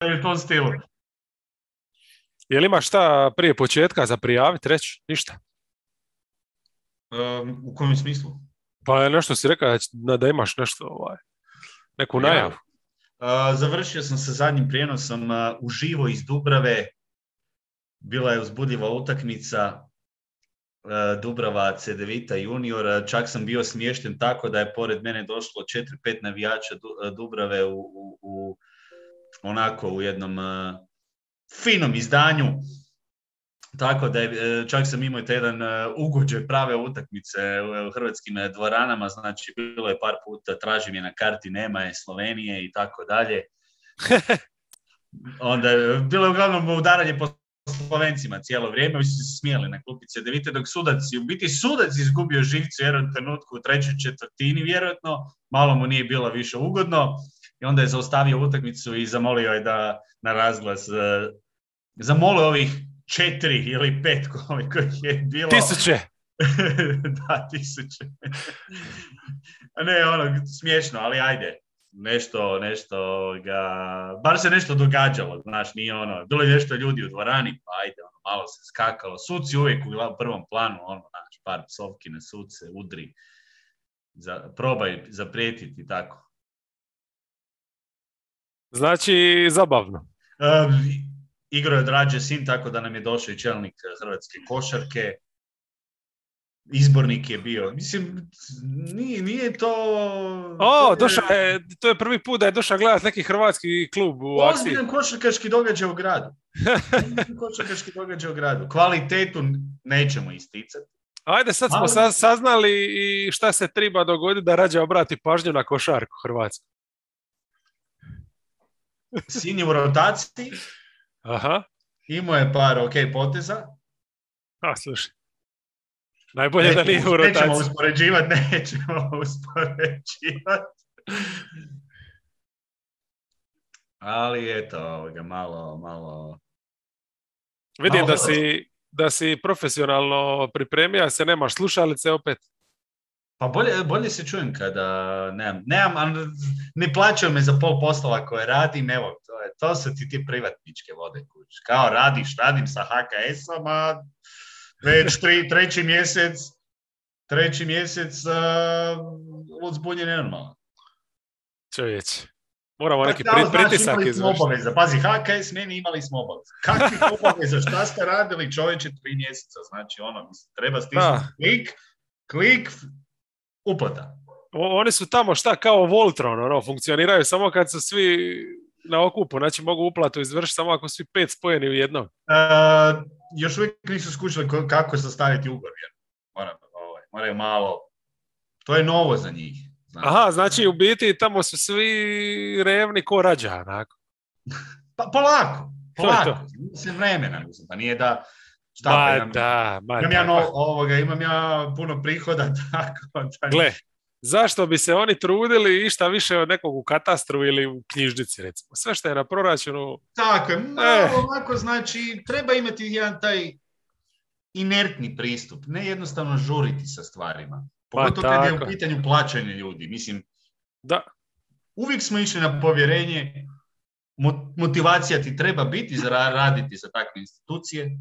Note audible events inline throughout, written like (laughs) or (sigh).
u tom stilu. Je li imaš šta prije početka za prijaviti reći? Ništa. Um, u kojem smislu? Pa je nešto si rekao da, će- da- imaš nešto, ovaj, neku Ja. najavu. Uh, završio sam sa zadnjim prijenosom uh, uživo iz Dubrave. Bila je uzbudljiva utakmica uh, Dubrava Cedevita junior. Čak sam bio smješten tako da je pored mene došlo 4-5 navijača Du- Dubrave u, u, u onako u jednom uh, finom izdanju. Tako da je, e, čak sam imao i jedan e, ugođaj prave utakmice u, hrvatskim e, dvoranama, znači bilo je par puta, tražim je na karti, nema je Slovenije i tako dalje. (laughs) Onda je bilo je uglavnom udaranje po Slovencima cijelo vrijeme, vi su se smijeli na klupice, da vidite dok sudac, u biti sudac izgubio živcu u jednom trenutku u trećoj četvrtini vjerojatno, malo mu nije bilo više ugodno i onda je zaustavio utakmicu i zamolio je da na razglas e, zamolio ovih četiri ili pet koliko je bilo. Tisuće! (laughs) da, tisuće. Ne, ono, smiješno, ali ajde. Nešto, nešto ga... Bar se nešto događalo, znaš, nije ono... Bilo je nešto ljudi u dvorani, pa ajde, ono, malo se skakalo. Suci uvijek u prvom planu, ono, znaš, par psovki na suce, udri. Za, probaj zaprijetiti tako. Znači, zabavno. Igrao je od Rađe sin, tako da nam je došao i čelnik eh, hrvatske košarke. Izbornik je bio. Mislim, nije, nije to... O, došao je, to je prvi put da je došao gledat neki hrvatski klub u akciji. Ozbiljan košarkaški događaj u gradu. Košarkaški događaj u gradu. Kvalitetu nećemo isticati. Ajde, sad smo Ali- sa- saznali i šta se treba dogoditi da rađe obrati pažnju na košarku Hrvatsku. Sin je u rotaciji, Aha, imao je par ok poteza. a slušaj. Najbolje da nije u Nećemo rotaciji. uspoređivati, (laughs) nećemo uspoređivati. Ali eto, ovoga, malo, malo... Vidim Malo da si, da si profesionalno pripremio, a se nemaš slušalice opet. Pa bolje, bolje se čujem kada nemam, nemam, ne plaćaju me za pol poslova koje radim, evo, to, je, to su ti ti privatničke vode kuć. Kao radiš, radim sa HKS-om, a već tri, treći mjesec, treći mjesec uh, uzbunjen nenormalno. Čovječ. Moramo neki Da, pri- pritisak izvršiti. obaveza. Pazi, HKS meni imali smo obaveza. Kakvih (laughs) obaveza? Šta ste radili čovječe tri mjeseca? Znači, ono, mislim, treba stisnuti klik, klik, uplata. O- Oni su tamo šta kao Voltron, ono, funkcioniraju samo kad su svi na okupu, znači mogu uplatu izvršiti samo ako svi pet spojeni u jednom. E, još uvijek nisu skušali ko- kako sastaviti ugovor. jer ovaj, moraju malo... To je novo za njih. znaš. Aha, znači u biti tamo su svi revni ko rađa, onako. Pa, polako, To polako. to. Mislim, vremena, mislim. Pa nije da... Šta, Ma pa imam, da, ma imam da, ja no, pa- ovoga, imam ja puno prihoda, (laughs) tako da... Gle, zašto bi se oni trudili išta više od nekog u katastru ili u knjižnici, recimo. Sve što je na proračunu, Tako je, malo Eh. ovako, znači, treba imati jedan taj inertni pristup, ne jednostavno žuriti sa stvarima. Pogotovo kad je u pitanju plaćanja ljudi. Mislim, da, uvijek smo išli na povjerenje, mo- motivacija ti treba biti za ra- raditi za takve institucije,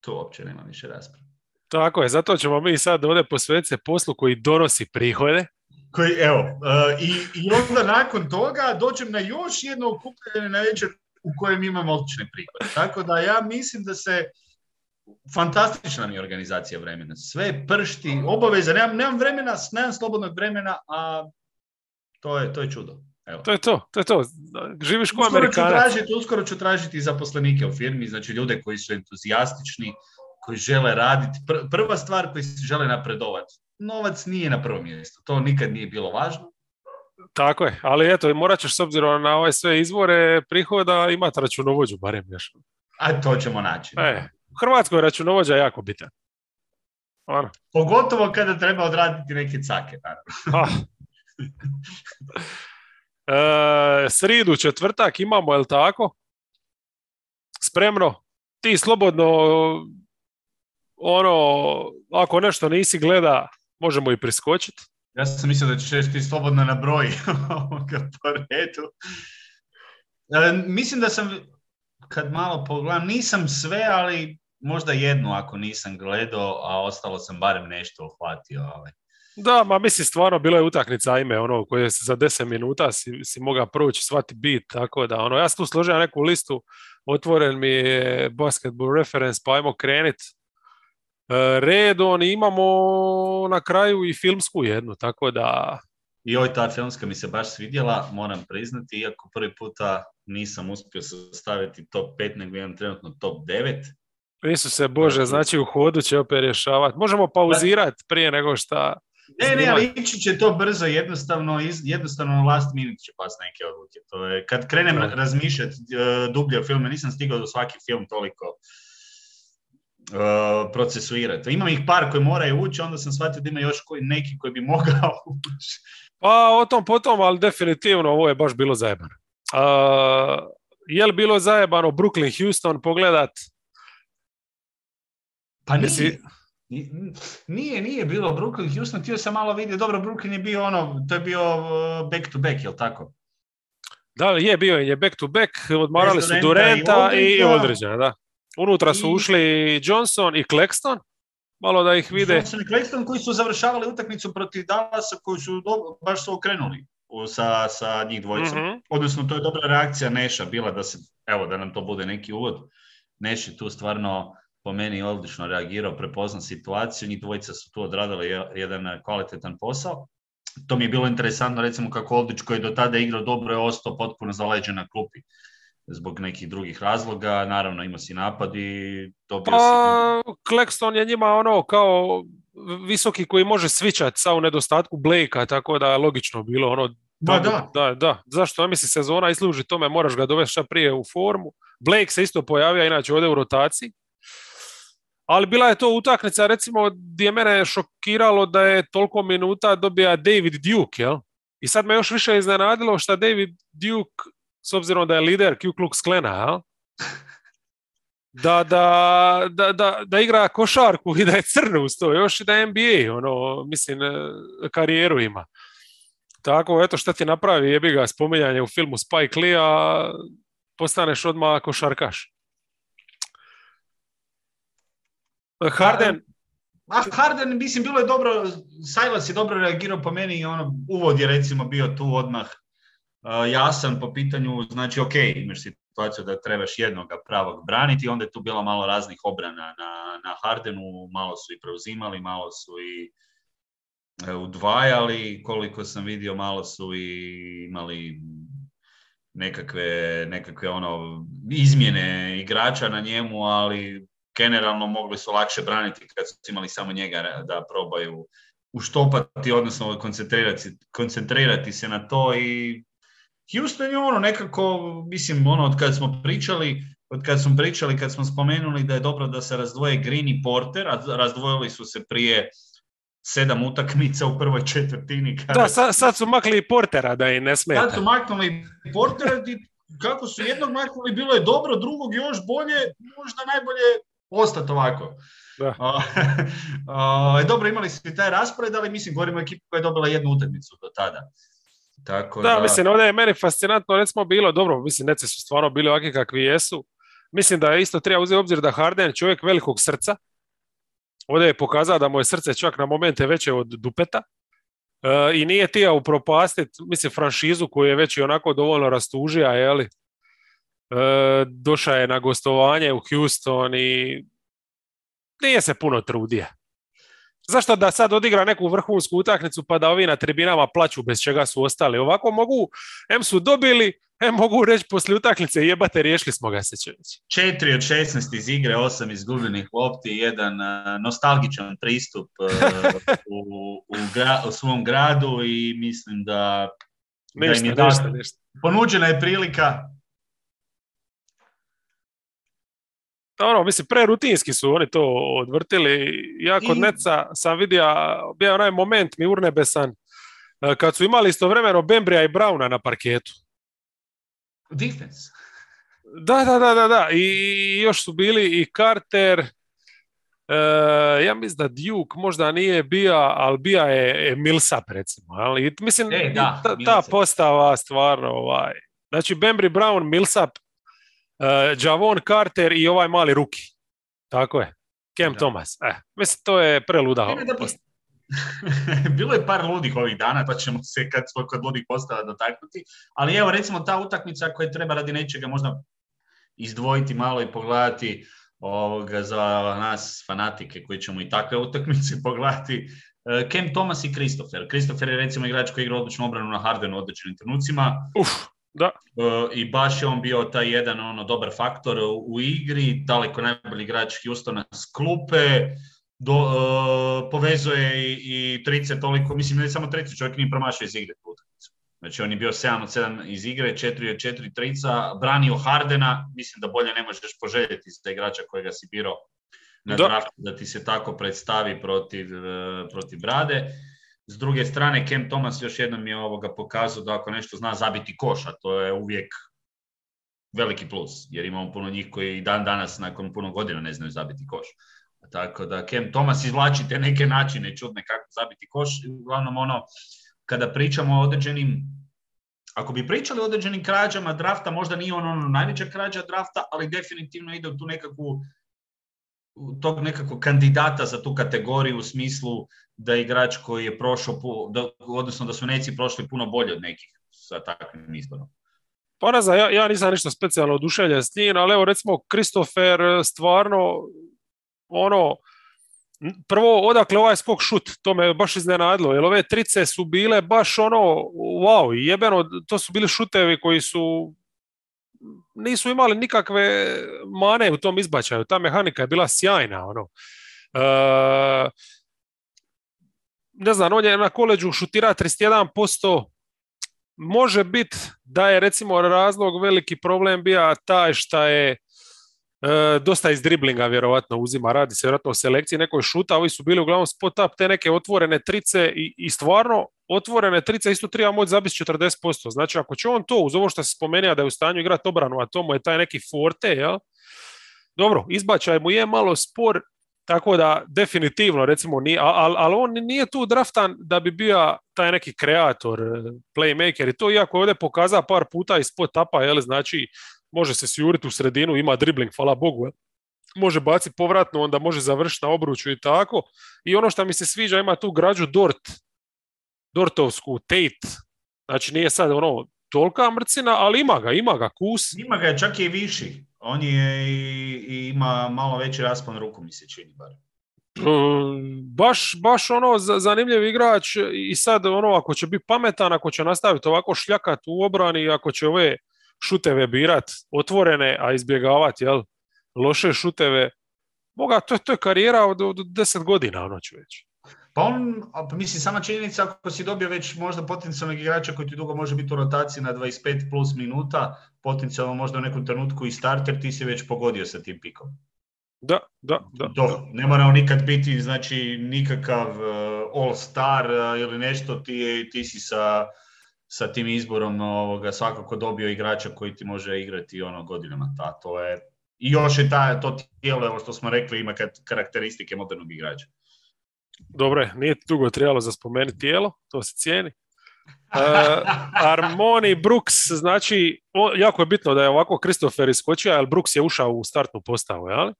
to uopće nema više rasprave. tako je. Zato ćemo mi sad ovdje posvetiti se poslu koji donosi prihode. Koji, evo, e, i, i onda nakon toga dođem na još jedno okupljanje na večer u kojem imam odlične prihode. Tako da ja mislim da se fantastična mi je organizacija vremena. Sve pršti, obaveza, nemam, nemam vremena, nemam slobodnog vremena, a to je, to je čudo. Evo. To je to, to je to. Živiš ko Uskoro ću, Amerikanac. tražiti, uskoro ću tražiti zaposlenike u firmi, znači ljude koji su entuzijastični, koji žele raditi. Pr- prva stvar koji se žele napredovati. Novac nije na prvom mjestu, to nikad nije bilo važno. Tako je, ali eto, morat ćeš s obzirom na ove sve izvore prihoda imati računovođu, barem još. A to ćemo naći. E, u Hrvatskoj je računovođa jako bitan. Ono, Pogotovo kada treba odraditi neke cake. Naravno. (laughs) E, sridu, četvrtak imamo, jel tako? Spremno? Ti slobodno, ono, ako nešto nisi gleda, možemo i priskočiti. Ja sam mislio da ćeš ti slobodno na broj (laughs) po redu. E, mislim da sam, kad malo pogledam, nisam sve, ali možda jednu ako nisam gledao, a ostalo sam barem nešto uhvatio. Ali. Da, ma mislim stvarno bilo je utakmica ime ono koje se za 10 minuta si, si mogao proći svati bit, tako da ono, ja sam tu složio neku listu, otvoren mi je basketball reference, pa ajmo krenit e, redom imamo na kraju i filmsku jednu, tako da... I oj, ta filmska mi se baš svidjela, moram priznati, iako prvi puta nisam uspio sastaviti top 5, nego imam trenutno top 9. se Bože, znači u hodu će opet rješavati. Možemo pauzirati prije nego što ne, ne, ali ići će to brzo, jednostavno, jednostavno last minute će pas neke odluke. To je, kad krenem razmišljati uh, dublje o filmu, nisam stigao do svaki film toliko uh, procesuirati. Imam ih par koji moraju ući, onda sam shvatio da ima još koji, neki koji bi (laughs) mogao ući. Pa o tom potom, ali definitivno ovo je baš bilo zajebano. Uh, je li bilo zajebano Brooklyn Houston pogledat? Pa nisi... Nije, nije bilo Brooklyn Houston, htio sam malo vidjeti, dobro, Brooklyn je bio ono, to je bio uh, back to back, jel tako? Da, je bio je back to back, odmarali su Durenta i Određena, da. Unutra su ušli Johnson i Claxton, malo da ih vide. Johnson i Claxton koji su završavali utakmicu protiv Dallasa koji su baš su okrenuli sa, sa njih dvojicom. mm Odnosno, to je dobra reakcija Neša bila da se, evo, da nam to bude neki uvod. Neš je tu stvarno po meni odlično reagirao, prepoznao situaciju, njih dvojica su tu odradili jedan kvalitetan posao. To mi je bilo interesantno, recimo kako Oldić koji je do tada igrao dobro je ostao potpuno zaleđen na klupi zbog nekih drugih razloga, naravno ima si napad i dobio pa, si... Claxton je njima ono kao visoki koji može svičati sa u nedostatku Blakea, tako da je logično bilo ono da, da. da, da. Zašto? Ja mislim sezona služi tome, moraš ga dovesti prije u formu. Blake se isto pojavio, inače ode u rotaciji ali bila je to utakmica recimo gdje je mene šokiralo da je toliko minuta dobija David Duke, jel? I sad me još više iznenadilo što David Duke, s obzirom da je lider Ku Klux Klana, jel? Da, da, da, da, da igra košarku i da je crno uz to, još i da NBA, ono, mislim, e, karijeru ima. Tako, eto šta ti napravi, jebi ga spominjanje u filmu Spike Lee, a postaneš odmah košarkaš. Harden... A Harden, mislim, bilo je dobro, Silas je dobro reagirao po meni i ono, uvod je recimo bio tu odmah uh, jasan po pitanju, znači ok, imaš situaciju da trebaš jednog pravog braniti, onda je tu bilo malo raznih obrana na, na Hardenu, malo su i preuzimali, malo su i e, udvajali, koliko sam vidio, malo su i imali nekakve, nekakve ono, izmjene igrača na njemu, ali generalno mogli su lakše braniti kad su imali samo njega da probaju uštopati, odnosno koncentrirati, koncentrirati se na to i Houston je ono nekako, mislim, ono od kad smo pričali, od kad smo pričali, kad smo spomenuli da je dobro da se razdvoje Green i Porter, a razdvojili su se prije sedam utakmica u prvoj četvrtini. Kada... Da, sad, sad su makli i Portera da i ne smeta. Sad su maknuli Portera kako su jednog maknuli, bilo je dobro, drugog još bolje, možda najbolje ostati ovako. Da. (laughs) dobro, imali su taj raspored, ali mislim, govorimo o ekipu koja je dobila jednu utakmicu do tada. Tako da, da, mislim, ovdje je meni fascinantno, recimo bilo, dobro, mislim, nece su stvarno bili ovakvi kakvi jesu. Mislim da je isto treba uzeti obzir da Harden čovjek velikog srca. Ovdje je pokazao da mu je srce čak na momente veće od dupeta. E, I nije tija upropastiti, mislim, franšizu koju je već i onako dovoljno rastužija, jeli, došao je na gostovanje u Houston i nije se puno trudio. Zašto da sad odigra neku vrhunsku utakmicu pa da ovi na tribinama plaću bez čega su ostali? Ovako mogu, em su dobili, em mogu reći poslije utakmice jebate, riješili smo ga se čeći. Četiri od 16 iz igre, osam izgubljenih lopti, jedan uh, nostalgičan pristup uh, (laughs) u, u, u, svom gradu i mislim da, ništa, da im je ponuđena je prilika ono, mislim, prerutinski su oni to odvrtili. Ja kod I... Neca sam vidio, bio onaj moment mi urnebesan, e, kad su imali istovremeno Bembrija i Brauna na parketu. Defense. Da, da, da, da, da. I još su bili i Carter, e, ja mislim da Duke možda nije bio, ali bija je, je Millsap recimo. Ali, mislim, e, da, ta, ta postava stvarno ovaj, Znači Bembry Brown, Millsap, uh, Javon Carter i ovaj mali ruki. Tako je. Cam Thomas. E, mislim, to je preluda. (laughs) Bilo je par ludih ovih dana, pa ćemo se kad smo kod ludih postava dotaknuti. Ali evo, recimo, ta utakmica koja treba radi nečega možda izdvojiti malo i pogledati ovoga, za nas fanatike koji ćemo i takve utakmice (laughs) pogledati. Cam Thomas i Christopher. Christopher je recimo igrač koji igra odličnu obranu na Hardenu u određenim trenucima. Uf, da. I baš je on bio taj jedan ono dobar faktor u igri, daleko najbolji igrač Houstona s klupe, do, uh, povezuje i, i trice toliko, mislim ne samo trice, čovjek nije promašio iz igre tu Znači on je bio 7 od 7 iz igre, 4 od 4 trica, branio Hardena, mislim da bolje ne možeš poželjeti za igrača kojega si birao na da. draftu da ti se tako predstavi protiv, uh, protiv Brade. S druge strane, Kem Thomas još jednom je ovoga pokazao da ako nešto zna zabiti koš, a to je uvijek veliki plus, jer imamo puno njih koji dan danas nakon puno godina ne znaju zabiti koš. Tako da Kem Thomas izvlači te neke načine čudne kako zabiti koš. Uglavnom ono, kada pričamo o određenim, ako bi pričali o određenim krađama drafta, možda nije ono, ono najveća krađa drafta, ali definitivno ide u tu nekakvu tog nekakvog kandidata za tu kategoriju u smislu da igrač koji je prošao, da, odnosno da su neci prošli puno bolje od nekih sa takvim izborom. Pa ne znam, ja, ja nisam ništa specijalno oduševljen s njim, ali evo recimo Kristofer stvarno ono, prvo odakle ovaj skok šut, to me baš iznenadilo, jer ove trice su bile baš ono, wow, jebeno, to su bili šutevi koji su nisu imali nikakve mane u tom izbačaju, ta mehanika je bila sjajna, ono. E, ne znam, on je na koleđu šutira 31%, može biti da je recimo razlog veliki problem bio taj što je E, dosta iz driblinga vjerovatno uzima, radi se vjerojatno o selekciji nekoj šuta, ovi su bili uglavnom spot up, te neke otvorene trice i, i stvarno otvorene trice isto treba moći zabiti 40%. Znači ako će on to uz ovo što se spomenuo da je u stanju igrati obranu, a to mu je taj neki forte, jel? Dobro, izbačaj mu je malo spor, tako da definitivno recimo nije, ali al on nije tu draftan da bi bio taj neki kreator, playmaker i to iako je ovdje pokazao par puta iz spot upa, jel, znači može se sjuriti u sredinu, ima dribling, hvala Bogu, može baciti povratno, onda može završiti na obruču i tako. I ono što mi se sviđa, ima tu građu Dort, Dortovsku, Tate, znači nije sad ono tolika mrcina, ali ima ga, ima ga kus. Ima ga, čak i viši. On je i, ima malo veći raspon ruku, mi se čini bar. Mm, baš, baš ono zanimljiv igrač i sad ono ako će biti pametan, ako će nastaviti ovako šljakat u obrani, ako će ove šuteve birat otvorene, a izbjegavati jel, loše šuteve. Boga, to, to je karijera od, od 10 godina, ono ću reći. Pa on, pa mislim, sama činjenica ako si dobio već možda potencijalnog igrača koji ti dugo može biti u rotaciji na 25 plus minuta, potencijalno možda u nekom trenutku i starter, ti si već pogodio sa tim pikom. Da, da, da. To, ne mora on nikad biti, znači, nikakav uh, all-star uh, ili nešto, ti, ti si sa sa tim izborom ovoga, svakako dobio igrača koji ti može igrati ono godinama. Ta, to je, I još je ta, to tijelo, evo što smo rekli, ima karakteristike modernog igrača. Dobro, nije dugo trebalo za spomenuti tijelo, to se cijeni. (laughs) Uh, Armoni Brooks, znači, o, jako je bitno da je ovako Christopher iskočio, jer Brooks je ušao u startnu postavu, jel?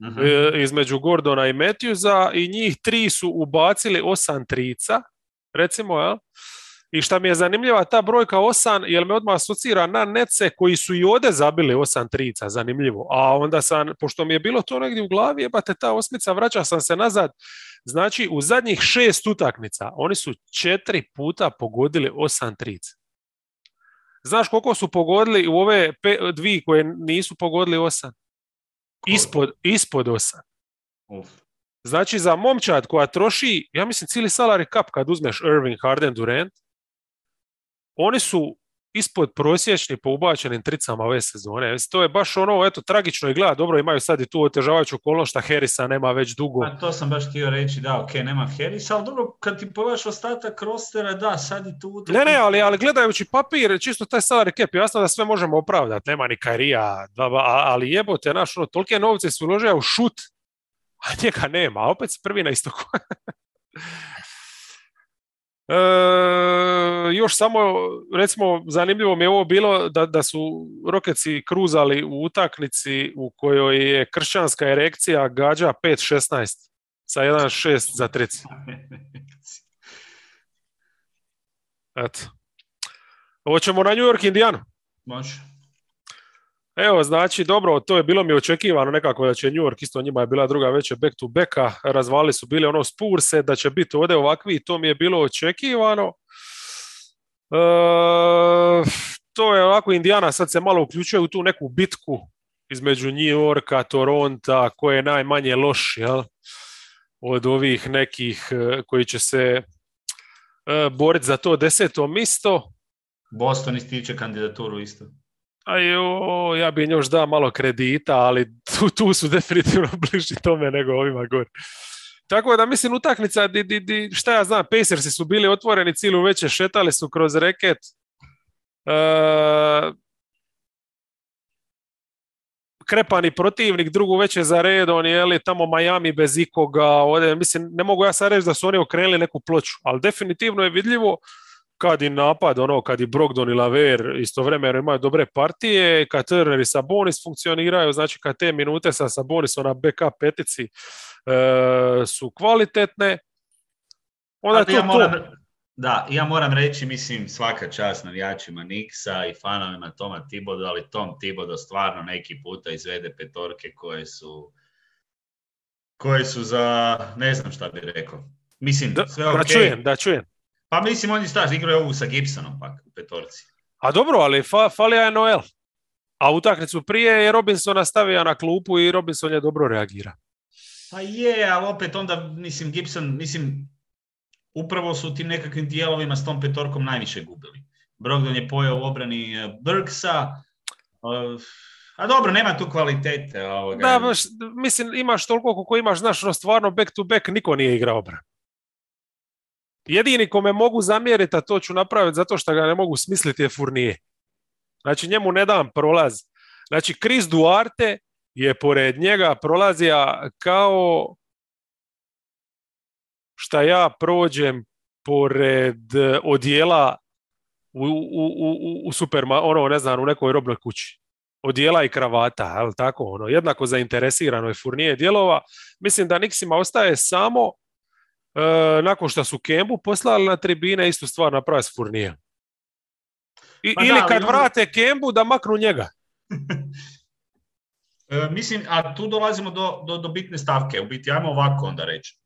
Uh-huh. između Gordona i Matthewsa i njih tri su ubacili osam trica, recimo, jel? I šta mi je zanimljiva ta brojka 8, jer me odmah asocira na nece koji su i ode zabili 8 trica, zanimljivo. A onda sam, pošto mi je bilo to negdje u glavi, jebate ta osmica, vraća sam se nazad. Znači, u zadnjih šest utakmica oni su četiri puta pogodili 8 trica. Znaš koliko su pogodili u ove dvije koje nisu pogodili 8? Ispod, ispod 8. Uf. Znači, za momčad koja troši, ja mislim, cijeli salary cap kad uzmeš Irving, Harden, Durant, oni su ispod prosječni po ubačenim tricama ove sezone. To je baš ono, eto, tragično i gleda, dobro imaju sad i tu otežavajuću okolnost šta Harrisa nema već dugo. A to sam baš htio reći, da, ok, nema Harrisa, ali dobro, kad ti pogledaš ostatak rostera, da, sad i tu... Ne, ne, ali, ali gledajući papir, čisto taj salary cap, jasno da sve možemo opravdati, nema ni Karija, ali jebote, naš, ono, tolike novce su uložio u šut, a njega nema, a opet si prvi na istoku. (laughs) još samo, recimo, zanimljivo mi je ovo bilo da, da su Rokeci kruzali u utaknici u kojoj je kršćanska erekcija gađa 5-16 sa 1-6 za trici. (laughs) Eto. Hoćemo na New York Indiana. Može. Evo, znači, dobro, to je bilo mi očekivano nekako da će New York, isto njima je bila druga veća back to backa, razvali su bili ono spurse, da će biti ovdje ovakvi, to mi je bilo očekivano. E, to je ovako, Indiana sad se malo uključuje u tu neku bitku između New Yorka, Toronta, ko je najmanje loš, jel? Od ovih nekih e, koji će se e, boriti za to deseto misto. Boston ističe kandidaturu isto. A jo, ja bi još dao malo kredita, ali tu, tu su definitivno (laughs) bliži tome nego ovima gore. Tako da mislim utakmica, di, di, di, šta ja znam, Pacersi su bili otvoreni cijelu veće, šetali su kroz reket. E, krepani protivnik, drugu veće za redom, je li tamo Miami bez ikoga, ovdje, mislim, ne mogu ja sad reći da su oni okrenuli neku ploču, ali definitivno je vidljivo kad i napad, ono, kad i Brogdon i Laver istovremeno imaju dobre partije, kad Turner i Sabonis funkcioniraju, znači kad te minute sa Sabonisom na backup petici e, su kvalitetne, onda to, ja moram, Da, ja moram reći, mislim, svaka čast navijačima Niksa i fanovima Toma Tibodo, ali Tom Tibodo stvarno neki puta izvede petorke koje su koje su za, ne znam šta bih rekao. Mislim, da, sve Da čujem, da čujem. Pa mislim, oni staž igraju ovu sa Gibsonom pak u petorci. A dobro, ali fa, fali je Noel. A utakmicu prije je Robinson nastavio na klupu i Robinson je dobro reagira. Pa je, ali opet onda, mislim, Gibson, mislim, upravo su u tim nekakvim dijelovima s tom petorkom najviše gubili. Brogdon je pojao u obrani e, Burksa, a dobro, nema tu kvalitete. Ovoga. Da, mislim, imaš toliko koliko imaš, znaš, no stvarno back to back niko nije igrao obran. Jedini kome mogu zamjeriti, a to ću napraviti zato što ga ne mogu smisliti je Furnije. Znači njemu ne dam prolaz. Znači Chris Duarte je pored njega prolazija kao šta ja prođem pored odjela u, u, u, u superma, ono, ne znam, u nekoj robnoj kući. Odjela i kravata, ali tako, ono, jednako zainteresirano je Furnije dijelova. Mislim da Nixima ostaje samo e, nakon što su Kembu poslali na tribine, istu stvar napravi s Furnijem. I, Pa ili da, kad vrate Kembu da maknu njega. (laughs) E, mislim, a tu dolazimo do, do, do bitne stavke. U biti, ajmo ovako onda reći.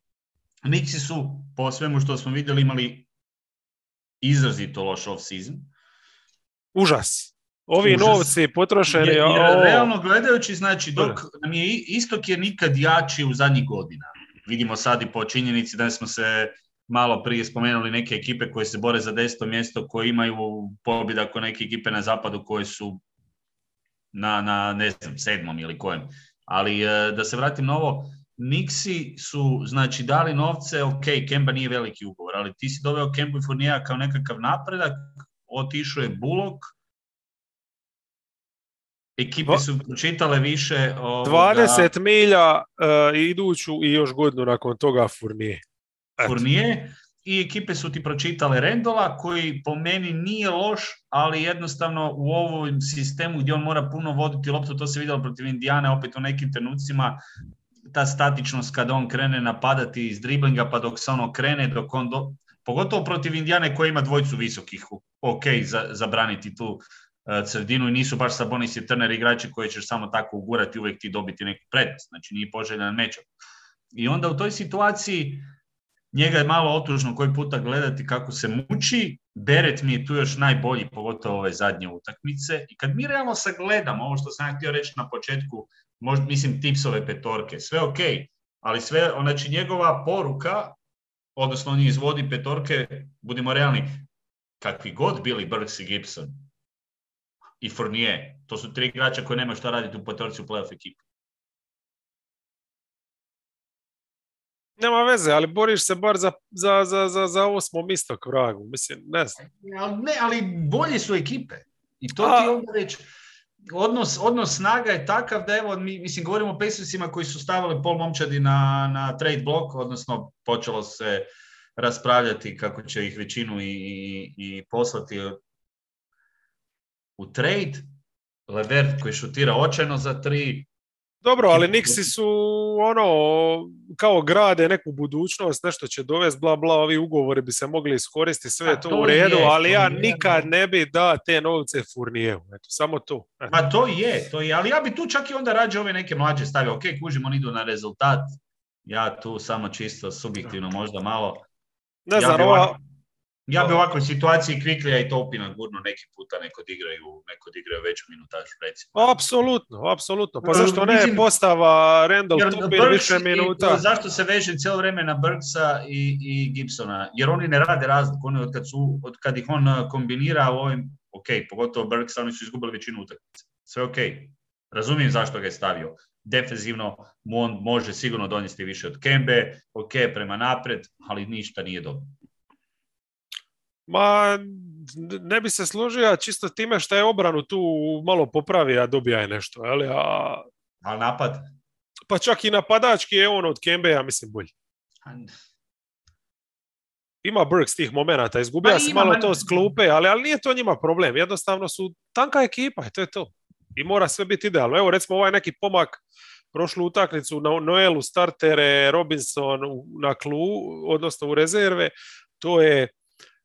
Nixi su, po svemu što smo vidjeli, imali izrazito loš off-season. Užas. Ovi Užas. novci potrošeni. Jer, jer o, realno gledajući, znači, dok nam je istok je nikad jači u zadnjih godina. Vidimo sad i po činjenici da smo se malo prije spomenuli neke ekipe koje se bore za deseto mjesto, koje imaju pobjeda ko neke ekipe na zapadu koje su na, na ne znam, sedmom ili kojem. Ali e, da se vratim na ovo, Nixi su znači dali novce, ok, Kemba nije veliki ugovor, ali ti si doveo Kemba i Fournija kao nekakav napredak, otišao je Bullock, ekipe su pročitale više ovoga, 20 milja e, iduću i još godinu nakon toga Furnije. Fournier i ekipe su ti pročitale Rendola koji po meni nije loš, ali jednostavno u ovom sistemu gdje on mora puno voditi loptu, to se vidjelo protiv Indijane opet u nekim trenucima, ta statičnost kada on krene napadati iz driblinga pa dok se ono krene, dok on do... pogotovo protiv Indijane koja ima dvojcu visokih, ok, za, zabraniti tu sredinu i nisu baš Sabonis i Turner igrači koji ćeš samo tako ugurati uvijek ti dobiti neku prednost, znači nije poželjan mečak. I onda u toj situaciji njega je malo otužno koji puta gledati kako se muči. Beret mi je tu još najbolji, pogotovo ove zadnje utakmice. I kad mi realno sagledamo ovo što sam ja htio reći na početku, možda mislim tipsove petorke, sve ok, ali sve, znači njegova poruka, odnosno on izvodi petorke, budimo realni, kakvi god bili Burks i Gibson i Fournier, to su tri igrača koji nemaju šta raditi u petorci u playoff ekipi. Nema veze, ali boriš se bar za, za, za, za, za osmo misto k vragu. Mislim, ne znam. Ali, ne, ali bolje su ekipe. I to A- ti onda već, odnos, odnos snaga je takav da evo, mi, mislim, govorimo o Pacersima koji su stavili pol momčadi na, na trade blok, odnosno počelo se raspravljati kako će ih većinu i, i, i poslati u trade. Levert koji šutira očajno za tri, dobro, ali Nixi su ono, kao grade neku budućnost, nešto će dovesti, bla bla, ovi ugovori bi se mogli iskoristiti, sve je to, u redu, ali ja nikad ne bi da te novce Furnijevu, eto, samo to. Ma to je, to je, ali ja bi tu čak i onda rađe ove neke mlađe stavio, ok, kužimo, oni idu na rezultat, ja tu samo čisto subjektivno možda malo. Ne znam, ova, ja bi u ovakvoj situaciji Kviklija i Topina gurno neki puta neko odigraju, neko odigraju veću minutažu, recimo. Apsolutno, apsolutno. Pa zašto ne postava Randall Topin više minuta? zašto se veže cijelo vrijeme na Burksa i, i Gibsona? Jer oni ne rade razliku. Oni od kad, su, od kad ih on uh, kombinira u ovim, ok, pogotovo Burks, oni su izgubili većinu utakmice. Sve ok. Razumijem zašto ga je stavio. Defenzivno mu on može sigurno donijeti više od Kembe, ok, prema napred, ali ništa nije dobro. Ma, ne bi se složio čisto time što je obranu tu malo popravi, a dobija je nešto. Ali, a... a napad? Pa čak i napadački je on od Kembe, ja mislim, bolji. Ima Burks tih momenata, izgubija pa se malo to s klupe, ali, ali nije to njima problem. Jednostavno su tanka ekipa i to je to. I mora sve biti idealno. Evo recimo ovaj neki pomak prošlu utakmicu na Noelu startere, Robinson na klu, odnosno u rezerve, to je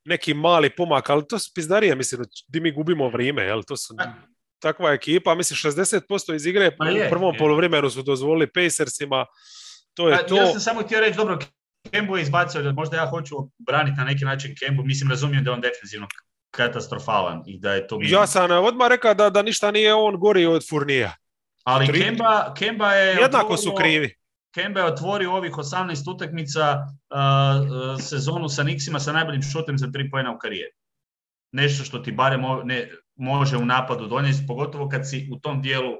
neki mali pomak, ali to su pizdarije, mislim, di mi gubimo vrijeme, jel? To su takva ekipa, mislim, 60% iz igre pa u prvom polovremenu su dozvolili Pacersima, to je to. Ja sam samo htio reći, dobro, Kembu je izbacio, možda ja hoću braniti na neki način Kembu, mislim, razumijem da je on defensivno katastrofalan i da je to... Ja sam odmah rekao da, da ništa nije on gori od Furnija. Ali Kemba, Kemba je... Jednako su krivi. Kemba je otvorio ovih 18 utakmica uh, sezonu sa Nixima sa najboljim šutem za tri pojena u karijeri. Nešto što ti barem ne, može u napadu donijeti, pogotovo kad si u tom dijelu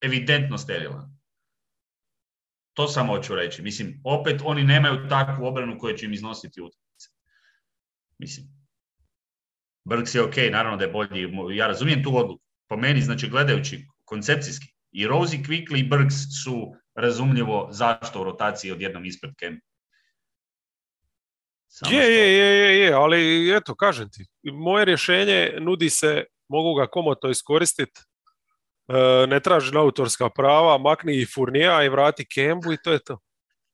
evidentno sterilan. To samo hoću reći. Mislim, opet oni nemaju takvu obranu koju će im iznositi utakmice. Mislim, Brks je ok, naravno da je bolji. Ja razumijem tu odluku. Po meni, znači, gledajući koncepcijski, i Rosie Quickly i Brks su razumljivo zašto u rotaciji odjednom ispred Kemp. Je, je, je, je, ali eto, kažem ti, moje rješenje nudi se, mogu ga komotno iskoristiti, e, ne traži autorska prava, makni i Furnija i vrati Kembu i to je to.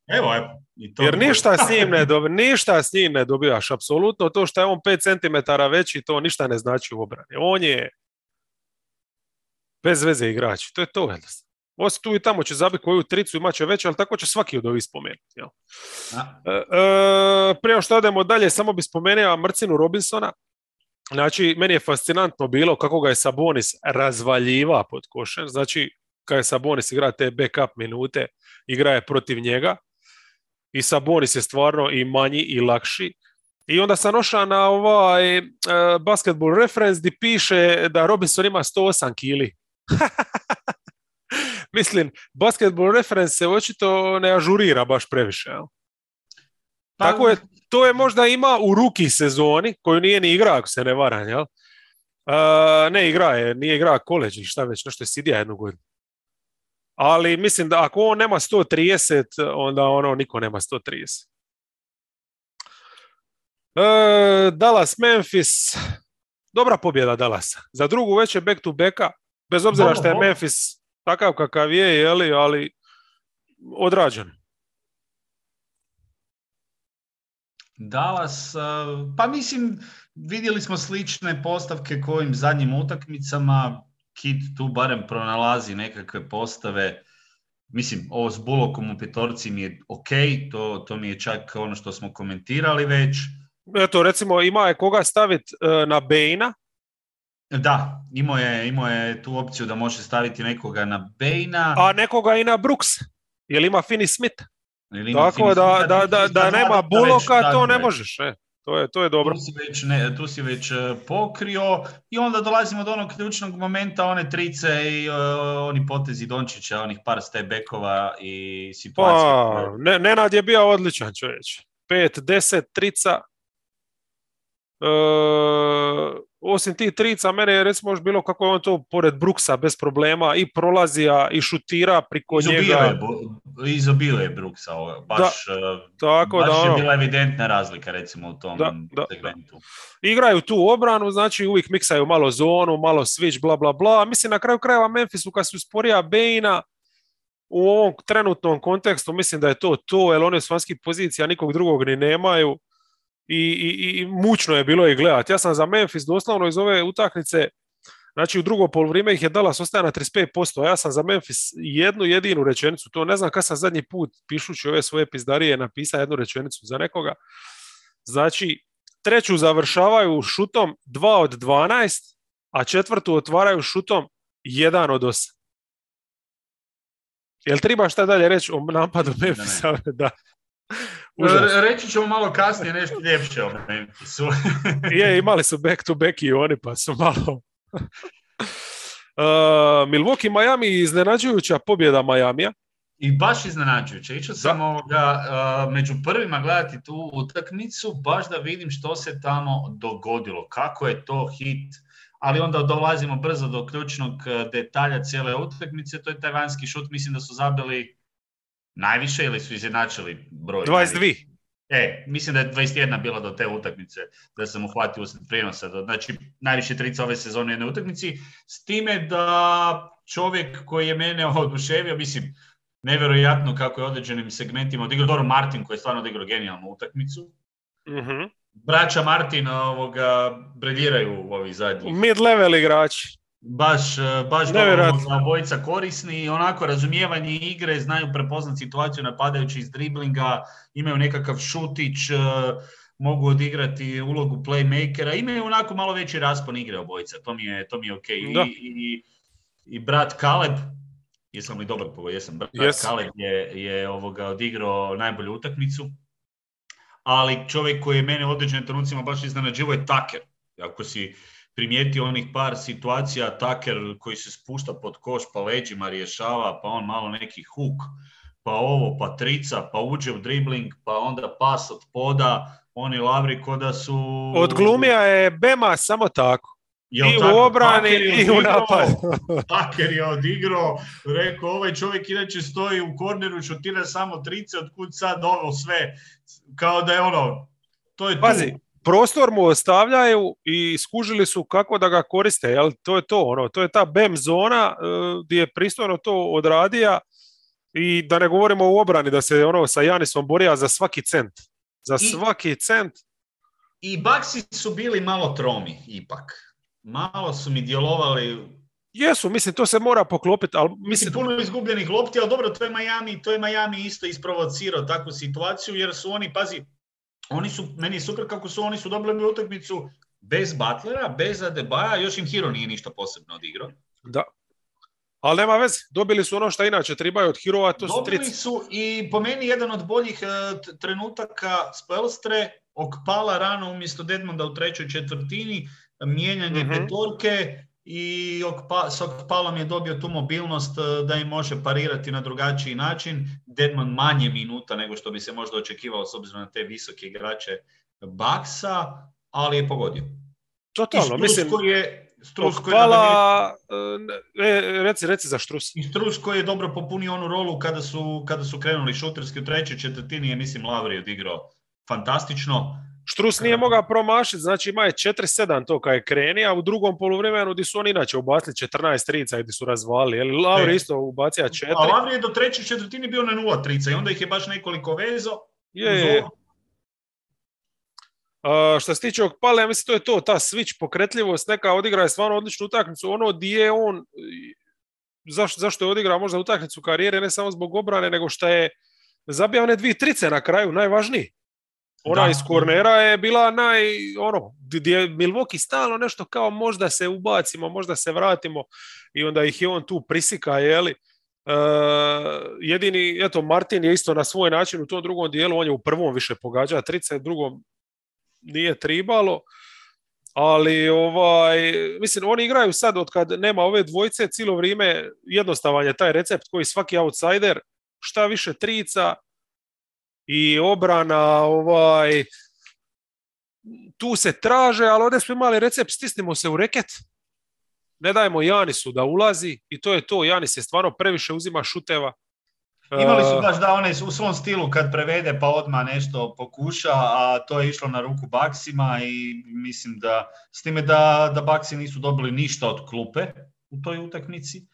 Evo, evo. I to Jer ništa s njim ne (laughs) dobi, ništa s njim ne dobivaš, apsolutno to što je on 5 cm veći, to ništa ne znači u obrani. On je bez veze igrač, to je to jednostavno. Osim tu i tamo će zabiti koju tricu imat će već, ali tako će svaki od ovih spomenuti. Jel? E, e, prije što odemo dalje, samo bi spomenuo Mrcinu Robinsona. Znači, meni je fascinantno bilo kako ga je Sabonis razvaljiva pod košem. Znači, kada je Sabonis igra te backup minute, igra je protiv njega. I Sabonis je stvarno i manji i lakši. I onda sam ošao na ovaj uh, basketball reference gdje piše da Robinson ima 108 kili. (laughs) (laughs) Mislim, basketball reference se očito ne ažurira baš previše. Jel? Pa, Tako je, to je možda ima u ruki sezoni, koju nije ni igra, ako se ne varam, jel? Uh, ne igra je, nije igra koleđi, šta već, nešto je sidija jednu godinu. Ali mislim da ako on nema 130, onda ono niko nema 130. Uh, Dallas, Memphis, dobra pobjeda Dallasa. Za drugu već je back to backa, bez obzira što je Memphis takav kakav je, jeli, ali odrađen. Dallas, pa mislim, vidjeli smo slične postavke kojim zadnjim utakmicama, Kit tu barem pronalazi nekakve postave, mislim, ovo s Bulokom u petorci mi je ok, to, to mi je čak ono što smo komentirali već. Eto, recimo, ima je koga staviti e, na Bejna, da, imao je, imao je tu opciju da može staviti nekoga na Bejna. A nekoga i na Brooks, jer ima Finney Smith. Tako da, da, da, da, nema Buloka, to ne možeš. E. To je, to je dobro. Tu si već, ne, tu si već e, pokrio i onda dolazimo do onog ključnog momenta, one trice i uh, oni potezi Dončića, onih par stebekova i situacije. Pa, ne, Nenad je bio odličan čovječ. 5, 10, trica. Uh, osim tih trica, mene je recimo još bilo kako je on to pored Brooksa bez problema i prolazija i šutira priko njega. Izobile je Brooksa, baš, eh, tako baš da, je ono, bila evidentna razlika recimo u tom Da, da, segmentu. igraju tu obranu, znači uvijek miksaju malo zonu, malo switch, bla, bla, bla. Mislim, na kraju krajeva Memphisu kad su sporija Bejna, u ovom trenutnom kontekstu mislim da je to to, jer oni s vanjskih pozicija nikog drugog ni nemaju i, i, i mučno je bilo i gledati. Ja sam za Memphis doslovno iz ove utakmice, znači u drugo poluvrijeme ih je Dallas ostaje na 35%, a ja sam za Memphis jednu jedinu rečenicu, to ne znam kad sam zadnji put pišući ove svoje pizdarije napisao jednu rečenicu za nekoga. Znači, treću završavaju šutom 2 od 12, a četvrtu otvaraju šutom 1 od 8. Jel treba šta dalje reći o napadu Memphisa? (laughs) Da. Re- Reći ćemo malo kasnije nešto ljepše o Memphisu. (laughs) Je, imali su back to back i oni, pa su malo... Uh, (laughs) Milwaukee Miami iznenađujuća pobjeda Majamija. I baš iznenađujuće. Išao sam ovoga, uh, među prvima gledati tu utakmicu, baš da vidim što se tamo dogodilo, kako je to hit, ali onda dolazimo brzo do ključnog detalja cijele utakmice, to je taj vanjski šut, mislim da su zabili najviše ili su izjednačili broj? 22. E, mislim da je 21 bila do te utakmice, da sam uhvatio usred prijenosa. Znači, najviše trica ove sezone u jednoj utakmici. S time da čovjek koji je mene (laughs) oduševio, mislim, nevjerojatno kako je određenim segmentima odigrao Doro Martin koji je stvarno odigrao genijalnu utakmicu. Mhm. Braća Martin ovoga, briljiraju u ovi zadnji. Mid-level igrači. Baš, e, baš za obojica korisni, onako razumijevanje igre, znaju prepoznati situaciju napadajući iz driblinga, imaju nekakav šutić, e, mogu odigrati ulogu playmakera, imaju onako malo veći raspon igre obojica, to mi je, to mi je ok. I, Da. i, I brat Kaleb, jesam li dobro pogodio, jesam, brat Jes. Kaleb je, je ovoga odigrao najbolju utakmicu, ali čovjek koji je mene u određenim trenucima baš iznenađivo je Tucker. Ako si primijetio onih par situacija, Tucker koji se spušta pod koš pa leđima rješava, pa on malo neki huk, pa ovo, pa trica, pa uđe u dribling, pa onda pas od poda, oni lavri ko da su... Od glumija je Bema samo tako. Jel I u obrani i u napadu. (laughs) Tucker je odigrao, rekao ovaj čovjek inače stoji u korneru, šutira samo trice, otkud sad ovo sve, kao da je ono, to je tu. Prostor mu ostavljaju i skužili su kako da ga koriste, jel? To je to, ono, to je ta BEM zona e, gdje je pristojno to odradija i da ne govorimo o obrani, da se ono sa Janisom borija za svaki cent. Za I- svaki cent. I Baksi su bili malo tromi, ipak. Malo su mi djelovali, Jesu, mislim, to se mora poklopiti, ali mislim, mislim, puno izgubljenih lopti, ali dobro, to je Miami, to je Miami isto isprovocirao takvu situaciju, jer su oni, pazi, oni su, meni je super kako su oni su dobili utakmicu bez Butlera, bez Adebaja, još im Hero nije ništa posebno odigrao. da. Ali nema veze, dobili su ono što inače trebaju od Hirova, to su Dobili su i po meni jedan od boljih t- trenutaka Spelstre, Okpala rano umjesto Dedmonda u trećoj četvrtini, mijenjanje Mhm. petorke i s Okpalom je dobio tu mobilnost e, da im može parirati na drugačiji način. Dedmond manje minuta nego što bi se možda očekivalo s obzirom na te visoke igrače Baksa, ali je pogodio. Totalno, mislim, je Strus koji je Okpala, e, reci, reci za Štrus. I Strus koji je dobro popunio onu rolu kada su, kada su krenuli šuterski u trećoj četvrtini je, mislim, Lavri odigrao fantastično. Štrus nije mogao promašiti, znači ima je 4-7 to kad je kreni, a u drugom poluvremenu di su oni inače ubacili 14 trica di su razvali. Jel, Lavri E. isto ubacija 4. A Lavri je do treće četvrtine bio na nula trica i onda ih je baš nekoliko vezo. Je, je. A, što se tiče Okpale, ja mislim to je to, ta switch, pokretljivost, neka odigra je stvarno odličnu utakmicu. Ono di je on, i zašto, je odigrao možda utakmicu karijere, ne samo zbog obrane, nego što je zabio one dvije trice na kraju, najvažniji. Ona Da. iz kornera je bila naj, ono, gdje je Milwaukee stalno nešto kao možda se ubacimo, možda se vratimo i onda ih je on tu prisika, jeli. E, jedini, eto, Martin je isto na svoj način u tom drugom dijelu, on je u prvom više pogađa trice, u drugom nije tribalo, ali ovaj, mislim, oni igraju sad od kad nema ove dvojice, cijelo vrijeme jednostavan je taj recept koji svaki outsider, šta više trica i obrana, ovaj, tu se traže, ali ovdje smo imali recept, stisnimo se u reket, ne dajemo Janisu da ulazi i to je to. Janis je stvarno previše uzima šuteva. Imali su baš da one u svom stilu kad prevede pa odmah nešto pokuša, a to je išlo na ruku Baksima i mislim da s time da, da Baksi nisu dobili ništa od klupe u toj utakmici.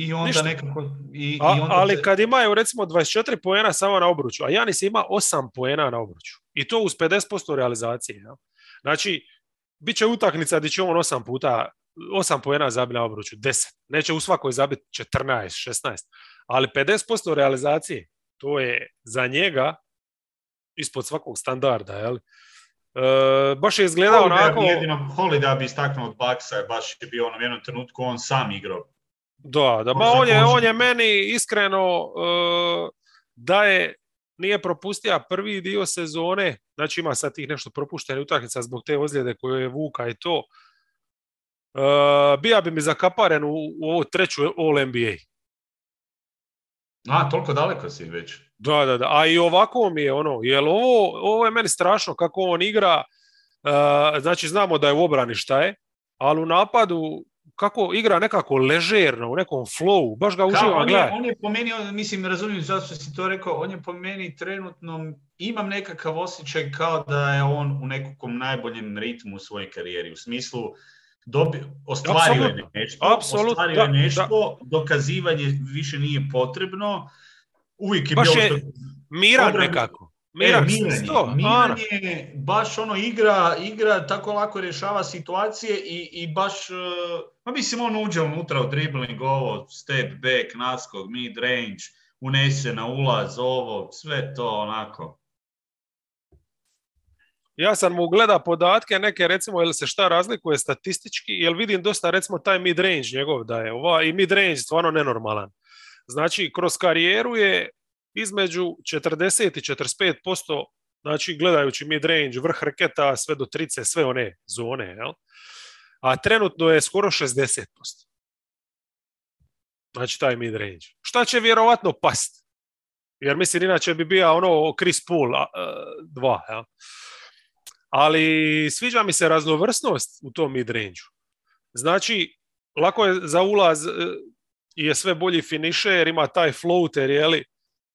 I onda Ništa. nekako... I, A, i onda ali se- kad imaju recimo 24 poena samo na obruču, a Janis ima 8 poena na obruču. I to uz 50% realizacije. Ja? Znači, bit će utakmica gdje će on 8 puta, 8 poena zabiti na obruču, 10. Neće u svakoj zabiti 14, 16. Ali 50% realizacije, to je za njega ispod svakog standarda. Jel? E, baš je izgledao Holiday onako... jedino Holiday bi istaknuo od Baksa, je baš je bio ono u jednom trenutku on sam igrao. Da, da, Možda on je, on je meni iskreno uh, da je nije propustio prvi dio sezone, znači ima sad tih nešto propuštenih utakmica zbog te ozljede koju je Vuka i to. Uh, bija bi mi zakaparen u, u ovu treću All NBA. A, toliko daleko si već. Da, da, da. A i ovako mi je ono, jel ovo, ovo je meni strašno kako on igra, uh, znači znamo da je u obrani šta je, ali u napadu kako igra nekako ležerno, u nekom flowu, baš ga uživam gledati. on je po meni, on- mislim, razumijem zašto si to rekao, on je po meni trenutno, imam nekakav osjećaj kao da je on u nekakvom najboljem ritmu u svojoj karijeri, u smislu dobi, ostvario je nešto, Apsolutno, ostvario da, je nešto, dokazivanje više nije potrebno, uvijek je Baš bio... je Miran nekako. Miran, Miran, e, Miran, je, Miran ono. je baš ono igra, igra tako lako rješava situacije i, i baš, uh, pa mislim on uđe unutra u dribbling, ovo, step back, naskog, mid range, unese na ulaz, ovo, sve to onako. Ja sam mu gleda podatke, neke recimo, jel se šta razlikuje statistički, jel vidim dosta recimo taj mid range njegov da je ova i mid range stvarno nenormalan. Znači, kroz karijeru je između 40 i 45%, znači gledajući mid range, vrh reketa, sve do trice, sve one zone, jel? A trenutno je skoro 60%. Znači taj mid range. Šta će vjerovatno past? Jer mislim, inače bi bio ono Chris Paul 2, jel? ali sviđa mi se raznovrsnost u tom mid-range. Znači, lako je za ulaz e, je sve bolji finisher, ima taj floater, jeli,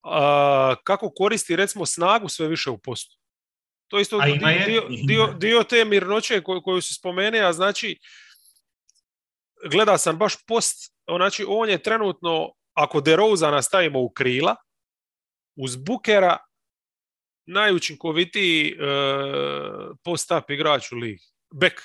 a, kako koristi recimo snagu sve više u postu. To isto A ima dio, dio, dio, dio te mirnoće koju, koju si spomenuo, a znači gleda sam baš post, znači on je trenutno, ako DeRozana stavimo u krila, uz Bukera najučinkovitiji e, post-up igrač u ligi. Bek,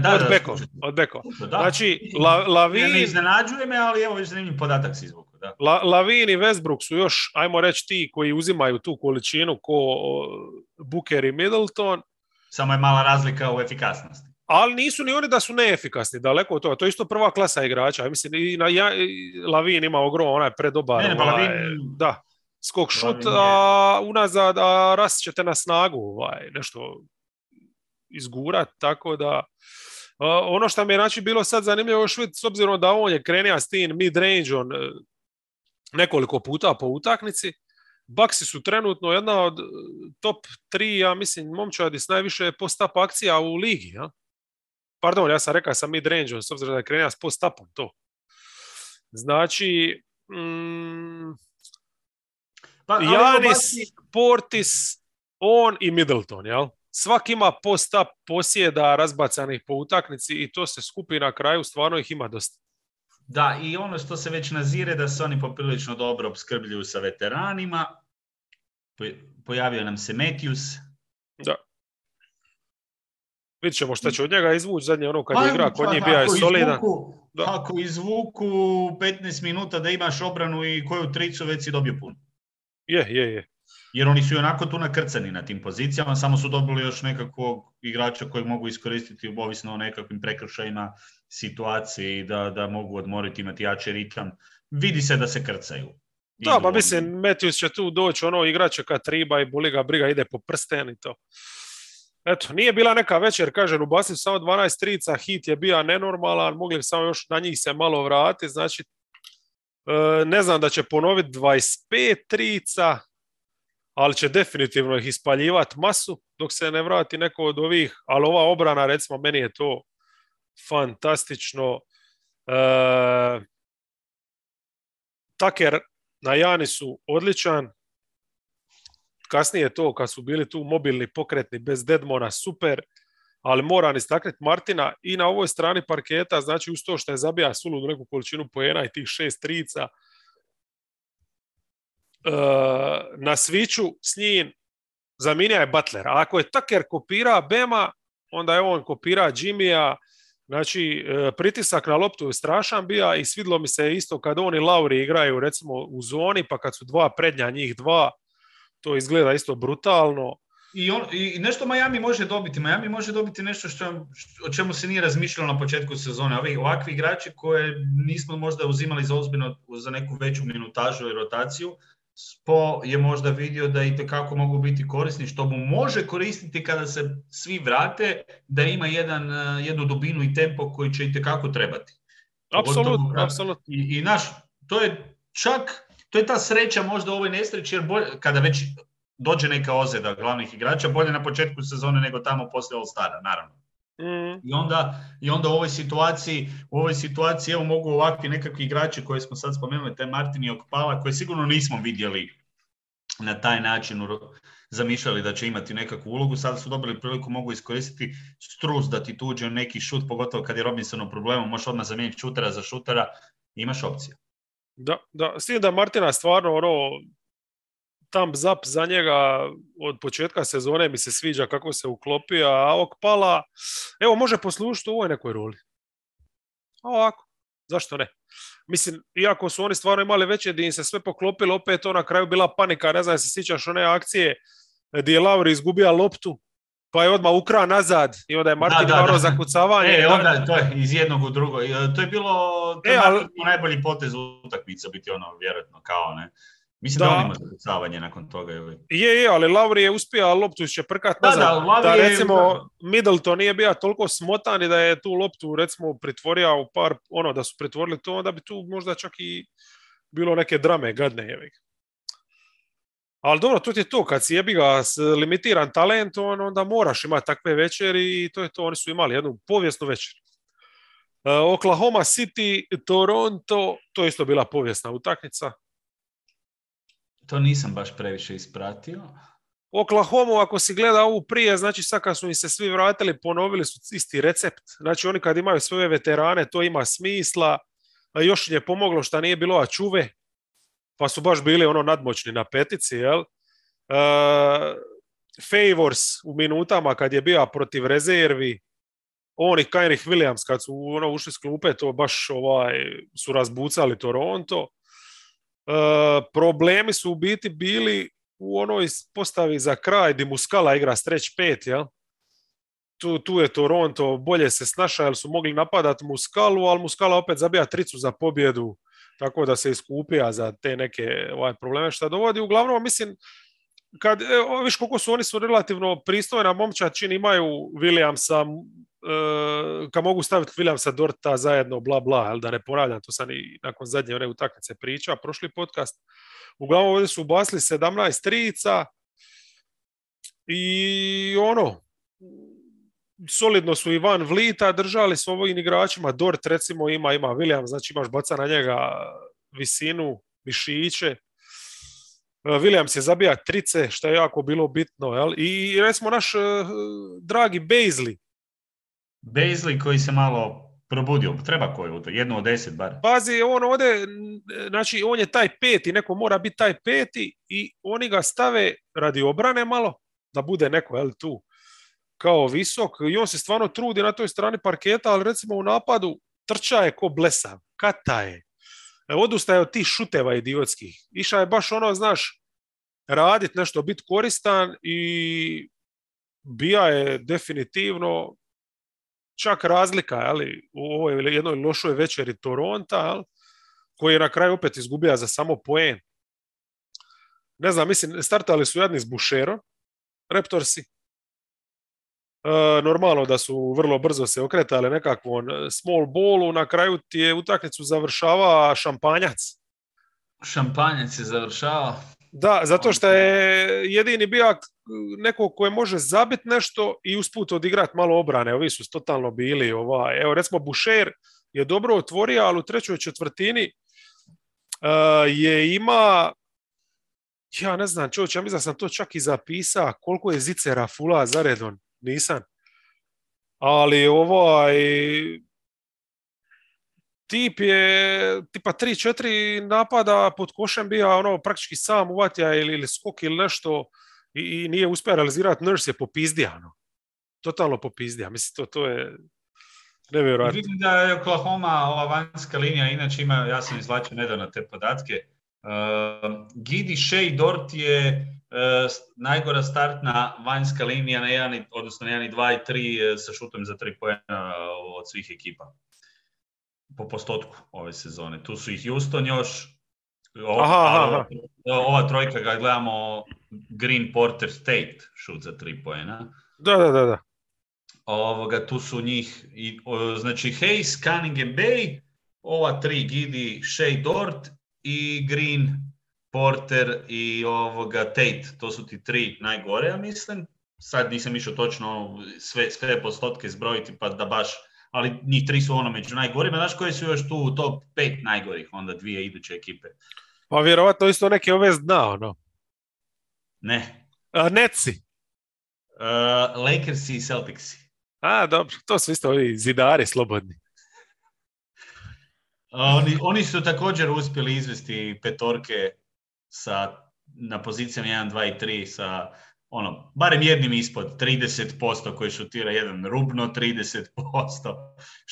da, od beko, od. Znači, La, Ne, ne Lavin, iznenađuje me, ali evo još zanimljiv podatak si izvuku, da. La, Lavin i Westbrook su još, ajmo reći, ti koji uzimaju tu količinu ko Booker i Middleton, Samo je mala razlika u efikasnosti. ali nisu ni oni da su neefikasni, daleko od toga. To je isto prva klasa igrača. Mislim, i na, ja, i Lavin ima ogroman, onaj predobar. Ne, ne, pa ovaj, Lavin- da, skok šut, a unazad a rast ćete na snagu, ovaj, nešto izgurat, tako da a, ono što mi je znači bilo sad zanimljivo još s obzirom da on je krenija s tim mid-range-on e, nekoliko puta po utakmici, Baksi su trenutno jedna od e, top 3, ja mislim, momčadi s najviše post-up akcija u ligi. Ja? Pardon, ja sam rekao sa mid-range, s obzirom da je krenija s post-upom to. Znači, mm, Pa, Janis, Baksi- Portis, on i Middleton, jel? Svak ima post-up posjeda razbacanih po utakmici i to se skupi na kraju, stvarno ih ima dosta. Da, i ono što se već nazire da se oni poprilično dobro opskrbljuju sa veteranima. Po- Pojavio nam se Matthews. Vidjet ćemo šta će od njega izvući zadnje ono kad Pa, je igra, kod pa, njih bija je solidan. izvuku- Da. Ako izvuku 15 minuta da imaš obranu i koju tricu već si dobio puno. Je, je, je. Jer oni su i onako tu nakrcani na tim pozicijama, samo su dobili još nekakvog igrača kojeg mogu iskoristiti ovisno o nekakvim prekršajima situaciji da, da mogu odmoriti, imati jači ritam. Vidi se da se krcaju. Da, Idu pa mislim, Matthews će tu doći, ono, igrače kad triba i boli ga briga, ide po prsten i to. Eto, nije bila neka večer, kažem, su samo 12 trica, hit je bio nenormalan, mogli samo još na njih se malo vratiti, znači, e, ne znam da će ponoviti 25 trica, ali će definitivno ih ispaljivati masu dok se ne vrati neko od ovih, ali ova obrana recimo meni je to fantastično. E, Taker na Janisu odličan, kasnije to kad su bili tu mobilni pokretni bez Dedmona super, ali moram istaknuti Martina i na ovoj strani parketa, znači uz to što je zabija suludu neku količinu poena i tih šest trica, na sviću s njim zaminja je Butler. A ako je Tucker kopira Bema, onda je on kopira Jimmya, Znači, e, pritisak na loptu je strašan bija i svidlo mi se isto kad oni Lauri igraju recimo u zoni, pa kad su dva prednja njih dva, to izgleda isto brutalno. I, on, I nešto Miami može dobiti. Miami može dobiti nešto što, o čemu se nije razmišljalo na početku sezone. Ovi, ovakvi igrači koje nismo možda uzimali za ozbiljno za neku veću minutažu i rotaciju, Spo je možda vidio da i kako mogu biti korisni, što mu može koristiti kada se svi vrate, da ima jedan, eh, jednu dubinu i tempo koji će i tekako trebati. Apsolutno, apsolutno. I, I naš, to je čak, to je ta sreća možda u ovoj nesreći, jer bolje, kada već dođe neka ozljeda glavnih igrača, bolje na početku sezone nego tamo poslije All Stara, naravno. Mm. I, onda, I onda u ovoj situaciji, u ovoj situaciji evo mogu ovakvi nekakvi igrači koje smo sad spomenuli, taj Martin i Okpala, koje sigurno nismo vidjeli na taj način zamišljali da će imati nekakvu ulogu, sada su dobili priliku, mogu iskoristiti strus da ti tuđe neki šut, pogotovo kad je Robinson u problemu, možeš odmah zamijeniti šutera za šutera, imaš opcije. Da, da, s da Martina stvarno ono, thumbs up za njega od početka sezone mi se sviđa kako se uklopio, a Okpala, evo može poslušati u ovoj nekoj roli. Ovako, zašto ne? Mislim, iako su oni stvarno imali veće gdje im se sve poklopilo, opet to na kraju bila panika, ne znam se sjećaš one akcije gdje je Lauri izgubio loptu, pa je odmah ukra nazad i onda je Martin da, zakucavanje. E, onda to je iz jednog u drugo. To je bilo to e, najbolji potez utakmica biti ono, vjerojatno, kao ne. Mislim da, da on ima zakucavanje nakon toga. Ili... Je, je, ali Lauri je uspio loptu će prkat nazad. Da, da, recimo je... Middleton nije bio toliko smotan i da je tu loptu recimo pretvorio u par, ono da su pretvorili to, onda bi tu možda čak i bilo neke drame gadne. Je. Ali dobro, to je to, kad si jebi ga limitiran talent, on, onda moraš imati takve večeri i to je to, oni su imali jednu povijesnu večer. Uh, Oklahoma City, Toronto, to je isto bila povijesna utakmica. To nisam baš previše ispratio. Oklahoma, ako si gleda ovu prije, znači sad kad su im se svi vratili, ponovili su isti recept. Znači oni kad imaju svoje veterane, to ima smisla. Još je pomoglo što nije bilo čuve, pa su baš bili ono nadmoćni na petici, jel? Uh, favors u minutama kad je bio protiv rezervi, on i Williams kad su ono ušli s klupe, to baš ovaj, su razbucali Toronto. Uh, problemi su u biti bili u onoj postavi za kraj gdje Muskala igra stretch 5, jel? Tu, tu je Toronto bolje se snaša jer su mogli napadati Muskalu, ali Muskala opet zabija tricu za pobjedu tako da se iskupija za te neke ovaj, probleme što dovodi. Uglavnom, mislim, kad, evo, viš koliko su oni su relativno pristojna momčad, čini imaju Williamsa, e, kad mogu staviti Williamsa Dorta zajedno, bla bla, da ne ponavljam, to sam i nakon zadnje one utakmice priča, prošli podcast. Uglavnom ovdje su ubasili 17 trica i ono, solidno su i van Vlita držali s ovim igračima. Dort recimo ima, ima William, znači imaš baca na njega visinu, mišiće. E, Williams je zabija trice, što je jako bilo bitno. Jel? I recimo naš uh, dragi Bazley. Bazley koji se malo probudio, treba koju, jedno od deset bar. Pazi, on ovdje, znači on je taj peti, neko mora biti taj peti i oni ga stave radi obrane malo, da bude neko jel, tu kao visok i on se stvarno trudi na toj strani parketa, ali recimo u napadu trča je ko blesav, kata je. E, odustaje od tih šuteva idiotskih. Iša je baš ono, znaš, radit nešto, biti koristan i bija je definitivno čak razlika ali, u ovoj jednoj lošoj večeri Toronta, ali, koji je na kraju opet izgubija za samo poen. Ne znam, mislim, startali su jadni s Bušerom, Raptorsi, E, normalno da su vrlo brzo se okretali nekakvom e, small ballu, na kraju ti je utakmicu završava šampanjac. Šampanjac je završava. Da, zato što je jedini bio neko koje može zabiti nešto i usput odigrati malo obrane. Ovi su totalno bili. Ovaj. Evo, recimo, Boucher je dobro otvorio, ali u trećoj četvrtini uh, je ima ja ne znam, čovječ, ja mislim da sam to čak i zapisao, koliko je zicera fula za redon, nisam. Ali ovaj, tip je tipa 3-4 napada pod košem bio ono praktički sam uvatija ili, ili skok ili nešto i, i nije uspio realizirati, Nurse je popizdija. Ono. Totalno popizdija. Mislim, to, to je nevjerojatno. Vidim da je Oklahoma, ova vanjska linija, inače ima, ja sam izvlačio nedavno te podatke, uh, Gidi Shea Dort je najgora startna vanjska linija na 1, odnosno na 1, 2 i 3 sa šutom za 3 pojena od svih ekipa po postotku ove sezone. Tu su i Houston još, o, Aha, aha, ova, aha. ova trojka kad gledamo Green Porter State šut za tri poena. Da, da, da, da. Ovoga, tu su njih, i, o, znači Hayes, Cunningham Bay, ova tri Gidi, Shea Dort i Green, Porter i ovoga Tate. To su ti tri najgore, ja mislim. Sad nisam išao točno sve, sve postotke zbrojiti pa da baš ali njih tri su ono među najgorima. Znaš koji su još tu u top pet najgorih, onda dvije iduće ekipe? Pa vjerovatno isto neke ove zna, ono. Ne. A, Netsi. Uh, Lakersi i Celticsi. A, dobro, to su isto ovi zidari slobodni. Oni, oni su također uspjeli izvesti petorke sa, na pozicijama 1, 2 i 3 sa ono, barem jednim ispod 30% koji šutira jedan rubno 30%.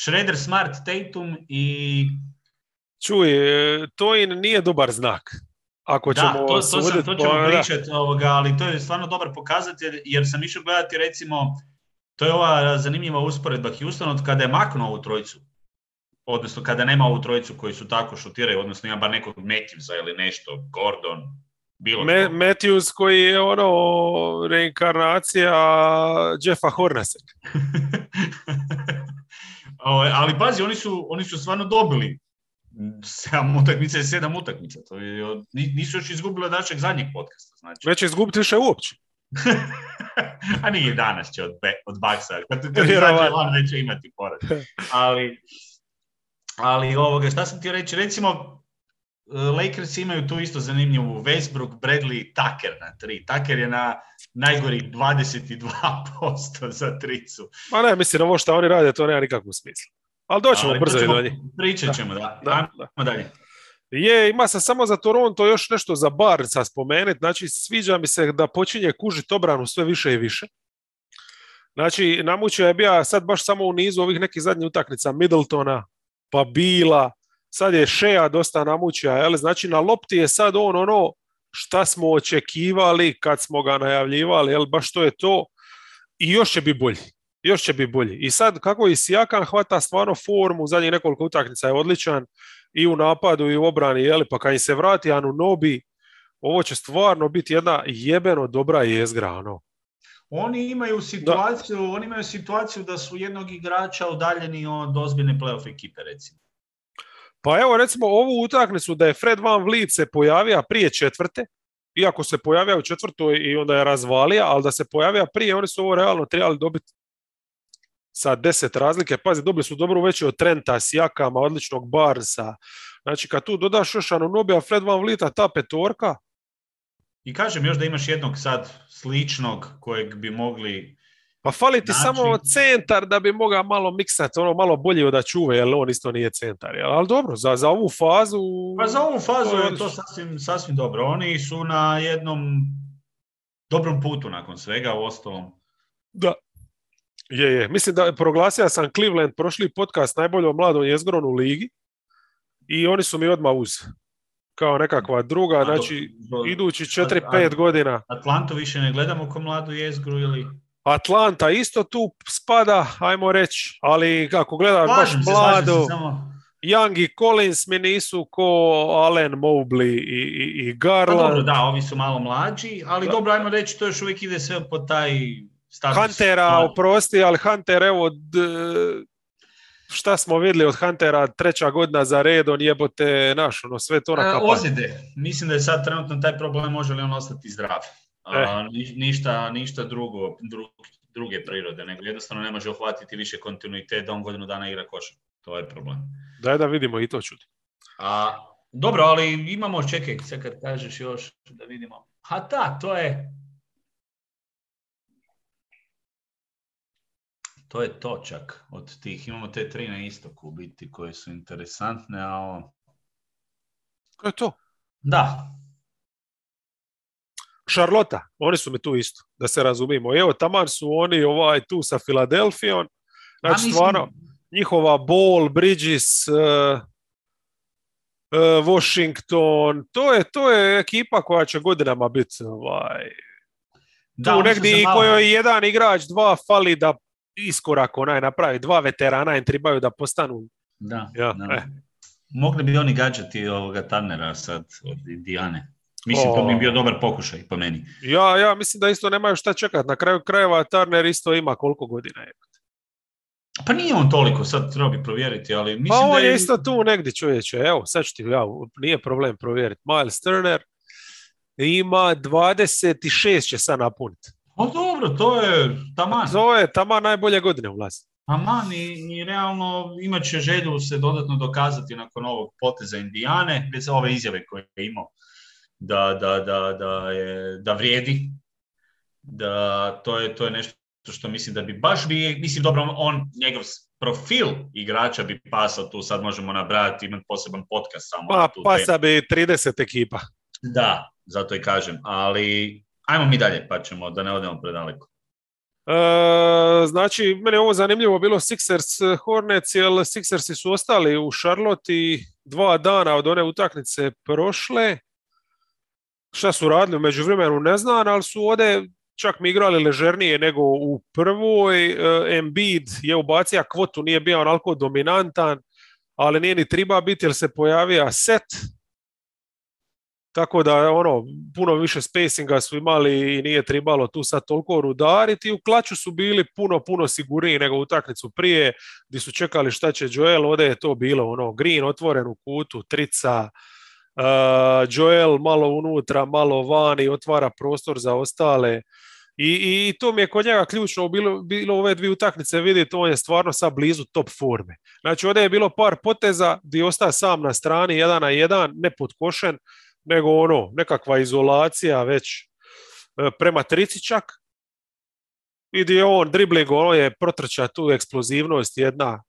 Schroeder, Smart, Tatum i... Čuj, e, to i nije dobar znak. Ako Da, ćemo to, to, sam, to po- ćemo da. pričati, ovoga, ali to je stvarno dobar pokazatelj, jer sam išao gledati recimo, to je ova zanimljiva usporedba Houston od kada je maknuo ovu trojicu, odnosno kada nema ovu trojicu koji su tako šutiraju, odnosno ima bar nekog Matthewsa ili nešto, Gordon, bilo Me. Matthews koji je ono reinkarnacija Jeffa Hornacek. (laughs) Ovo, ali pazi, oni su, oni su stvarno dobili sedam utakmica i sedam utakmica. To je, nisu još izgubili od našeg zadnjeg podcasta. Znači. Neće izgubiti više uopće. (laughs) A nije danas će od, od Baksa. Kad, (laughs) kad izađe van neće imati poraz. Ali, ali ovoga, šta sam ti reći? Recimo, e, Lakers imaju tu isto zanimljivu Westbrook, Bradley, Tucker na tri. Tucker je na najgorih 22% za tricu. Ma ne, mislim, ovo što oni rade, to nema nikakvog smisla. Ali doćemo Ali brzo i ćemo- do njih. Pričat ćemo, da. Da, da. dalje. Je, ima se samo za Toronto još nešto za Barca spomenuti. Znači, sviđa mi se da počinje kužiti obranu sve više i više. Znači, namučio je bio sad baš samo u nizu ovih nekih zadnjih utakmica Middletona, pa Bila, sad je Shea dosta namučio, jel? Znači, na lopti je sad on ono šta smo očekivali kad smo ga najavljivali, jel? Baš to je to. I još će biti bolji. Još će biti bolji. I sad kako i Sijakan hvata stvarno formu, zadnjih nekoliko utakmica je odličan i u napadu i u obrani, jeli, pa kad im se vrati Anunobi, ovo će stvarno biti jedna jebeno dobra jezgra, ono. Oni imaju situaciju, oni imaju situaciju da su jednog igrača udaljeni od ozbiljne playoff ekipe, recimo. Pa evo recimo ovu utakmicu da je Fred Van Vliet se pojavio prije četvrte, iako se pojavio u četvrtoj i onda je razvalija, ali da se pojavio prije, oni su ovo realno trebali dobiti sa deset razlike. Pazi, dobili su dobru veću od Trenta, Sijakama, odličnog Barnsa. Znači, kad tu dodaš još Anunobija, Fred Van Vlieta, ta petorka, I kažem još da imaš jednog sad sličnog kojeg bi mogli... Pa fali ti Znači- samo centar da bi mogao malo miksati, ono malo bolje od Ačuve, jer on isto nije centar. Jel? Ali dobro, za, za ovu fazu... Pa za ovu fazu To je to sasvim, sasvim dobro. Oni su na jednom dobrom putu nakon svega, u ostalom. Da. Je, je. Mislim da proglasio sam Cleveland prošli podcast najboljom mladom jezgrom u ligi i oni su mi odmah uz. Kao nekakva druga, znači do- idući a- 4-5 godina. Atlantu više ne gledamo ko mladu jezgru ili... Atlanta isto tu spada, ajmo reći, ali ako gledaš baš se, mlado, samo... Young i Collins mi nisu ko Allen Mobley i, i, i Pa Garland. dobro, da, ovi su malo mlađi, ali Da. dobro, ajmo reći, to još uvijek ide sve po taj status. Huntera, oprosti, ali Hunter, evo, d- šta smo vidjeli od Huntera treća godina za red, on jebote naš, ono sve to na E, kapanju. Ozljede. Mislim da je sad trenutno taj problem može li on ostati zdrav. E. ni- ništa, ništa drugo, dru- druge prirode, nego jednostavno ne može uhvatiti više kontinuitet da on godinu dana igra košar. To je problem. Daj da vidimo i to čuti. A, dobro, ali imamo, čekaj, sad kad kažeš još da vidimo. Ha da, to je... To je to čak od tih. Imamo te tri na istoku u biti koje su interesantne, a ovo... Ko je to? Da, Charlotte, oni su mi tu isto, da se razumijemo. Evo, taman su oni ovaj tu sa Filadelfijom. Znači, mislim- stvarno, njihova Ball, Bridges, uh, uh, Washington, to je, to je ekipa koja će godinama biti ovaj, da, tu su negdje i kojoj jedan igrač, dva fali da iskorak onaj napravi, dva veterana im trebaju da postanu. Da, Ja, da. e. Mogli bi oni gađati ovoga Turnera sad od Dijane. Mislim, to bi O. bio dobar pokušaj po meni. Ja, ja mislim da isto nemaju šta čekati. Na kraju krajeva Turner isto ima koliko godina je. Pa nije on toliko, sad treba bi provjeriti, ali mislim Pa da on je... je isto tu negdje čovječe, evo sad ću ti, ja, nije problem provjeriti. Miles Turner ima 26 će sad napuniti. Pa dobro, to je taman. To je tamo najbolje godine ulazi. Taman i, i realno imat će želju se dodatno dokazati nakon ovog poteza Indijane, bez ove izjave koje je imao, da, da, da, da, je, da vrijedi. Da, to, je, to je nešto što mislim da bi baš bi, mislim dobro, on, njegov profil igrača bi pasao tu, sad možemo nabrajati, imati poseban podcast samo Pa, pa sad bi 30 ekipa. Da, zato i kažem, ali ajmo mi dalje, pa ćemo da ne odemo predaleko. E, znači, meni ovo zanimljivo bilo Sixers eh, Hornets, jer Sixersi su ostali u Charlotte i dva dana od one utakmice prošle. Šta su radili u međuvremenu ne znam, ali su ovdje čak mi igrali ležernije nego u prvoj. E, Embiid je ubacio kvotu, nije bio onako dominantan, ali nije ni triba biti jer se pojavio set. Tako da ono, puno više spacinga su imali i nije trebalo tu sad toliko rudariti. U klaču su bili puno, puno sigurniji nego utakmicu prije, gdje su čekali šta će Joel, ovdje je to bilo ono, Green otvoren u kutu, trica, uh, Joel malo unutra, malo van i otvara prostor za ostale. I, i, i to mi je kod njega ključno bilo, bilo ove dvije utakmice vidjeti, on je stvarno sad blizu top forme. Znači ovdje je bilo par poteza gdje je ostao sam na strani, jedan na jedan, ne podkošen, nego ono, nekakva izolacija već e, prema trici čak. I gdje je on dribling, ono je protrča tu eksplozivnost jedna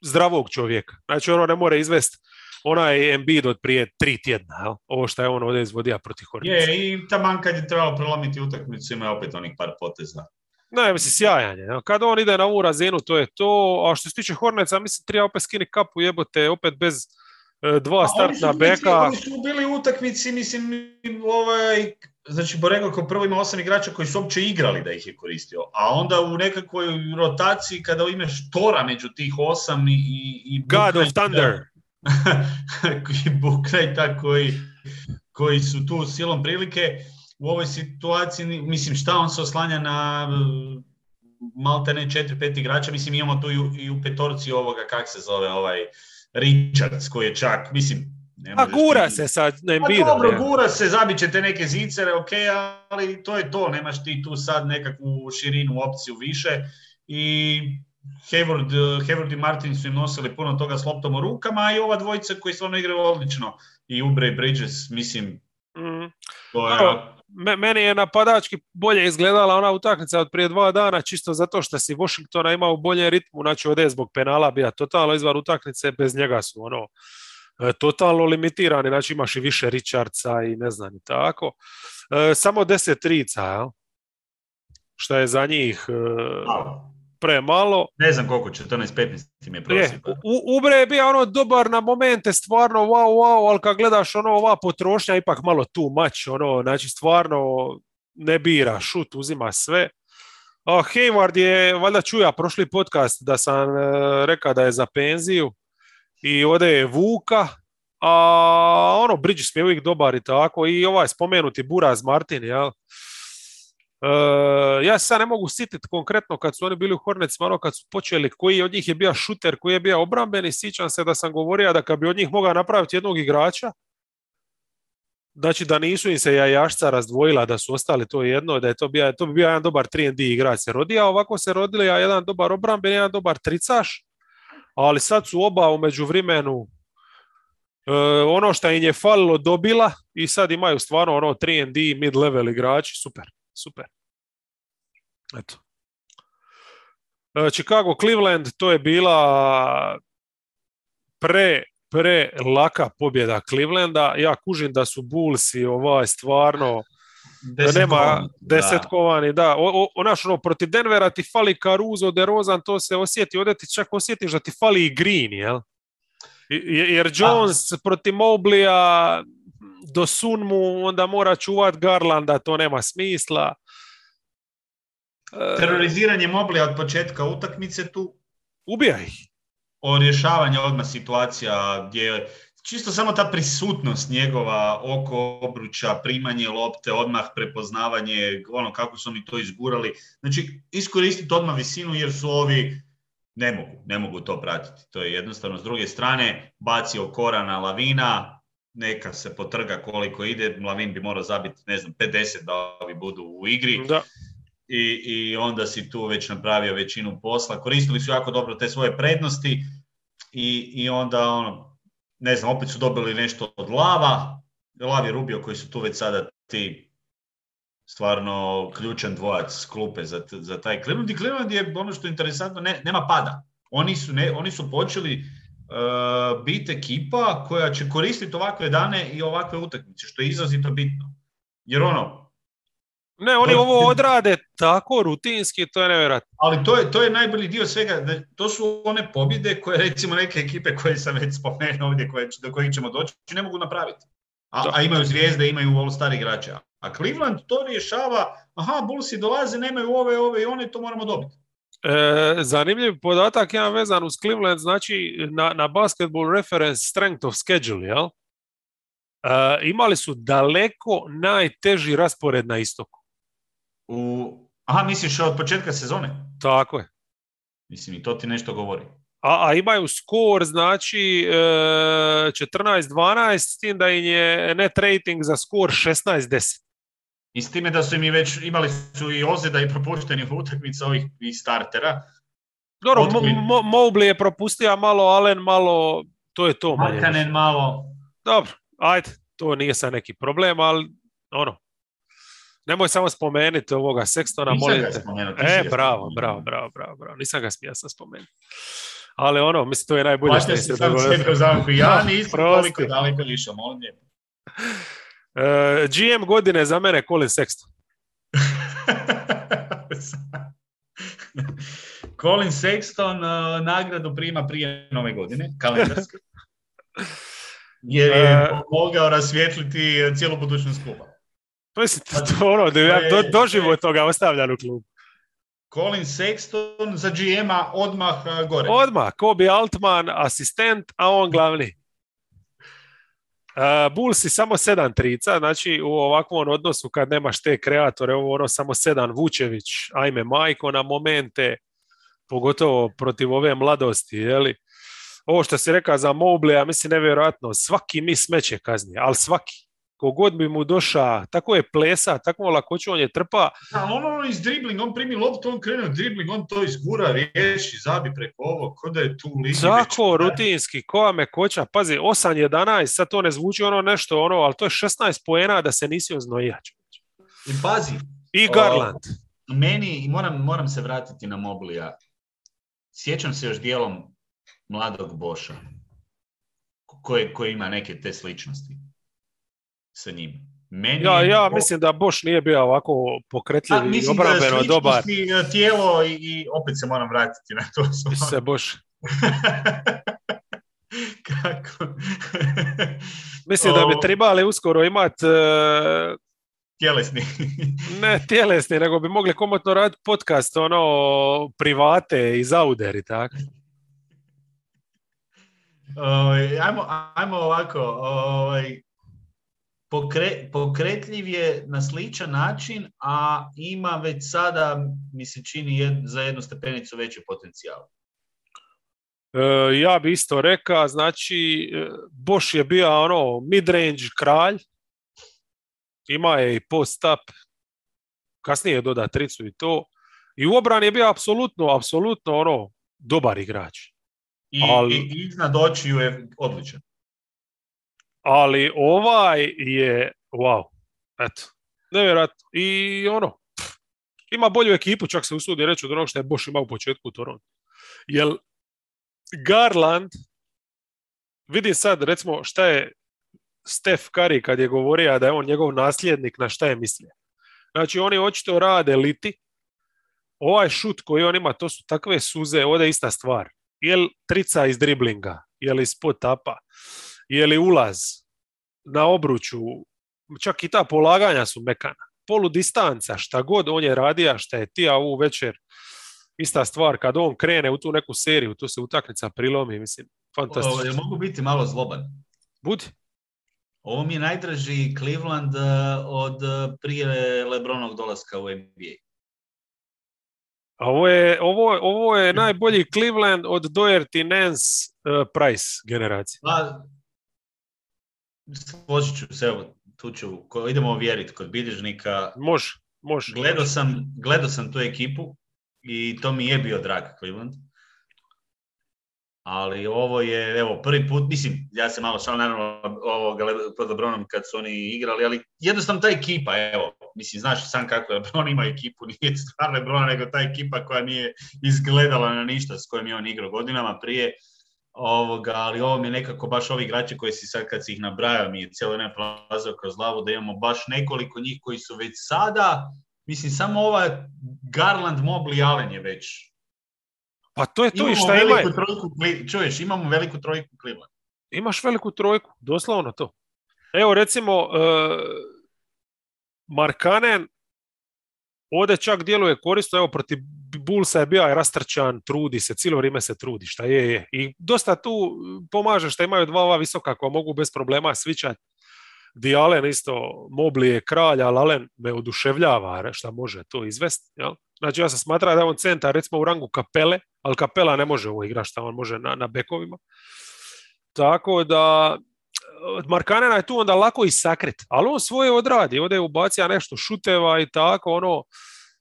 zdravog čovjeka. Znači ono ne more izvesti onaj Embiid od prije tri tjedna, jel? ovo što je on ovdje izvodio protiv Hornetsa. Je, i taman kad je trebalo prelomiti utakmicu ima opet onih par poteza. Ne, mislim, sjajan je. Kad on ide na ovu razinu, to je to. A što se tiče Hornetsa, mislim, treba opet skini kapu, jebote, opet bez dva A oni su startna beka. Oni su bili u utakmici, mislim, ovaj, znači Borego kao prvo ima osam igrača koji su uopće igrali da ih je koristio, a onda u nekakvoj rotaciji kada imaš Tora među tih osam i... i, i God of Thunder. (laughs) i Bouknighta koji, koji su tu silom prilike u ovoj situaciji, mislim šta on se oslanja na uh, malte ne četiri, pet igrača, mislim imamo tu i u, i u petorci ovoga, kak se zove, ovaj Richards koji je čak, mislim, ne A možeš gura ti- se sad na Pa dobro, ne? gura se, zabit ćete neke zicere, ok, ali to je to, nemaš ti tu sad nekakvu širinu opciju više i Hayward, Hayward i Martin su im nosili puno toga s loptom u rukama, a i ova dvojica koji stvarno igraju odlično. I Ubre i Bridges, mislim, Mm. to je... Dobro. Me- meni je napadački bolje izgledala ona utakmica od prije dva dana, čisto zato što si Washingtona imao u boljem ritmu, znači ovdje je zbog penala bija totalno izvan utakmice, bez njega su ono e, totalno limitirani, znači imaš i više Richardsa i ne znam i tako. E, samo deset trica, jel? Što je za njih e. premalo. Ne znam koliko, 14-15 im je Je, prosjek. u, Ubre je bio ono dobar na momente, stvarno wow, wow, ali kad gledaš ono ova potrošnja ipak malo tu mač, ono, znači stvarno ne bira, šut, uzima sve. A Hayward je, valjda čuja prošli podcast da sam e, rekao da je za penziju i ode je Vuka, a ono, Bridges mi je uvijek dobar i tako, i ovaj spomenuti Buraz Martin, jel? ja se sad ne mogu sititi konkretno kad su oni bili u Hornetsima, ono kad su počeli, koji od njih je bio šuter, koji je bio obrambeni, sjećam se da sam govorio da kad bi od njih mogao napraviti jednog igrača, znači da nisu im se jajašca razdvojila, da su ostali to jedno, da je to, bio, to bi bio jedan dobar 3D igrač se rodi, a ovako se rodili ja jedan dobar obramben, jedan dobar tricaš, ali sad su oba u međuvremenu e, ono što im je falilo dobila i sad imaju stvarno ono 3D mid-level igrači, super, super. Eto. E, Chicago Cleveland to je bila pre pre laka pobjeda Clevelanda. Ja kužim da su Bullsi ovaj stvarno nema desetkovani, da. O, o, ono, protiv Denvera ti fali Caruso, DeRozan, to se osjeti, ovdje ti čak osjetiš da ti fali i Green, jel? Jer Jones protiv Moblija do Sunmu onda mora čuvat Garlanda, to nema smisla. Teroriziranje Moblija od početka utakmice tu. Ubija ih o rješavanju odmah situacija gdje čisto samo ta prisutnost njegova oko obruča, primanje lopte, odmah prepoznavanje, ono kako su oni to izgurali. Znači, iskoristiti odmah visinu jer su ovi ne mogu, ne mogu to pratiti. To je jednostavno. S druge strane, bacio Korana Lavina, neka se potrga koliko ide, Lavin bi morao zabiti, ne znam, 50 da ovi budu u igri. Da. I, I onda si tu već napravio većinu posla. Koristili su jako dobro te svoje prednosti i, i onda ono, ne znam, opet su dobili nešto od Lava, Lav je Rubio koji su tu već sada ti stvarno ključan dvojac klupe za, za taj Cleveland. I Cleveland je ono što je interesantno, ne, nema pada. Oni su, ne, oni su počeli biti ekipa koja će koristiti ovakve dane i ovakve utakmice, što je izrazito bitno. Jer ono, ne, oni ovo odrade tako rutinski, to je nevjerojatno. Ali to je, to je najbolji dio svega. To su one pobjede koje recimo neke ekipe koje sam već spomenuo ovdje, koje, do kojih ćemo doći, ne mogu napraviti. A, a imaju zvijezde, imaju all-star igrača. A Cleveland to rješava, aha, Bullsi dolaze, nemaju ove, ove i one, to moramo dobiti. E, zanimljiv podatak jedan vezan uz Cleveland, znači na, na basketball reference strength of schedule, jel? E, imali su daleko najteži raspored na istoku. U... Aha, misliš od početka sezone? Tako je. Mislim, i to ti nešto govori. A, a imaju skor, znači e, 14-12, s tim da im je net rating za skor 16-10. I s time da su im već imali su i ozljeda i propušteni utakmica ovih i startera. Dobro, Mobley je propustio malo, Allen malo, to je to. Markanen malo. Dobro, ajde, to nije sad neki problem, ali ono, Nemoj samo spomenuti ovoga Sextona, molim te. E, bravo, bravo, bravo, bravo, bravo. Nisam ga smija sam spomenuti. Ali ono, mislim, to je najbolje što se dogodilo. Ja nisam (laughs) toliko daleko lišao, molim je. Uh, GM godine za mene Colin Sexton. (laughs) Colin Sexton uh, nagradu prima prije nove godine, kalendarske. (laughs) Jer je uh, mogao rasvijetliti cijelu budućnost kluba. Mislim, to, ono, da ja do, doživo toga ostavljan u klubu. Colin Sexton za GM-a odmah gore. Odmah, Kobe Altman asistent, a on glavni. Uh, Bulls i samo sedam trica, znači u ovakvom odnosu kad nemaš te kreatore, ovo ono samo sedam Vučević, ajme majko na momente, pogotovo protiv ove mladosti, jeli? Ovo što si rekao za Mobley, ja mislim nevjerojatno, svaki mi smeće kazni, ali svaki kogod bi mu došao, tako je plesa, tako lakoću on je trpa. Da, on, on iz dribling, on primi loptu, on krene dribling, on to izgura, riješi, zabi preko ovo, ko da je tu ligi. Tako, rutinski, koja me koća, pazi, 8-11, sad to ne zvuči ono nešto, ono, ali to je 16 poena da se nisi oznojač. I pazi. I Garland. O, meni, moram, moram se vratiti na Moblija. Sjećam se još dijelom mladog Boša, koji, koji ima neke te sličnosti sa njim. Meni ja, ja mislim da Boš nije bio ovako pokretljiv i obrambeno dobar. E, tijelo i, i opet se moram vratiti na to. (laughs) Se Boš. (laughs) Kako? (laughs) mislim da bi trebali uskoro imati uh, tjelesni. ne tjelesni, nego bi mogli komotno raditi podcast ono private i zauder i tako. Uh, ajmo, ajmo ovako, ovaj, pokre, pokretljiv je na sličan način, a ima već sada, mi se čini, jed, za jednu stepenicu veći potencijal. E, ja bi isto rekao, znači e, Bosch je bio ono mid-range kralj, ima je i post-up, kasnije je doda tricu i to. I u obrani je bio apsolutno, apsolutno ono dobar igrač. I, ali, i iznad očiju je odličan. Ali ovaj je, wow, eto, nevjerojatno. I ono, ima bolju ekipu, čak se usudi reći od onog što je Bosch imao u početku u Toronto. Jel Garland, vidi sad recimo šta je Steph Curry kad je govorio da je on njegov nasljednik, na šta je mislio. Znači oni očito rade liti, ovaj šut koji on ima, to su takve suze, ovdje je ista stvar. Je li trica iz driblinga, je li spot tapa, je li ulaz na obruču, čak i ta polaganja su mekana. Polu distanca, šta god on je radio, šta je ti, a ovu večer ista stvar, kad on krene u tu neku seriju, tu se utakmica prilomi, mislim, fantastično. Ja mogu biti malo zloban? Budi. Ovo mi je najdraži Cleveland uh, od uh, prije Lebronog dolaska u NBA. A ovo je, ovo, ovo je najbolji Cleveland od Doherty, Nance, uh, Price generacije. Pa, složit ću se, evo, tu ću, idemo vjeriti kod bilježnika. Može, može. Gledao sam, gledao sam tu ekipu i to mi je bio drag Cleveland. Ali ovo je, evo, prvi put, mislim, ja se malo šalim, naravno, ovoga, pod Lebronom kad su oni igrali, ali jednostavno ta ekipa, evo, mislim, znaš sam kako Lebron ima ekipu, (laughs) nije stvar Lebron, nego ta ekipa koja nije izgledala na ništa s kojim je on igrao godinama prije, ovoga, ali ovo mi je nekako baš ovi igrači koji si sad kad si ih nabrajao mi je cijelo ne prolazio kroz glavu da imamo baš nekoliko njih koji su već sada, mislim samo ova Garland Mobley Allen je već pa to je to imamo i šta ima. Trojku, čuješ, imamo veliku trojku Cleveland. Imaš veliku trojku, doslovno to. Evo recimo, uh, Markanen ovdje čak djeluje korisno, evo protiv Bullsa je bio rastrčan, trudi se, cijelo vrijeme se trudi, šta je, je. I dosta tu pomaže što imaju dva ova visoka koja mogu bez problema svičati. Di Allen isto, Mobli je kralj, ali Allen me oduševljava šta može to izvesti. Znači ja sam smatrao da je on centar recimo u rangu kapele, ali kapela ne može ovo igrati šta on može na, na bekovima. Tako da Markanena je tu onda lako i sakrit, ali on svoje odradi, ovdje je ubacija nešto šuteva i tako, ono,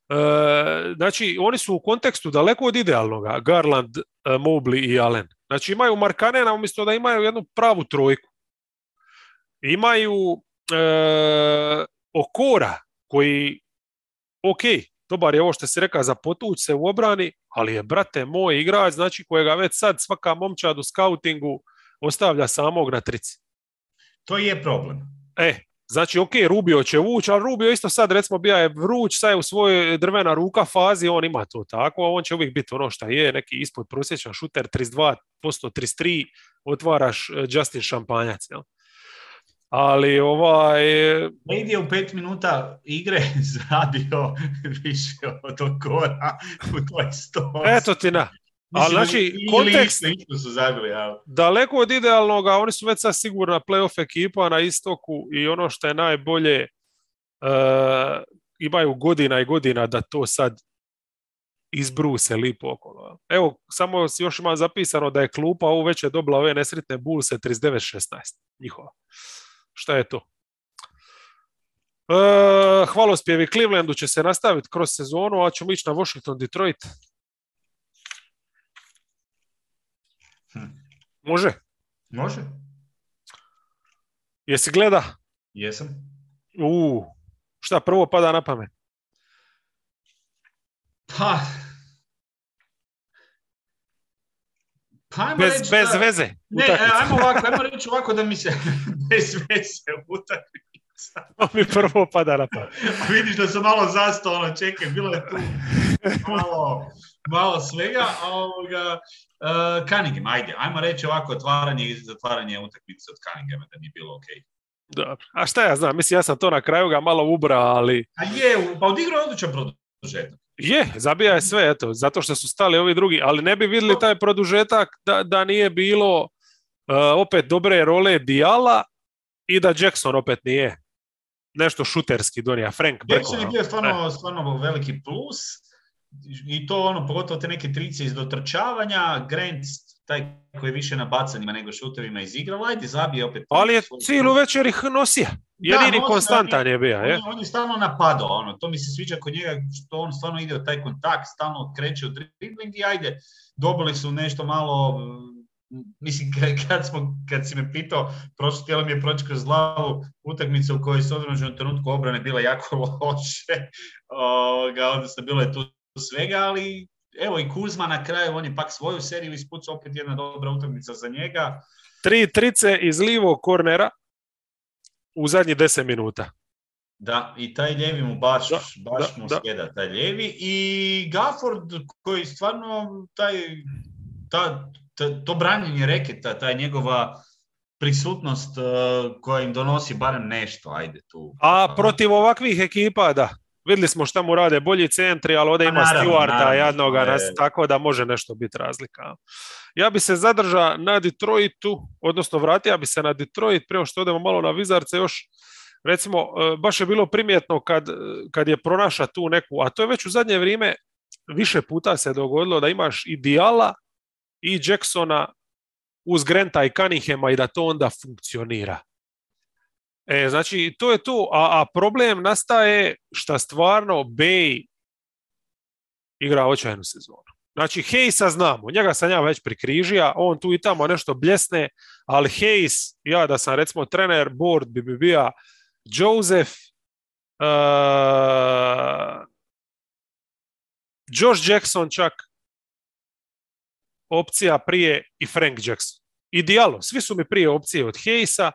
e, znači oni su u kontekstu daleko od idealnoga, Garland, e, Mobley i Allen. Znači imaju Markanena umjesto da imaju jednu pravu trojku. Imaju e, Okora koji, ok, dobar je ovo što si rekao za potuć se u obrani, ali je, brate, moj igrač, znači kojega već sad svaka momčad u skautingu ostavlja samog na trici. To je problem. E, znači, ok, Rubio će vući, ali Rubio isto sad, recimo, bija je vruć, sad je u svojoj drvena ruka fazi, on ima to tako, on će uvijek biti ono što je, neki ispod prosječan šuter, 32%, 33, otvaraš e, Justin Šampanjac, jel? ali ovaj... Lady je u pet minuta igre (laughs) zradio više od okora u toj sto. Eto ti na. Ali znači, kontekst, isto su zabili, ja. daleko od idealnog, a oni su već sad sigurna playoff ekipa na istoku i ono što je najbolje, uh, imaju godina i godina da to sad izbruse lipo okolo. Evo, samo još ima zapisano da je klupa ovo već je dobila ove nesretne bulse 39-16 njihova šta je to? E, hvalospjevi Clevelandu će se nastaviti kroz sezonu, a ćemo ići na Washington, Detroit. Može? Može. Jesi gleda? Jesam. U, šta prvo pada na pamet? Pa, Pa bez, reći bez da, veze. Ne, utakmica. ajmo ovako, ajmo reći ovako da mi se (laughs) bez veze utakmica. (laughs) To mi prvo pada na pamet. (laughs) Vidiš da sam malo zastao, ono, čekaj, bilo je tu malo, malo svega, a ovoga, uh, Cunningham, ajde, ajmo reći ovako, otvaranje i zatvaranje utakmice od Cunninghama, da mi je bilo okej. Okay. Dobro. A šta ja znam, mislim ja sam to na kraju ga malo ubra, ali... A je, pa odigrao odličan produžetak. Je, zabija je sve, eto, zato što su stali ovi drugi, ali ne bi vidjeli taj produžetak da, da nije bilo uh, opet dobre role Dijala i da Jackson opet nije nešto šuterski donija, Frank Jackson je bio stvarno, stvarno veliki plus i to ono, pogotovo te neke trice iz dotrčavanja, Grant taj koji je više na bacanjima nego šutevima izigrao, ajde zabije opet. Ali je cijelu večer ih nosio. Jedini da, konstantan je bio, je? On, je stalno napadao, ono, to mi se sviđa kod njega, što on stvarno ide u taj kontakt, stalno kreće u dribling i ajde, dobili su nešto malo, mislim, (laughs) kad, smo, kad si me pitao, prošlo tijelo mi je proći kroz glavu utakmica u kojoj se određenom trenutku obrane bila jako (laughs) loše, odnosno bilo je tu svega, ali evo i Kuzma na kraju, on je pak svoju seriju ispucao, opet jedna dobra utakmica za njega. Tri trice iz livog kornera u zadnjih deset minuta. Da, i taj ljevi mu baš, baš mu sjeda, taj ljevi. I Gafford koji stvarno taj, ta, to branjenje reketa, taj njegova prisutnost uh, koja im donosi barem nešto, ajde tu. A protiv ovakvih ekipa, da. Vidjeli smo šta mu rade, bolji centri, ali ovdje ima Stewarta jednoga, nas, tako da može nešto biti razlika. Ja bi se zadržao na Detroitu, odnosno vratio bi se na Detroit, prije što odemo malo na Vizarce još, recimo, e, baš je bilo primjetno kad, kad je pronaša tu neku, a to je već u zadnje vrijeme više puta se dogodilo da imaš i Dijala i Jacksona uz Granta i Cunninghama i da to onda funkcionira. E, znači, to je to, a, a problem nastaje što stvarno Bay igra očajnu sezonu. Znači, Hayesa znamo, njega sam ja već prikrižija, on tu i tamo nešto bljesne, ali Hayes, ja da sam recimo trener, board bi bi bio Joseph, uh, Josh Jackson čak, opcija prije i Frank Jackson. Idealo, svi su mi prije opcije od Hayesa,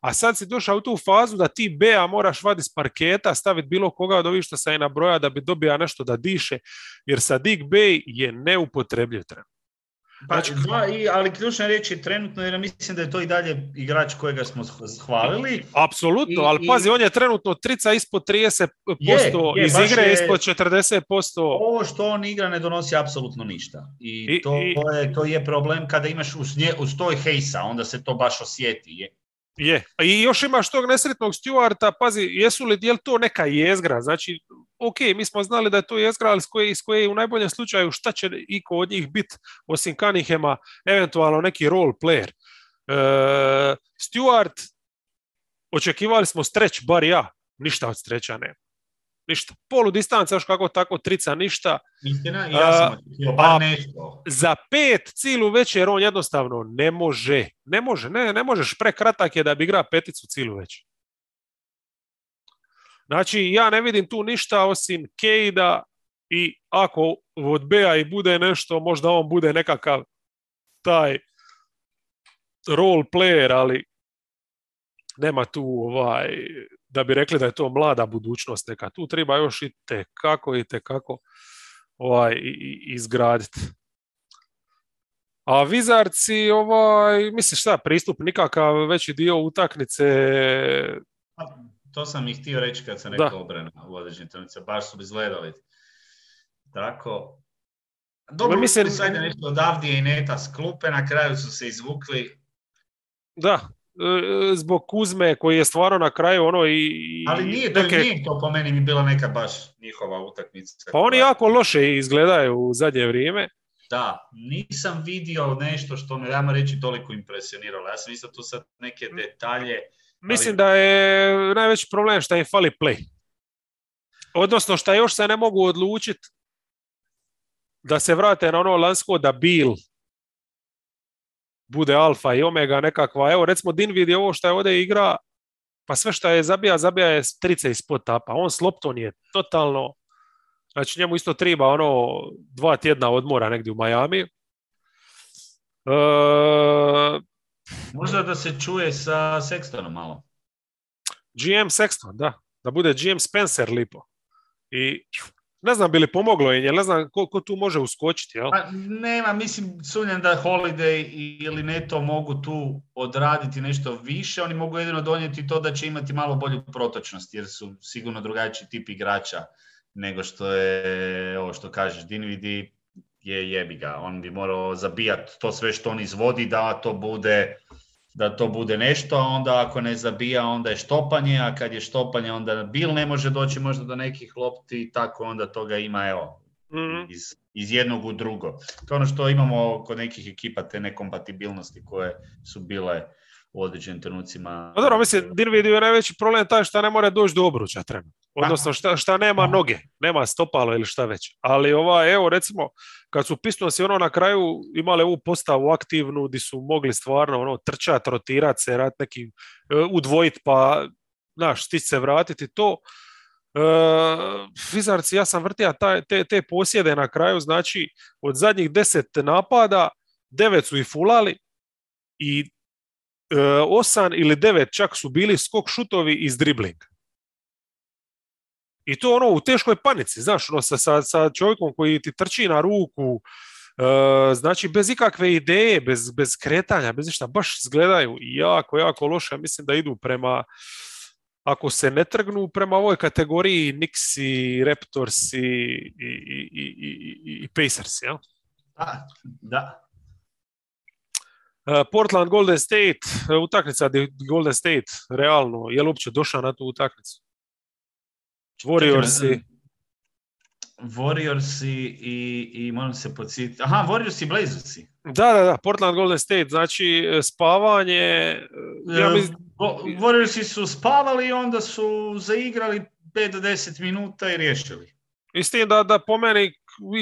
a sad si došao u tu fazu da ti Bea moraš vaditi s parketa, staviti bilo koga od ovih što se na broja da bi dobija nešto da diše, jer Sadik Bey je neupotrebljiv trenutno. Pa, znači, da, i, ali ključna riječ je trenutno, jer mislim da je to i dalje igrač kojega smo hvalili. Apsolutno, ali pazi, on je trenutno trica ispod 30%, je, je, iz igre je, ispod 40%. Ovo što on igra ne donosi apsolutno ništa. I, I to, i, je, to je problem kada imaš uz, nje, uz hejsa, onda se to baš osjeti. Je. Je. I još imaš tog nesretnog Stewarta, pazi, jesu li, je to neka jezgra? Znači, ok, mi smo znali da je to jezgra, ali iz koje, iz koje u najboljem slučaju šta će iko od njih biti, osim Cunninghama, eventualno neki role player. E, Stewart, očekivali smo streć, bar ja, ništa od streća nema ništa. Polu distanca, još kako tako, trica, ništa. Istina, ja sam a, nešto. Za pet cilu večer on jednostavno ne može. Ne može, ne, ne možeš. Prekratak je da bi igra peticu cilu večer. Znači, ja ne vidim tu ništa osim Kejda i ako od Bea i bude nešto, možda on bude nekakav taj role player, ali nema tu ovaj da bi rekli da je to mlada budućnost neka. Tu treba još i te kako i te kako ovaj, izgraditi. A Vizarci, ovaj, misliš šta, pristup nikakav veći dio utakmice? Pa, to sam i htio reći kad sam rekao obrana u određenim trenucima. Baš su izgledali tako. Dobro, mislim... nešto od Avdije i Neta s klupe, na kraju su se izvukli. Da, zbog Kuzme koji je stvarno na kraju ono i... Ali nije neke... nije to po meni mi bila neka baš njihova utakmica. Pa oni jako loše izgledaju u zadnje vrijeme. Da, nisam vidio nešto što me, ja reći, toliko impresioniralo. Ja sam isto tu sad neke detalje. Mislim da je najveći problem što im fali play. Odnosno što još se ne mogu odlučiti da se vrate na ono lansko da Bill bude alfa i omega nekakva. Evo recimo Dinvid je ovo što je ovdje igra, pa sve što je zabija, zabija je trice ispod tapa. On s loptom je totalno, znači njemu isto treba ono dva tjedna odmora negdje u Miami. E... Možda da se čuje sa Sextonom malo. GM Sexton, da. Da bude GM Spencer lipo. I ne znam bi li pomoglo ne znam ko, ko tu može uskočiti. Jel? Pa, nema, mislim, sumnjam da Holiday ili Neto mogu tu odraditi nešto više. Oni mogu jedino donijeti to da će imati malo bolju protočnost, jer su sigurno drugačiji tip igrača nego što je, ovo što kažeš, Dinvidi je jebi ga. On bi morao zabijati to sve što on izvodi da to bude da to bude nešto, a onda ako ne zabija onda je štopanje, a kad je štopanje onda bil ne može doći možda do nekih lopti i tako onda toga ima evo Mhm. iz, iz jednog u drugo. To je ono što imamo kod nekih ekipa, te nekompatibilnosti koje su bile u određenim trenucima. Pa dobro, mislim, Dinvidio je najveći problem taj šta ne mora doći do obruča trenutno. Odnosno šta, šta nema Aha. noge, nema stopalo ili šta već. Ali ova, evo recimo, kad su Pistonsi ono na kraju imali ovu postavu aktivnu gdje su mogli stvarno ono trčat, rotirat se, rat neki, e, udvojit pa, znaš, stić se vratiti to. E, Fizarci, ja sam vrtija taj, te, te posjede na kraju, znači od zadnjih deset napada, devet su i fulali i e, osam ili devet čak su bili skok šutovi iz driblinga. I to ono u teškoj panici, znaš, ono sa, sa, sa čovjekom koji ti trči na ruku, e, znači bez ikakve ideje, bez, bez kretanja, bez ništa, baš izgledaju jako, jako loše. Mislim da idu prema, ako se ne trgnu prema ovoj kategoriji Nixi, Raptors i, i, i, i, i, i Pacers, jel? Da, da. E, Portland Golden State, e, utakmica Golden State realno, je li uopće došao na tu utakmicu? Warriorsi, Warriorsi i, i moram se podsjetiti. Aha, Warriorsi i Blazersi. da, da, da, Portland Golden State, znači e, spavanje, e, ja E, mislim, Wo- Warriorsi su spavali i onda su zaigrali 5 do 10 minuta i riješili. i s tim da, da po meni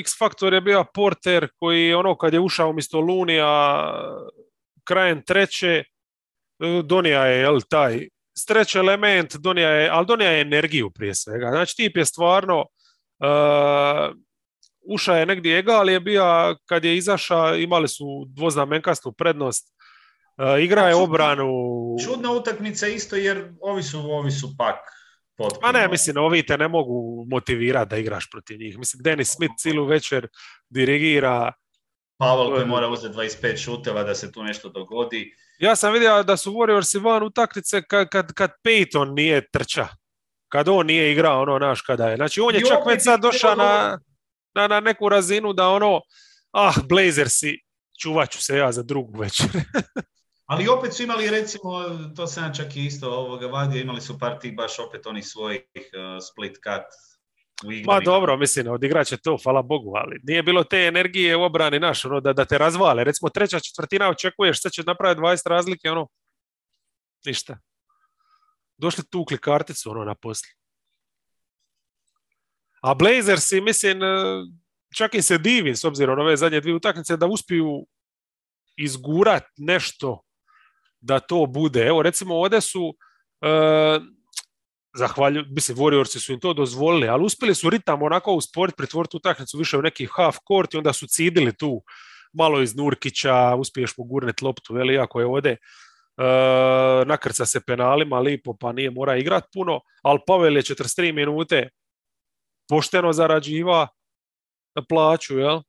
X faktor je bio Porter koji ono kad je ušao umjesto Lunija krajem treće, donija je jel, taj treći element, donija je, ali donija je energiju prije svega. Znači tip je stvarno uh, uša je negdje egal je bio kad je izaša, imali su dvoznamenkastu prednost, uh, igra je obranu. Čudna utakmica isto jer ovi su, ovi su pak potpuno. Ma ne, mislim, ovi te ne mogu motivirati da igraš protiv njih. Mislim, Dennis Smith cijelu večer dirigira. Pavel koji mora uzeti 25 šuteva da se tu nešto dogodi. Ja sam vidio da su Warriorsi van utakmice kad, kad, kad Peyton nije trča. Kad on nije igrao ono naš kada je. Znači on je I čak već sad došao na, na, na neku razinu da ono, ah, Blazersi, čuvat ću se ja za drugu večer. (laughs) Ali opet su imali recimo, to sam čak i isto ovoga vadio, imali su par tih baš opet onih svojih uh, split cut. Ma dobro, mislim, odigrat će to, hvala Bogu, ali nije bilo te energije u obrani naš, ono, da, da te razvale. Recimo treća četvrtina očekuješ, sad će napraviti 20 razlike, ono, ništa. Došli tukli karticu, ono, na poslije. A Blazersi, mislim, e, čak i se divim s obzirom na ove zadnje dvije utakmice da uspiju izgurat nešto da to bude. Evo, recimo, ovdje su e, zahvalju, mislim, Warriorsi su im to dozvolili, ali uspjeli su ritam onako usporiti, pretvoriti utakmicu više u neki half court i onda su cidili tu malo iz Nurkića, uspiješ mu gurnet loptu, veli, iako je ovdje e, nakrca se penalima, lipo, pa nije mora igrat puno, ali Pavel je 43 minute pošteno zarađiva plaću, jel?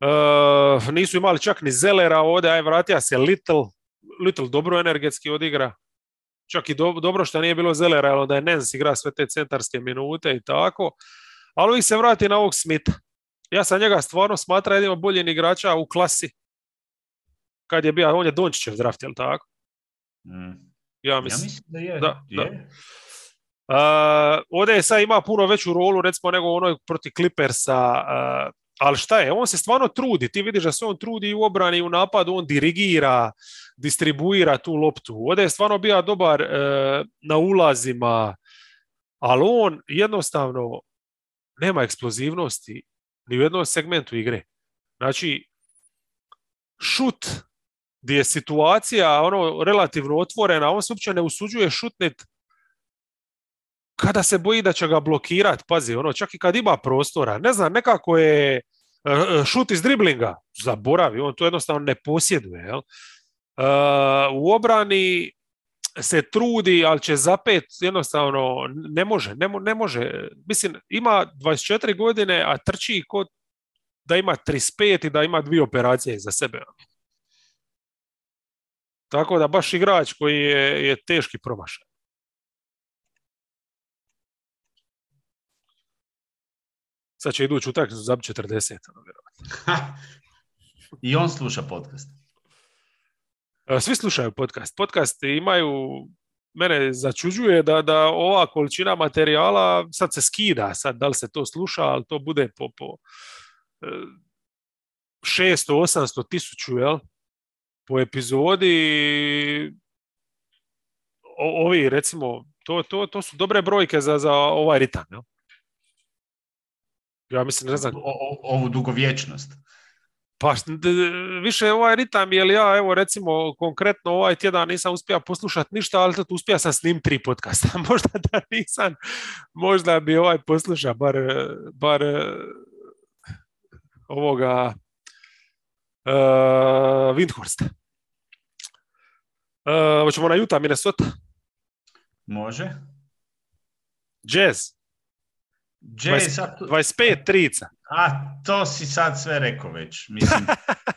E, nisu imali čak ni Zelera ovdje, aj vratija se Little, Little dobro energetski odigra, čak i do, dobro što nije bilo Zelera, onda je Nens igra sve te centarske minute i tako, ali uvijek se vrati na ovog Smitha. Ja sam njega stvarno smatra jednim od boljih igrača u klasi. Kad je bio, on je Dončićev draft, jel tako? Mm. Ja Ja mislim. mislim da je. Da, da. je. Uh, ovdje je sad ima puno veću rolu recimo nego onoj protiv Clippersa, uh, ali šta je, on se stvarno trudi, ti vidiš da se on trudi u obrani i u napadu, on dirigira, distribuira tu loptu. Ovdje je stvarno bio dobar uh, na ulazima, ali on jednostavno nema eksplozivnosti ni u jednom segmentu igre. Znači, šut gdje je situacija ono relativno otvorena, on se uopće ne usuđuje šutnit kada se boji da će ga blokirati, pazi, ono, čak i kad ima prostora, ne znam, nekako je e, šut iz driblinga, zaboravi, on to jednostavno ne posjeduje, jel? E, u obrani se trudi, ali će zapet jednostavno ne može, ne, ne može. Mislim, ima 24 godine, a trči kod da ima 35 i da ima dvije operacije za sebe. Tako da baš igrač koji je, je teški promašaj. Sad će idući utakmicu zabiti 40. ono. (laughs) I on sluša podcast. E, Svi slušaju podcast. Podcast imaju, mene začuđuje da, da ova količina materijala sad se skida, sad da li se to sluša, ali to bude po, po e, 600, 800, 1000, jel? Po epizodi o- ovi, recimo, to, to, to su dobre brojke za, za ovaj ritam, jel? Ja mislim, ne znam, O- o- ovu dugovječnost. pa više ovaj ritam, jer ja, evo recimo, konkretno ovaj tjedan nisam uspio poslušati ništa, ali to uspio sam snim tri podcasta. (laughs) možda da nisam, možda bi ovaj posluša bar, bar ovoga uh, Windhorsta. Uh, hoćemo na Utah, Minnesota. Može. Jazz, Jay, Dvadeset- sad tu- 25 trica. A, to si sad sve rekao već. Mislim,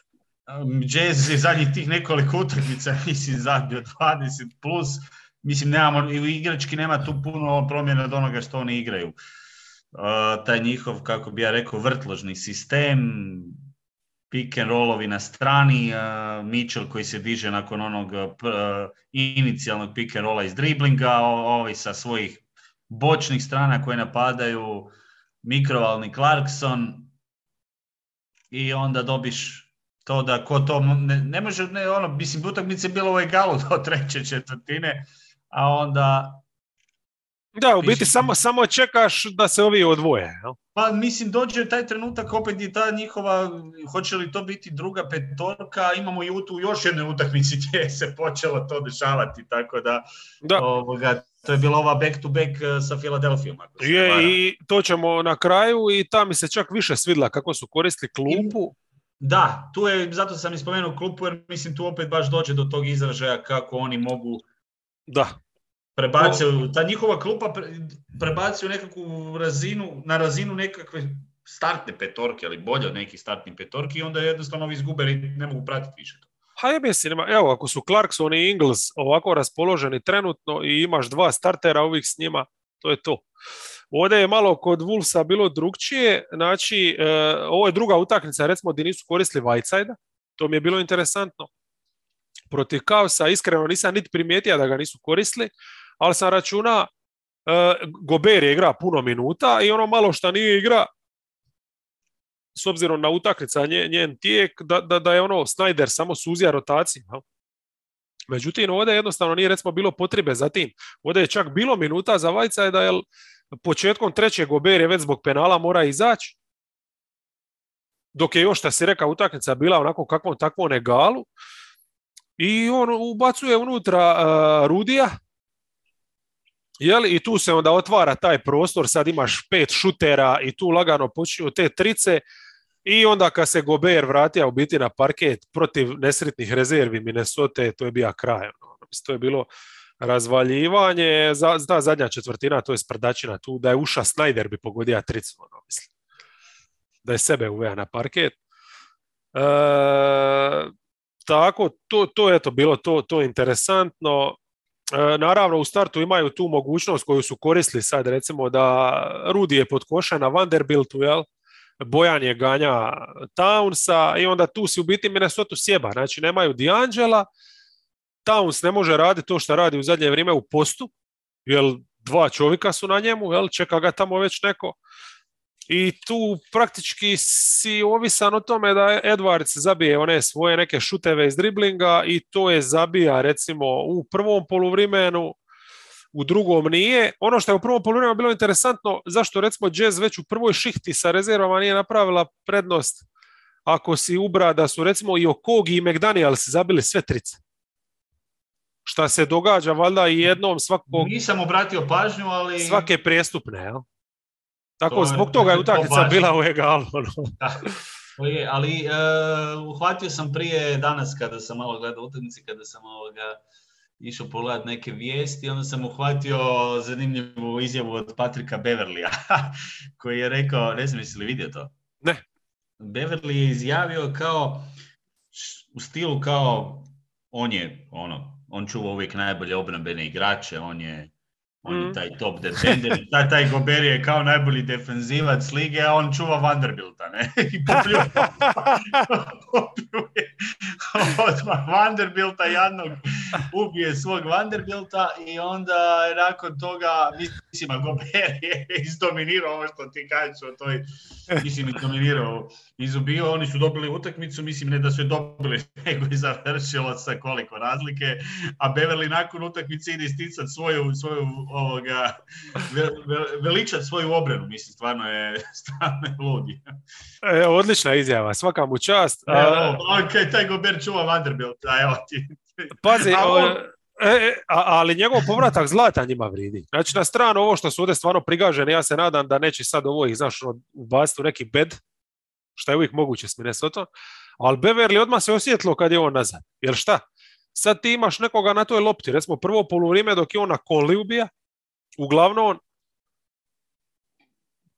(laughs) Jazz je zadnjih tih nekoliko utakmica, (laughs) mislim, zabio 20 plus. Mislim, nemamo, i u igrački nema tu puno promjena od onoga što oni igraju. Uh, taj njihov, kako bi ja rekao, vrtložni sistem, pick and rollovi na strani, uh, Mitchell koji se diže nakon onog uh, inicijalnog pick and rolla iz driblinga, o- ovi sa svojih bočnih strana koje napadaju, mikrovalni Clarkson i onda dobiš to da ko to ne, ne može, ne, ono, mislim, utakmica je bila u egalu do treće četvrtine, a onda, Da, u biti samo, samo čekaš da se ovi odvoje. Jel? pa mislim, dođe taj trenutak, opet je ta njihova, hoće li to biti druga petorka, imamo i u tu još jednoj utakmici gdje se počelo to dešavati, tako da, Da. ovoga, to je bila ova back to back eh, sa Filadelfijom. Je, i to ćemo na kraju i ta mi se čak više svidla kako su koristili klupu. Da, tu je, zato sam i spomenuo klupu, jer mislim tu opet baš dođe do tog izražaja kako oni mogu Da, prebacuju, ta njihova klupa pre, prebacuju nekakvu razinu, na razinu nekakve startne petorke, ali bolje od nekih startnih petorki i onda jednostavno ovi izgube i ne mogu pratiti više to. Ha je mislim, evo ako su Clarkson i Ingles ovako raspoloženi trenutno i imaš dva startera ovih s njima, to je to. Ovdje je malo kod Wolvesa bilo drugčije, znači e, ovo je druga utakmica recimo gdje nisu koristili Whiteside, to mi je bilo interesantno. Protiv Kaosa iskreno nisam niti primijetio da ga nisu koristili, ali sam računa e, Gober je igra puno minuta i ono malo što nije igra s obzirom na utakmica nje- njen tijek, da, da, da je ono Snyder samo suzija rotaciju. jel? Međutim, ovdje jednostavno nije recimo bilo potrebe za tim. Ovdje je čak bilo minuta za Vajca da je početkom trećeg Gober je već zbog penala mora izaći. Dok je još, šta si rekao, utakmica bila onako kakvom takvom egalu. I on ubacuje unutra uh, Rudija, Jel, I tu se onda otvara taj prostor, sad imaš pet šutera i tu lagano počinju te trice i onda kad se Gober vratio u biti na parket protiv nesretnih rezervi Minnesota, to je bio kraj. ono. Mislim, To je bilo razvaljivanje, za, zadnja četvrtina, to je sprdačina tu, da je uša Snyder bi pogodio tricu, ono, mislim. Da je sebe uveo na parket. E, tako, to, to je to bilo to, to interesantno. E, naravno, u startu imaju tu mogućnost koju su koristili sad, recimo da Rudi je pod koša na Vanderbiltu, jel? Bojan je ganja Townsa i onda tu si u biti Minnesota sjeba. Znači, nemaju D'Angela, Towns ne može raditi to što radi u zadnje vrijeme u postu, jer dva čovjeka su na njemu, jel? čeka ga tamo već neko. I tu praktički si ovisan o tome da Edwards zabije one svoje neke šuteve iz driblinga i to je zabija recimo u prvom poluvremenu, u drugom nije. Ono što je u prvom poluvremenu bilo interesantno, zašto recimo Jazz već u prvoj šihti sa rezervama nije napravila prednost ako si ubra da su recimo i Okogi i McDaniels zabili sve trice. Šta se događa valjda i jednom svakog, Nisam obratio pažnju, ali... svake prijestupne. Jel? Tako, To je- zbog toga je utakmica bila u egalu. ono. Da. To je, ali uh, uhvatio sam prije danas kada sam malo gledao utakmice, kada sam ovoga, išao pogledat neke vijesti, onda sam uhvatio zanimljivu izjavu od Patrika Beverlija, (laughs) koji je rekao, ne znam jesi li vidio to? Ne. Beverly je izjavio kao, u stilu kao, on je, ono, on čuva uvijek najbolje obrambene igrače, on je on je Mm. taj top defender, (laughs) taj, taj Gober je kao najbolji defenzivac lige, a on čuva Vanderbilta, ne? (laughs) I popljuje, popljuje odmah Vanderbilta jadnog, ubije svog Vanderbilta i onda nakon toga, mislim, a Gober je izdominirao ovo što ti kažeš o toj, mislim, izdominirao, izubio, oni su dobili utakmicu, mislim, ne da su je dobili, (laughs) nego je završilo sa koliko razlike, a Beverly nakon utakmice ide isticati svoju, svoju ovoga, ve, ve, veličat svoju obranu, mislim, stvarno je, (laughs) stvarno je ludi. E, odlična izjava, svaka mu čast. A, Evo, ok, taj Gober čuva Vanderbilt, a evo ti. pazi, A on- e, e, ali njegov povratak zlata njima vridi. Znači na stranu ovo što su ovdje stvarno prigaženi, ja se nadam da neće sad ovo ih, znaš, ono, ubaciti u neki bed, što je uvijek moguće s Minnesota, ali Beverly odmah se osjetilo kad je on nazad. Jer šta? Sad ti imaš nekoga na toj lopti, recimo prvo poluvrijeme dok je on na Conley ubija, uglavnom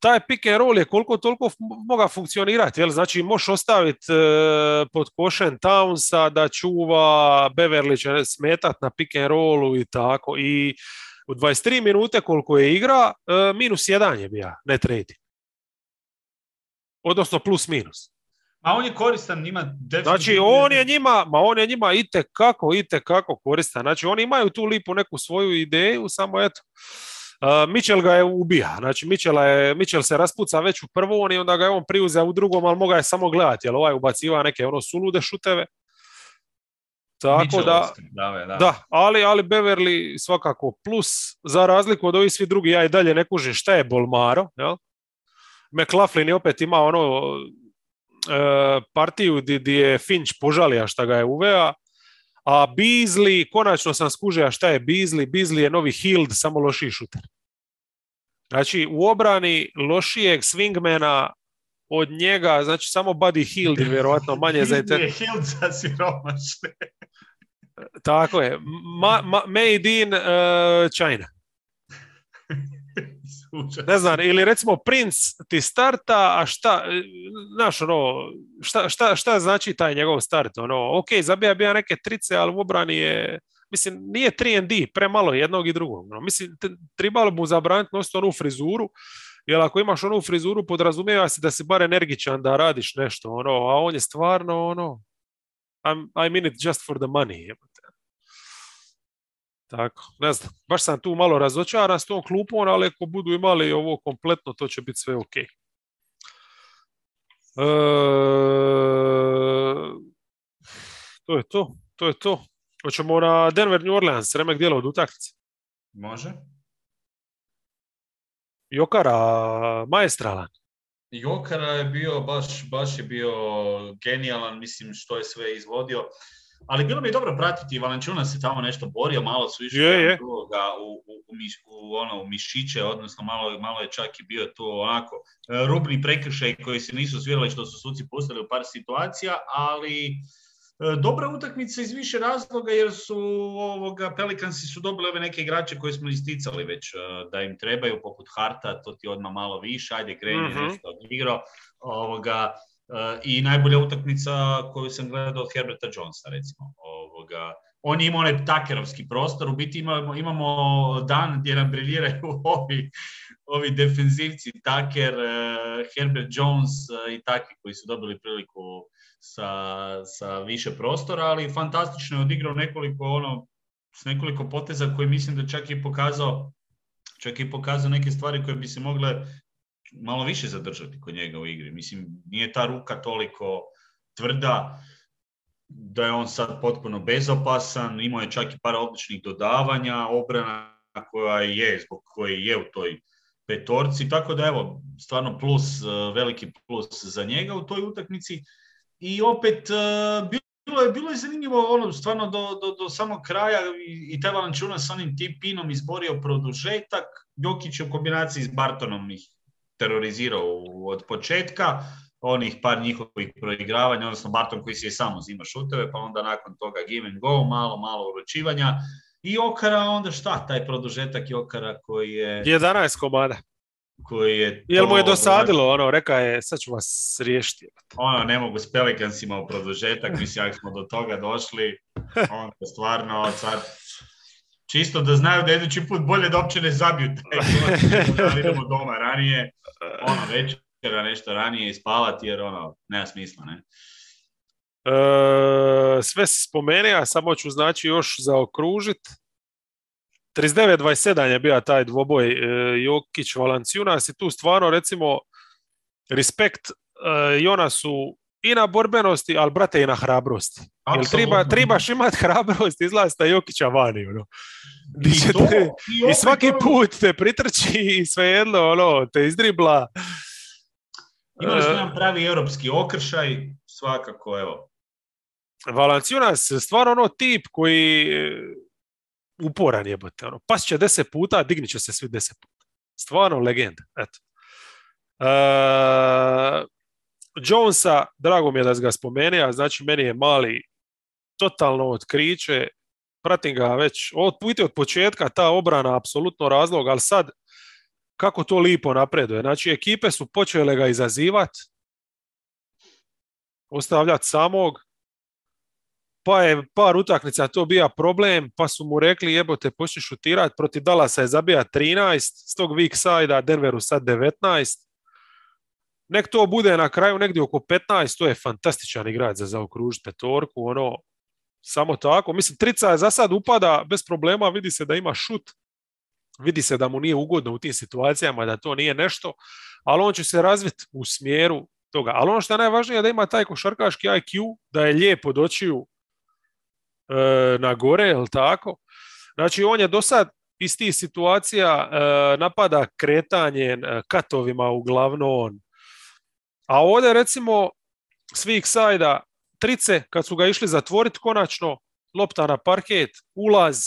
taj pick and roll je koliko toliko moga funkcionirati, jel? Znači možeš ostaviti e, pod košen Townsa da čuva Beverly će smetat na pick and rollu i tako i u 23 minute koliko je igra, e, minus jedan je bio net rating. Odnosno plus minus. A on je koristan njima definitivno. Znači on je njima, ma on je njima itekako, itekako koristan. Znači oni imaju tu lipu neku svoju ideju, samo eto. Uh, Mitchell ga je ubija, znači Mitchella je, Mitchell se raspuca već u prvom i onda ga je on priuzeo u drugom, ali moga je samo gledati, jer ovaj ubaciva neke ono sulude šuteve. Tako da, da, da. da, ali, ali Beverly svakako plus, za razliku od ovih svi drugi, ja i dalje ne kužim šta je Bolmaro, jel? McLaughlin je opet imao ono e, partiju di je Finch požalija šta ga je uvea, a Beasley, konačno sam skužio šta je Beasley, Beasley je novi Hild, samo lošiji šuter. Znači, u obrani lošijeg swingmana od njega, znači samo Buddy Hield je vjerojatno manje zainteresovan. je Hild za siromašne. Tako je. Ma, ma, made in uh, China. (laughs) Ne znam, ili recimo Prince ti starta, a šta, znaš, ono, šta, šta, šta znači taj njegov start? Ono, ok, zabija bija neke trice, ali u obrani je, mislim, nije 3D, premalo jednog i drugog. No, mislim, t- trebalo mu zabraniti nositi onu frizuru, jer ako imaš onu frizuru, podrazumijeva se da si bar energičan da radiš nešto, ono, a on je stvarno, ono, I'm, I mean it just for the money. Tako, ne znam, baš sam tu malo razočaran s tom klupom, ali ako budu imali ovo kompletno, to će biti sve ok. E, to je to, to je to. Hoćemo na Denver New Orleans, remek dijelo od utakmice. Može. Jokara, maestralan. Jokara je bio, baš, baš je bio genijalan, mislim što je sve izvodio. Ali bilo mi je dobro pratiti, Valenčuna se tamo nešto borio, malo su išli Je, je. drugoga u, u, u, miš- u, ono, u mišiće, odnosno malo, malo je čak i bio tu onako e, rubni prekršaj koji se nisu svirali što su suci pustili u par situacija, ali e, dobra utakmica iz više razloga jer su ovoga Pelikansi su dobili ove neke igrače koje smo isticali već e, da im trebaju poput Harta, to ti odmah malo više, ajde kreni Mhm. nešto odigrao. Ovoga, I najbolja utakmica koju sam gledao od Herberta Jonesa recimo. Ovoga, on je imao onaj takerovski prostor, u biti imamo, imamo dan gdje nam briljiraju (laughs) ovi, ovi defenzivci, Taker, e, Herbert Jones e, i takvi koji su dobili priliku sa, sa više prostora, ali fantastično je odigrao nekoliko ono, s nekoliko poteza koje mislim da čak i pokazao čak i pokazao neke stvari koje bi se mogle malo više zadržati kod njega u igri. Mislim, nije ta ruka toliko tvrda da je on sad potpuno bezopasan, imao je čak i par odličnih dodavanja, obrana koja je, zbog koje je u toj petorci, tako da evo, stvarno plus, eh, veliki plus za njega u toj utakmici. I opet, eh, bilo je, bilo je zanimljivo, ono, stvarno do, do, do samog kraja i, i taj Valančuna sa onim tip pinom izborio produžetak, Jokić u kombinaciji s Bartonom ih terorizirao od početka, onih par njihovih proigravanja, odnosno Barton koji si je samo uzima šuteve, pa onda nakon toga give and go, malo, malo uručivanja. I Okara, onda šta, taj produžetak Okara koji je... 11 komada. Koji je Jel mu je to- dosadilo, ono, reka je, sad ću vas riješiti. ono, ne mogu s Pelikansima u produžetak, mislim, ako smo do toga došli, (laughs) onda stvarno sad Čisto da znaju da idući put bolje da uopće ne zabiju taj (laughs) da idemo doma ranije, ono večera nešto ranije i spavati jer ono, nema smisla, ne? E, sve se spomene, a samo ću znači još zaokružit. 39-27 je bio taj dvoboj e, Jokić Valanciunas i tu stvarno recimo respekt e, Jonasu i na borbenosti, ali brate i na hrabrosti. Treba, trebaš imati hrabrost izlaziti Jokića vani. Ono. I, to, te, i, i svaki ono... put te pritrči i svejedno ono, te izdribla. Imali smo jedan pravi europski okršaj, svakako, evo. Valanciunas, stvarno ono tip koji uporan jebote. Ono. Pas će deset puta, dignit će se svi deset puta. Stvarno legenda. Eto. Uh, Jonesa, drago mi je da ga spomene, a znači meni je mali totalno otkriće, pratim ga već od, od početka, ta obrana apsolutno razlog, ali sad kako to lipo napreduje. Znači ekipe su počele ga izazivati, ostavljati samog, pa je par utakmica to bija problem, pa su mu rekli jebote počni šutirati, protiv Dallasa je zabija 13, s tog weak side Denveru sad 19, nek to bude na kraju negdje oko 15, to je fantastičan igrač za zaokružiti petorku, ono, samo tako. Mislim, Trica za sad upada bez problema, vidi se da ima šut, vidi se da mu nije ugodno u tim situacijama, da to nije nešto, ali on će se razviti u smjeru toga. Ali ono što je najvažnije je da ima taj košarkaški IQ, da je lijepo doćiju e, na gore, jel tako? Znači, on je do sad iz tih situacija e, napada kretanjem, e, katovima uglavnom, a ovdje recimo svih sajda trice, kad su ga išli zatvoriti konačno, lopta na parket, ulaz,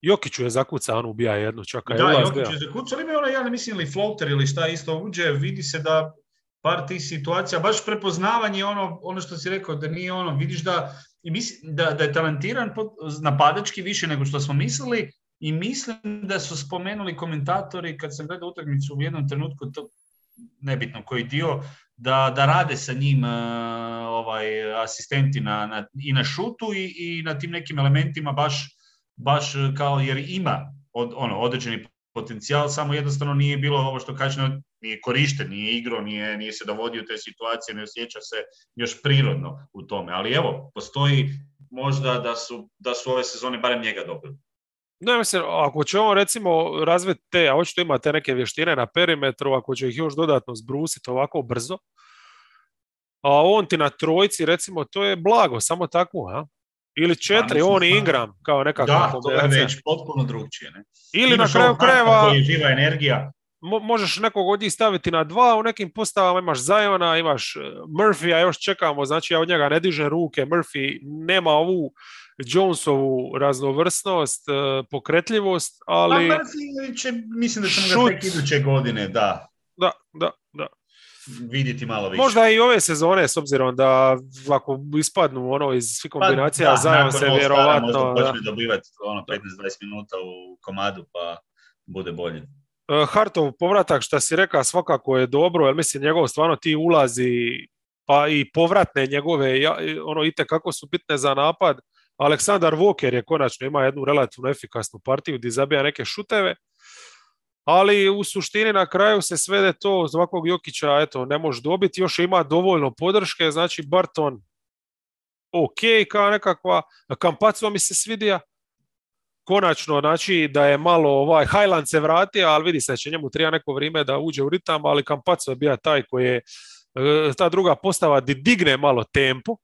Jokiću je zakuca, on ubija jednu, čaka je da, ulaz. Jokiću je zakuca, ali ima ona, ja ne mislim, ili floater ili šta isto uđe, vidi se da par tih situacija, baš prepoznavanje ono, ono što si rekao, da nije ono, vidiš da, i misli, da, da je talentiran napadački više nego što smo mislili i mislim da su spomenuli komentatori kad sam gledao utakmicu u jednom trenutku, to nebitno koji dio, da, da rade sa njim uh, ovaj, asistenti na, na, i na šutu i, i na tim nekim elementima baš, baš kao jer ima od, ono, određeni potencijal, samo jednostavno nije bilo ovo što kaže, nije korišten, nije igro, nije, nije se dovodio te situacije, ne osjeća se još prirodno u tome. Ali evo, postoji možda da su, da su ove sezone barem njega dobili. Ne, mislim, ako će on recimo razviti te, a očito ima te neke vještine na perimetru, ako će ih još dodatno zbrusiti ovako brzo, a on ti na trojci, recimo, to je blago, samo tako, a? Ili četiri, on i Ingram, kao nekakva Da, to je već potpuno drugčije. Ne? Ili Imaš na kraju krajeva... živa energija. Mo možeš nekog od njih staviti na dva, u nekim postavama imaš Zajona, imaš e, Murphy, a još čekamo, znači ja od njega ne dižem ruke, Murphy nema ovu Jonesovu raznovrsnost, e, pokretljivost, ali... Pa, će, mislim da ćemo šut... ga tek iduće godine, da. Da, da, da. Vidjeti malo više. Možda i ove sezone, s obzirom da ako ispadnu ono iz svih pa kombinacija, pa, zajedno se vjerovatno... Možda počne dobivati ono 15-20 minuta u komadu, pa bude bolje. E, Hartov povratak, što si rekao, svakako je dobro, jer mislim njegov stvarno ti ulazi pa i povratne njegove, ono i kako su bitne za napad, Aleksandar Walker je konačno ima jednu relativno efikasnu partiju gdje zabija neke šuteve, ali u suštini na kraju se svede to ovakvog Jokića eto, ne može dobiti, još ima dovoljno podrške, znači Barton ok, kao nekakva, Kampaco mi se svidija, konačno, znači da je malo ovaj Highland se vratio, ali vidi se da će njemu treba neko vrijeme da uđe u ritam, ali Kampaco je bio taj koji je e, ta druga postava di digne malo tempo,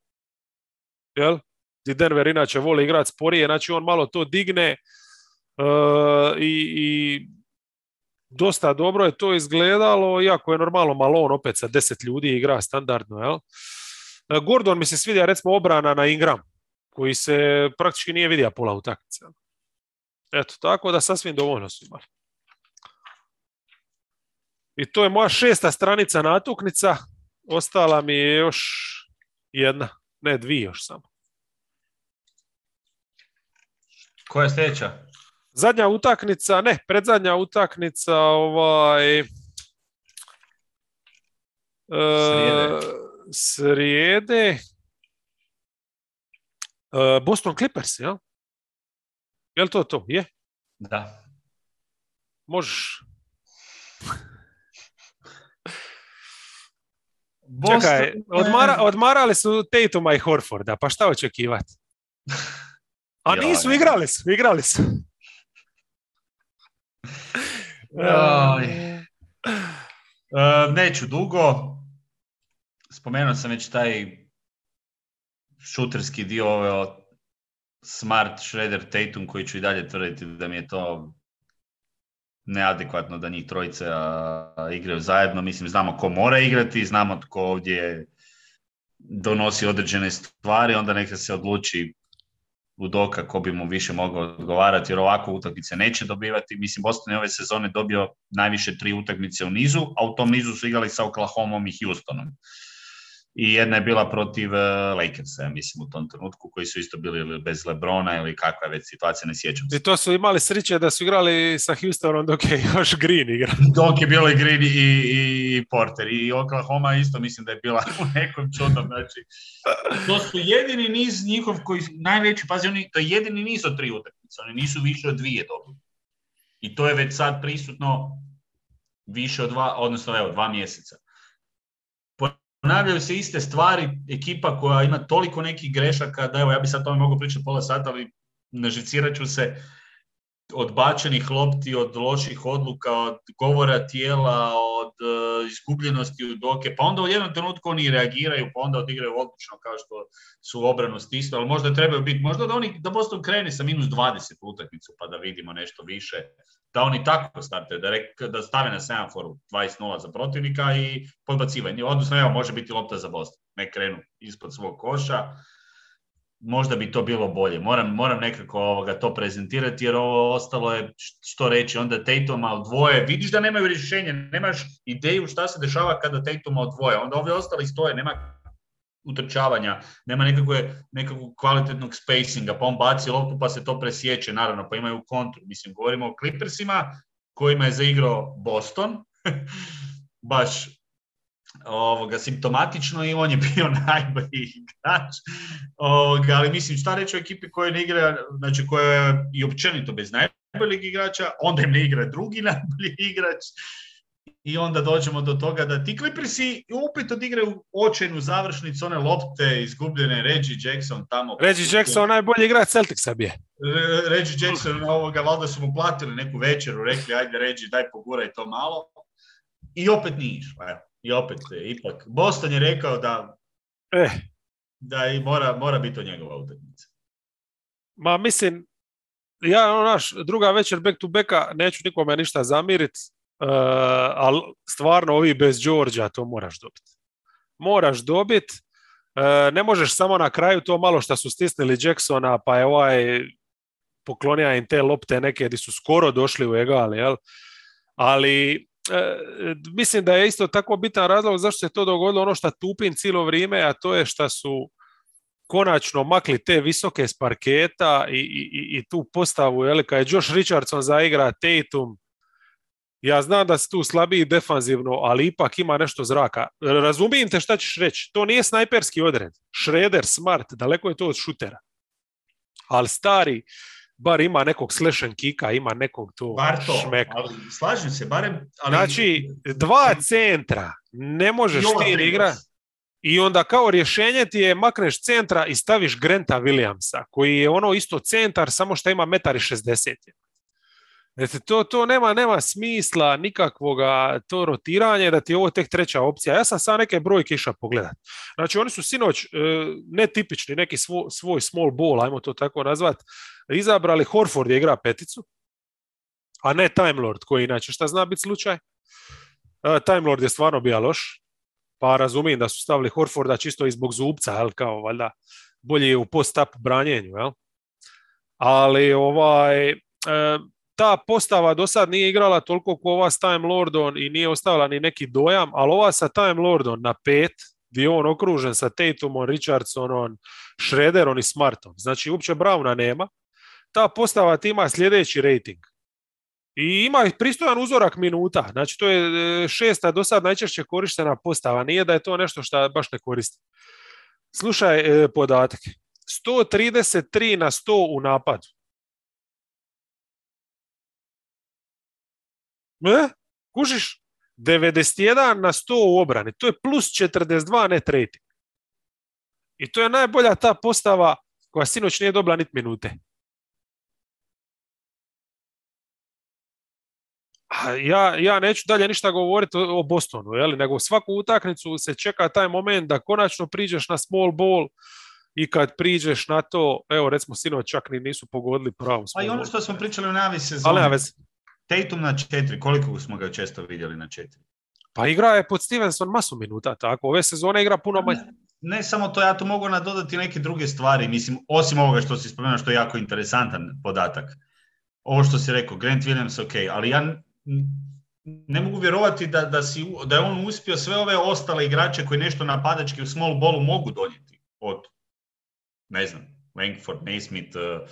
jel? Gdje Denver inače voli igrati sporije, znači on malo to digne uh, i, i dosta dobro je to izgledalo, iako je normalno malo on opet sa deset ljudi igra standardno, jel? E, Gordon mi se svidja recimo obrana na Ingram, koji se praktički nije vidio pola utakmice. Eto, tako da sasvim dovoljno su imali. I to je moja šesta stranica natuknica, ostala mi je još jedna, ne dvije još samo. Koja je sljedeća? Zadnja utakmica, ne, predzadnja utakmica, ovaj... E, srijede. srijede. E, Boston Clippers, jel? Jel to to? Je? Da. Možeš. Boston, Čekaj, odmara, odmarali su Tatuma i Horforda, pa šta očekivati? (laughs) A nisu, igrali su, igrali su. E, neću dugo. Spomenuo sam već taj šuterski dio ove od Smart, Shredder, Tatum koji ću i dalje tvrditi da mi je to neadekvatno da njih trojice a, igraju zajedno. Mislim, znamo ko mora igrati, znamo tko ovdje donosi određene stvari, onda neka se odluči u doka ko bi mu više mogao odgovarati, jer ovako utakmice neće dobivati. Mislim, Boston je ove sezone dobio najviše tri utakmice u nizu, a u tom nizu su igrali sa Oklahomom i Houstonom. I jedna je bila protiv eh, Lakersa, ja mislim, u tom trenutku, koji su isto bili ili bez Lebrona ili kakva je već situacija, ne sjećam se. I to su imali sreće da su igrali sa Houstonom dok je još Green igra. (laughs) Dok je bilo i Green i, i, i Porter i Oklahoma isto mislim da je bila u nekom čudom, znači to su jedini niz njihov koji najveći, pazi oni, to je jedini niz od tri utakmice, oni nisu više od dvije dobili. I to je već sad prisutno više od dva, odnosno evo, dva mjeseca. Ponavljaju se iste stvari, ekipa koja ima toliko nekih grešaka, da evo, ja bi sad tome mogao pričati pola sata, ali ne žicirat ću se, od bačenih lopti, od loših odluka, od govora tijela, od uh, izgubljenosti u doke, pa onda u jednom trenutku oni reagiraju, pa onda odigraju odlično kao što su obranu stisnu, ali možda trebaju biti, možda da oni, da Boston krene sa minus 20 u utakmicu, pa da vidimo nešto više, da oni tako starte, da, rek, da stave na semaforu 20-0 za protivnika i podbacivanje, odnosno evo, može biti lopta za Boston, ne krenu ispod svog koša, možda bi to bilo bolje. Moram, moram nekako ovoga to prezentirati jer ovo ostalo je što reći onda Tatuma odvoje. Vidiš da nemaju rješenje, nemaš ideju šta se dešava kada Tatuma odvoje. Onda ove ostali stoje, nema utrčavanja, nema nekakve, nekakvog kvalitetnog spacinga, pa on baci loptu pa se to presjeće, naravno, pa imaju kontru. Mislim, govorimo o Clippersima kojima je zaigrao Boston, (laughs) baš ovoga, simptomatično i on je bio (laughs) najbolji igrač. Ovoga, ali mislim, šta reći o ekipi koja ne igra, znači koja je i općenito bez najboljeg igrača, onda im ne igra drugi (laughs) najbolji igrač i onda dođemo do toga da ti Clippersi opet odigraju očajnu završnicu, one lopte izgubljene, Reggie Jackson tamo. Reggie Jackson najbolji igrač Celticsa bi je. Reggie Jackson, ovoga, valjda su mu platili neku večeru, rekli ajde Reggie daj poguraj to malo. I opet nije išlo. I opet, ipak, Boston je rekao da, Eh, da i mora, mora biti to njegova utakmica. ma mislim, ja ono naš, druga večer back to backa, neću nikome ništa zamirit, uh, ali stvarno ovi bez Đorđa to moraš dobiti. Moraš dobiti, uh, ne možeš samo na kraju to malo što su stisnili Jacksona, pa je ovaj poklonija im te lopte neke di su skoro došli u egal, jel? Ali e, mislim da je isto tako bitan razlog zašto se to dogodilo ono što tupim cijelo vrijeme, a to je što su konačno makli te visoke s parketa i, i, i tu postavu, jel, kad je Josh Richardson zaigra Tatum, ja znam da si tu slabiji defanzivno, ali ipak ima nešto zraka. Razumijem te šta ćeš reći. To nije snajperski odred. Shredder, smart, daleko je to od šutera. Ali stari, bar ima nekog and kika, ima nekog tu Bar to, šmeka. ali slažem se, barem... Ali... Znači, dva centra, ne možeš ti igra i onda kao rješenje ti je makneš centra i staviš Granta Williamsa, koji je ono isto centar, samo što ima metar i 60. Znači, to, to nema, nema smisla nikakvoga to rotiranje da ti je ovo tek treća opcija. Ja sam sad neke brojke išao pogledat. Znači oni su sinoć, e, netipični, neki svoj, svoj small ball, ajmo to tako nazvat, izabrali Horford je igra peticu, a ne Time Lord, koji inače šta zna biti slučaj. E, Time Lord je stvarno bio loš, pa razumijem da su stavili Horforda čisto i zbog zubca, jel, kao valjda bolje je u post-up branjenju, jel? Ali ovaj, e, ta postava do sad nije igrala toliko kao ova s Time Lordom i nije ostavila ni neki dojam, ali ova sa Time Lordom na pet, gdje je on okružen sa Tatumom, Richardsonom, Schroederom i Smartom. Znači, uopće Browna nema. Ta postava ti ima sljedeći rating. I ima pristojan uzorak minuta. Znači, to je e, šesta do sad najčešće korištena postava. Nije da je to nešto što baš ne koristi. Slušaj e, podatak. 133 na 100 u napadu. E? Kužiš? 91 na 100 u obrani. To je plus 42 net rating. I to je najbolja ta postava koja sinoć nije dobila niti minute. Ja, ja neću dalje ništa govoriti o Bostonu, jeli, nego svaku utakmicu se čeka taj moment da konačno priđeš na small ball i kad priđeš na to, evo recimo sinoć čak ni nisu pogodili pravu A i small ono što smo pričali u navi sezoni. Tatum na četiri, koliko smo ga često vidjeli na četiri? Pa igra je pod Stevenson masu minuta, tako. Ove sezone igra puno manje. Ne, ne samo to, ja tu mogu nadodati neke druge stvari, mislim, osim ovoga što si spomenuo, što je jako interesantan podatak. Ovo što si rekao, Grant Williams, ok, ali ja ne mogu vjerovati da, da, si, da je on uspio sve ove ostale igrače koji nešto napadački u small ballu mogu donijeti. Od, ne znam, Langford, Naismith, uh,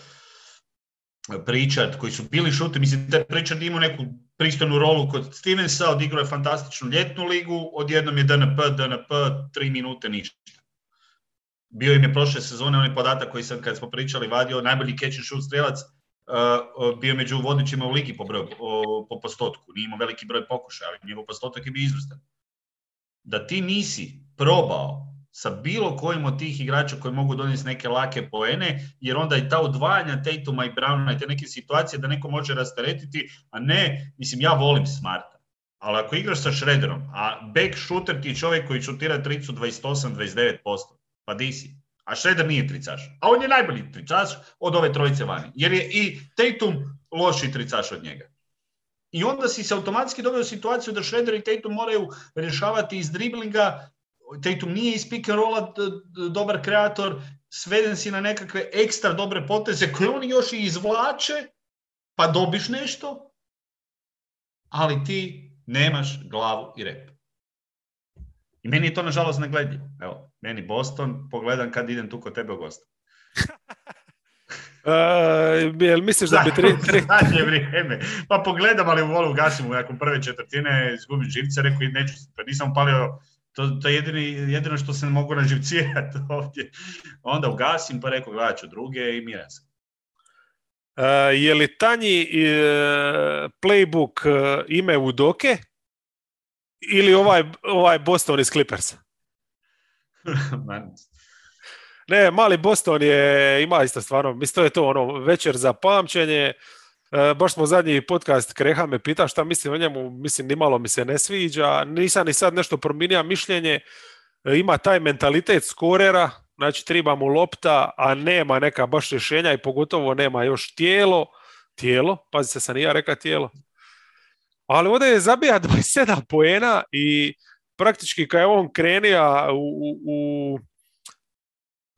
Pritchard, koji su bili šuti, mislim da je Pritchard imao neku pristojnu rolu kod Stevensa, odigrao je fantastičnu ljetnu ligu, odjednom je DNP, DNP, tri minute ništa. Bio im je prošle sezone onaj podatak koji sam, kad smo pričali, vadio najbolji catch and shoot strelac, uh, bio je među vodećima u ligi po, broju, po postotku. Nije imao veliki broj pokušaja, ali njegov postotak je bio izvrstan. Da ti nisi probao sa bilo kojim od tih igrača koji mogu donijeti neke lake poene, jer onda i ta odvajanja Tatuma i Browna i te neke situacije da neko može rasteretiti, a ne, mislim, ja volim Smarta. Ali ako igraš sa Shredderom, a back shooter ti je čovjek koji šutira tricu 28-29%, pa di si? A Shredder nije tricaš. A on je najbolji tricaš od ove trojice vani. Jer je i Tatum loši tricaš od njega. I onda si se automatski doveo situaciju da Shredder i Tatum moraju rješavati iz driblinga. Tatum nije iz pick and rolla dobar kreator, sveden si na nekakve ekstra dobre poteze koje oni još i izvlače, pa dobiš nešto, ali ti nemaš glavu i rep. I meni je to nažalost negledljivo. Evo, meni Boston, pogledam kad idem tu kod tebe u gostu. (laughs) E, jel misliš da bi tri, (laughs) tri, vrijeme. Pa pogledam, ali u volu gasim u nakon prve četvrtine, izgubim živce, rekao i neću, pa nisam upalio, to, to je jedini, jedino što se mogu naživcijati (laughs) ovdje. Onda ugasim, pa rekao gledat ću druge i miran sam. e, je li tanji e, playbook e, ime Udoke ili ovaj, ovaj Boston iz Clippersa? (laughs) Man, Ne, mali Boston je, ima isto stvarno, mislim to je to ono večer za pamćenje. E, baš smo zadnji podcast Kreha me pita šta mislim o njemu, mislim ni malo mi se ne sviđa, nisam ni sad nešto promijenio mišljenje, E, ima taj mentalitet skorera, znači treba mu lopta, a nema neka baš rješenja i pogotovo nema još tijelo, tijelo, pazi se sam i ja reka tijelo, ali ovdje je zabija (laughs) 27 poena i praktički kad je on krenija u, u, u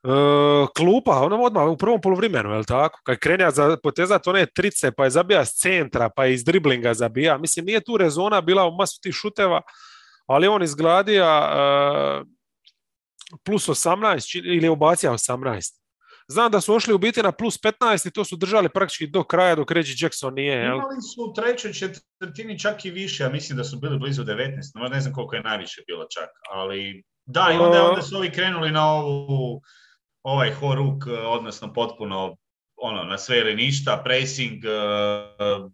e, klupa, ono odmah u prvom poluvremenu, je li tako? Kad je krenija za potezat one trice, pa je zabija s centra, pa je iz driblinga zabija. Mislim, nije tu rezona bila u masu tih šuteva, ali on izgladija e, plus 18 či- ili je ubacija 18. Znam da su ošli u biti na plus 15 i to su držali praktički do kraja dok Reggie Jackson nije. Jel? Imali su u trećoj četvrtini čak i više, ja mislim da su bili blizu 19, no ne znam koliko je najviše bilo čak, ali da, i onda, onda su ovi krenuli na ovu, ovaj horuk, eh, odnosno potpuno ono, na sve ili ništa, pressing, eh,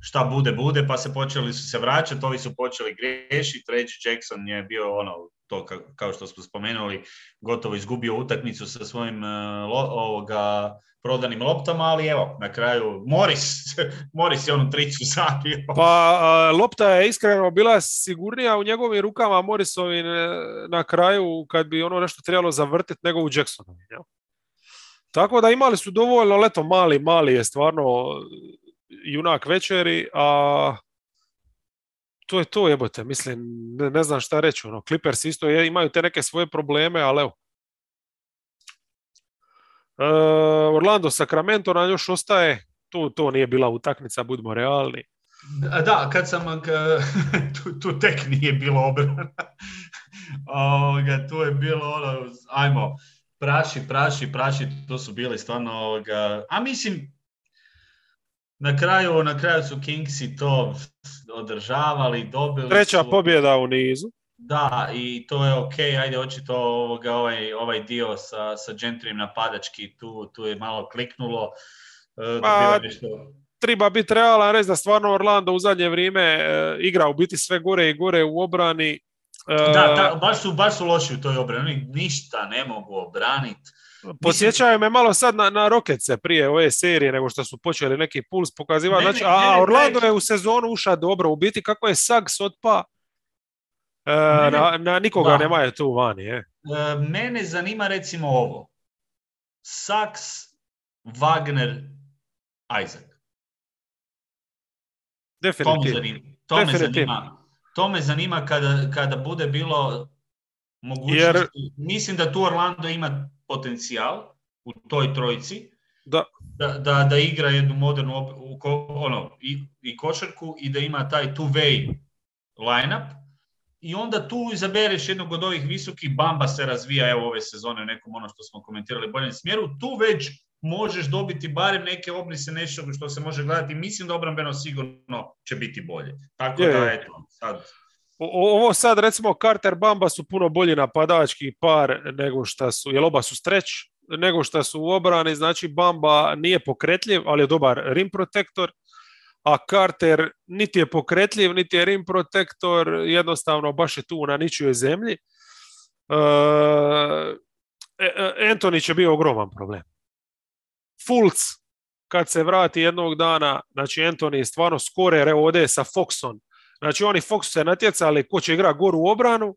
šta bude, bude, pa se počeli su se vraćati, ovi su počeli griješiti, Reggie Jackson je bio ono, to ka- kao što smo spomenuli, gotovo izgubio utakmicu sa svojim eh, lo- ovoga, prodanim loptama, ali evo, na kraju Morris, (laughs) Morris je onu tricu zabio. Pa lopta je iskreno bila sigurnija u njegovim rukama Morrisovim e, na kraju kad bi ono nešto trebalo zavrtiti nego u Jacksonovi. jel? Tako da imali su dovoljno, leto mali, mali je stvarno junak večeri, a to je to jebote, mislim, ne, ne znam šta reći, ono, Clippers isto je, imaju te neke svoje probleme, ali evo. E, Orlando Sacramento nam još ostaje, tu to nije bila utakmica, budimo realni. Da, kad sam, (laughs) tu, tu tek nije bilo obrana. (laughs) Tu je bilo ono, ajmo, praši, praši, praši, to su bili stvarno, a mislim, na kraju, na kraju su Kingsi to održavali, dobili Treća su. pobjeda u nizu. Da, i to je ok, ajde očito ovoga, ovaj, ovaj dio sa, sa Gentryjem napadački, tu, tu je malo kliknulo. E, Pa, nešto treba biti realan reći da stvarno Orlando u zadnje vrijeme e, igra u biti sve gore i gore u obrani. E, Da, da, baš su, baš su loši u toj obrani. Oni ništa ne mogu obraniti. Podsjećaju me malo sad na, na Rokece prije ove serije nego što su počeli neki puls pokazivati. Znači, a mene Orlando naj- je u sezonu ušao dobro. U biti kako je Sags otpa, e, na, na nikoga da. nema je tu vani. Je. E, mene zanima recimo ovo. Saks, Wagner, Isaac. To me Definitivno. zanima. To me Definitivno. zanima. To me zanima kada, kada bude bilo mogućnosti. Mislim da tu Orlando ima potencijal u toj trojici. Da. Da, da, da igra jednu modernu u ono, i, i košarku i da ima taj two-way line-up. I onda tu izabereš jednog od ovih visokih, Bamba se razvija evo ove sezone u nekom ono što smo komentirali boljem smjeru. Tu već možeš dobiti barem neke obrise nešto što se može gledati. Mislim da obrambeno sigurno će biti bolje. Tako Je, da, eto, sad... O- Ovo sad recimo Carter Bamba su puno bolji napadački par nego što su, jer oba su stretch, nego što su u obrani, znači Bamba nije pokretljiv, ali je dobar rim protektor, a Carter niti je pokretljiv, niti je rim protektor, jednostavno baš je tu na ničijoj zemlji. E, e, Anthony će biti ogroman problem. Fulc, kad se vrati jednog dana, znači Anthony je stvarno skorer, evo ovdje je sa Foxom, Znači oni Fox se natjecali ko će igra goru u obranu,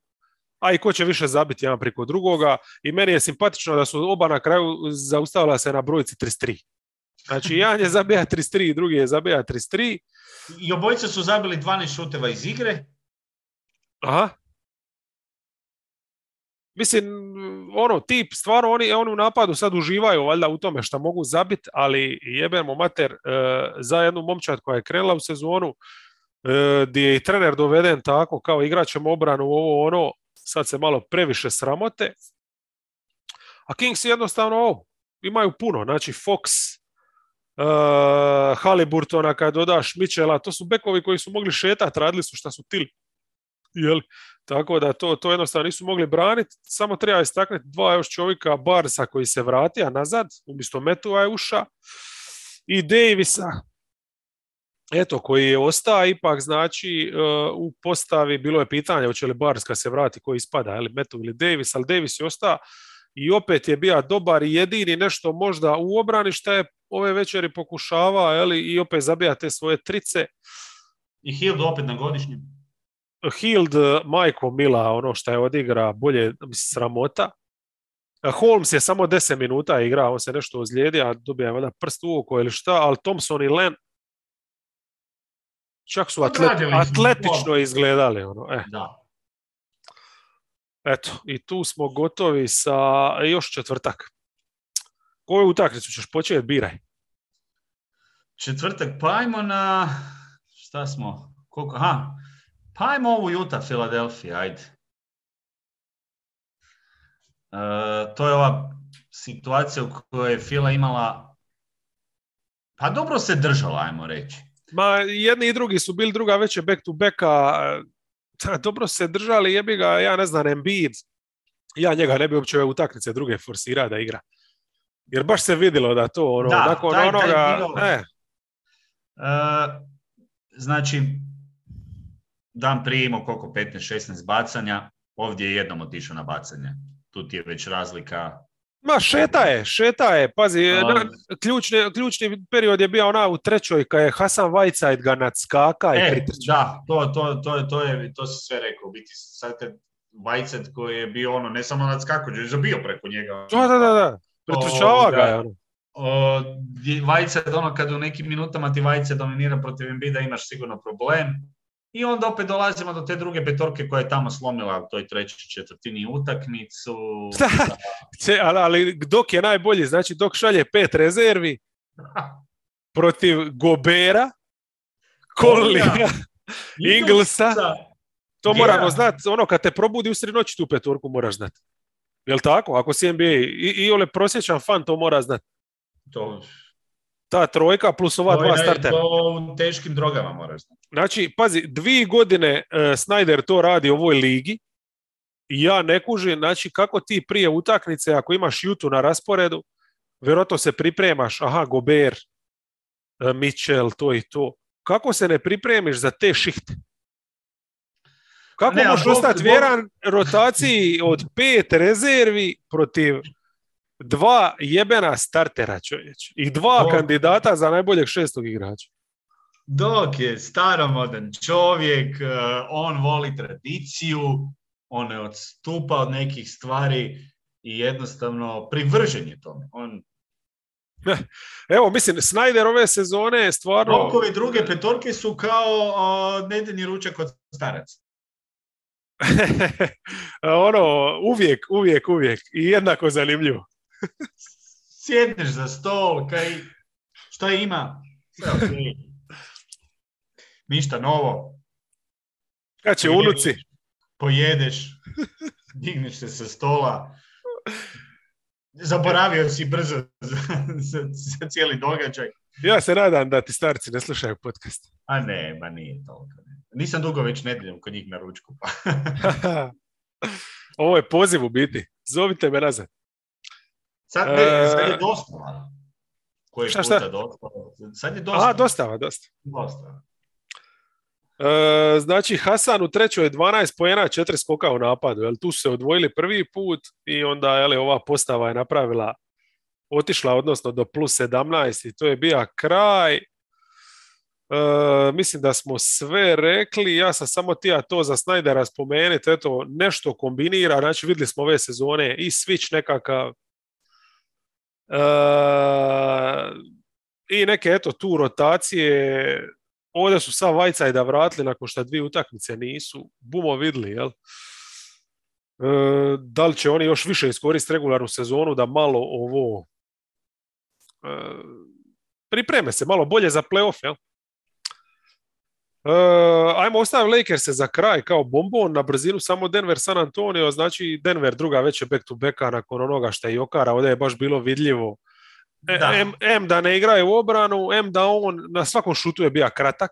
a i ko će više zabiti jedan priko drugoga. I meni je simpatično da su oba na kraju zaustavila se na brojci 33. Znači (laughs) jedan je zabija 33, drugi je zabija 33. I obojica su zabili 12 šuteva iz igre. Aha. Mislim, ono, tip, stvarno oni, oni u napadu sad uživaju valjda u tome što mogu zabiti, ali jebemo mater, e, za jednu momčad koja je krenula u sezonu, gdje je i trener doveden tako, kao igrat ćemo obranu ovo ono, sad se malo previše sramote. A Kings jednostavno ovo, imaju puno, znači Fox, uh, Haliburtona, kad dodaš Michela, to su bekovi koji su mogli šetati, radili su šta su tili. Jel? Tako da to, to jednostavno nisu mogli braniti. Samo treba istaknuti dva još čovjeka Barsa koji se vratija nazad, umjesto Metua je uša. I Davisa, eto, koji je ostao ipak, znači, uh, u postavi bilo je pitanje hoće li Bars kad se vrati koji ispada, ili Metu ili Davis, ali Davis je ostao i opet je bio dobar i jedini nešto možda u obrani što je ove večeri pokušava, eli, i opet zabija te svoje trice. I Hild opet na godišnjem. Hild, majko Mila, ono što je odigra, bolje sramota. Holmes je samo 10 minuta igra, on se nešto ozlijedi, a dobija valjda prst u oko ili šta, ali Thompson i Len čak su atlet, Odradili su. atletično izgledali. Ono. E, Da. eto, i tu smo gotovi sa još četvrtak. Koju utakmicu ćeš početi? Biraj. Četvrtak, pa ajmo na... Šta smo? Koliko? Aha, pa ajmo ovu Juta, Filadelfija, ajde. E, to je ova situacija u kojoj je Fila imala... Pa dobro se držala, ajmo reći. Ma jedni i drugi su bili druga već je back to backa. Dobro se držali, jebi ga, ja ne znam, Embiid. Ja njega ne bi uopće ove utakmice druge forsirao da igra. Jer baš se vidjelo da to, ono, Da, nakon taj- taj onoga, dio- e, E, znači, dan prije imao koliko, 15-16 bacanja, ovdje je jednom otišao na bacanje. Tu ti je već razlika. Ma šeta je, šeta je, pazi, na, ključni, ključni period je bio ona u trećoj, kad je Hasan Whiteside ga nadskaka i E, da, to, to, to, to, je, to si sve rekao. Biti sad kad Vajcet koji je bio ono, ne samo nadskako, je zabio preko njega. Da, da, da, da. Pretrčava ga je, ono. Vajcet, ono, kad u nekim minutama ti Vajcet dominira protiv Embida, imaš sigurno problem. I onda opet dolazimo do te druge petorke koja je tamo slomila u toj trećoj četvrtini utakmicu. (laughs) Ali, ali dok je najbolji, znači dok šalje pet rezervi (laughs) protiv Gobera, Collija, (laughs) Inglesa, to moramo znati, ono kad te probudi u sred noći tu petorku moraš znati. Jel tako? Ako si NBA i, i ole prosječan fan to mora znati. To, Ta trojka plus ova to, dva startera. to u teškim drogama moraš znati. Znači, pazi, dvije godine uh, Snyder to radi u ovoj ligi i ja ne kužim, znači kako ti prije utakmice, ako imaš Jutu na rasporedu, vjerojatno se pripremaš, aha, Gober, e, Mitchell, to i to. Kako se ne pripremiš za te šihte? Kako Ne, možeš ostati vjeran rotaciji od pet rezervi protiv dva jebena startera čovječ i dva Bog- kandidata za najboljeg šestog igrača. Dok je staromodan čovjek, eh, on voli tradiciju, on ne odstupa od nekih stvari i jednostavno privržen je tome. On, (laughs) Evo, mislim, Snyder ove sezone je stvarno... Rokovi druge petorke su kao o, nedeljni ručak od staraca. (laughs) ono, uvijek, uvijek, uvijek. I jednako zanimljivo. (laughs) Sjedneš za stol, kaj, šta ima? Sve okej. Ništa novo. Kad će unuci? Pojedeš, digneš se sa stola, zaboravio si brzo za, za, za cijeli događaj. Ja se nadam da ti starci ne slušaju podcast. A ne, ma nije toliko. Ne. Nisam dugo već nedeljom kod njih na ručku. Pa. (laughs) Ovo je poziv u biti. Zovite me nazad. Sad, ne, E, sad je dostava. Koji šta, šta? dostava. Sad je dostava. A, dostava, dosta. Dostava. E, znači, Hasan u trećoj je 12 pojena, četiri skoka u napadu. Jel, tu su se odvojili prvi put i onda jel, ova postava je napravila, otišla odnosno do plus 17 i to je bio kraj. E, mislim da smo sve rekli, ja sam samo tija to za Snydera spomenuti, eto, nešto kombinira, znači vidjeli smo ove sezone i switch nekakav, i neke eto tu rotacije, ovdje su sav Whiteside vratili nakon što dvije utakmice nisu, bumo vidli, jel? E, da li će oni još više iskoristiti regularnu sezonu da malo ovo e, pripreme se malo bolje za playoff, jel? E, ajmo ostaviti Lakers za kraj kao bombon na brzinu samo Denver San Antonio, znači Denver druga već je back to backa nakon onoga što je Jokara, ovdje je baš bilo vidljivo E, Da. M, M da ne igraju u obranu, M da on na svakom šutu je bio kratak.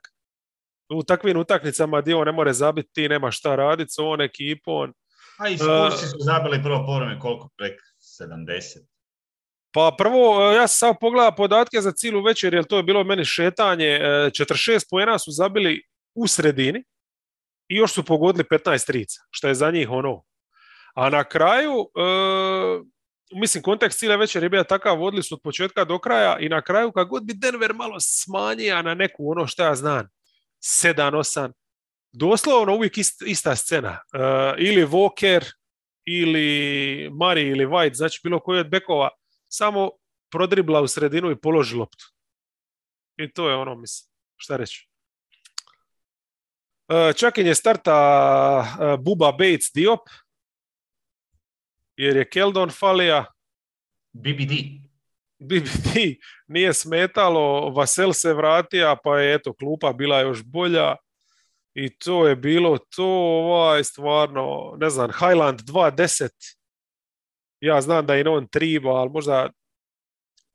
U takvim utakmicama gdje on ne more zabiti, ti nema šta raditi s ovom ekipom. A i Spursi su zabili prvo povreme koliko? Prek 70. Pa prvo, e, ja sam samo pogledao podatke za cijelu večer, jer to je bilo meni šetanje. e, 46 poena su zabili u sredini i još su pogodili 15 trica, što je za njih ono. A na kraju, e, mislim, kontekst cijele večer je bio takav, vodili su od početka do kraja i na kraju, kad god bi Denver malo smanjio na neku ono što ja znam, 7-8, doslovno uvijek ist, ista scena. E, ili Walker, ili Mari, ili White, znači bilo koji od bekova, samo prodribla u sredinu i položi loptu. I to je ono, mislim, šta reći. E, čak i je starta e, Buba Bates Diop, jer je Keldon falija, BBD. BBD nije smetalo, Vasel se vratija, pa je eto klupa bila još bolja i to je bilo to, ovaj, stvarno, ne znam, Highland 2.10, ja znam da je on triba, ali možda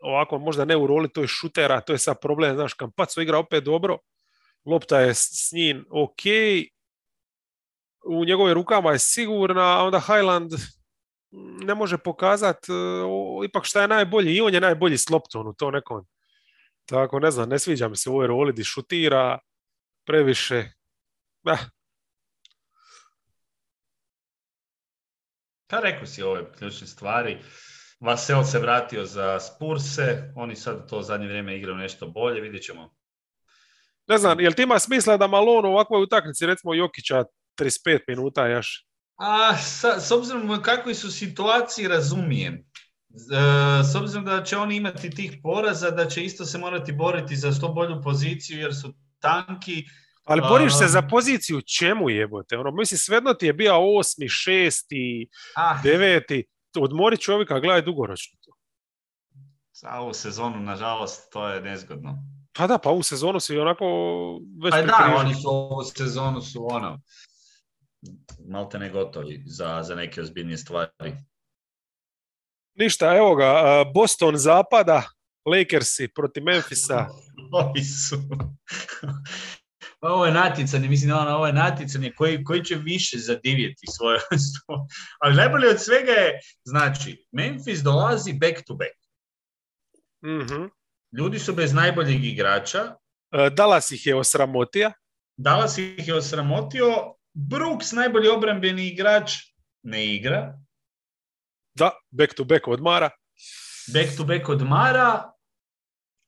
ovako, možda ne u roli, to je šutera, to je sad problem, znaš, Kampaco igra opet dobro, lopta je s njim ok, u njegovim rukama je sigurna, a onda Highland ne može pokazati uh, ipak šta je najbolji i on je najbolji s loptom u to nekom. Tako, ne znam, ne sviđa mi se u ovoj roli di šutira previše. Da, Pa rekao si ove ključne stvari. Vasel se vratio za Spurse, oni sad to zadnje vrijeme igraju nešto bolje, vidjet ćemo. ne znam, jel ti ima smisla da Malone u ovakvoj utakmici, recimo Jokića 35 minuta još? A sa, s obzirom na kakvoj su situaciji razumijem. E, S obzirom da će oni imati tih poraza, da će isto se morati boriti za što bolju poziciju jer su tanki. Ali boriš se za poziciju čemu jebote? Ono, mislim, svejedno ti je bio osmi, šesti, Ah, deveti. Odmori čovjeka, gledaj dugoročno. to. za ovu sezonu, nažalost, to je nezgodno. Pa da, pa u sezonu si onako već Pa da, oni su ovu sezonu su ono, malte ne gotovi za, za neke ozbiljnije stvari. Ništa, evo ga, Boston zapada, Lakersi protiv Memfisa. (laughs) Ovi su... Ovo je natjecanje, mislim, ono, ovo je natjecanje koji, koji će više zadivjeti svoje... (laughs) svo- Ali najbolje od svega je, znači, Memphis dolazi back to back. Mhm. Ljudi su bez najboljeg igrača. E, Dallas ih je osramotija. Dallas ih je osramotio. Brooks, najbolji obrambeni igrač, ne igra. Da, back to back odmara. Back to back odmara.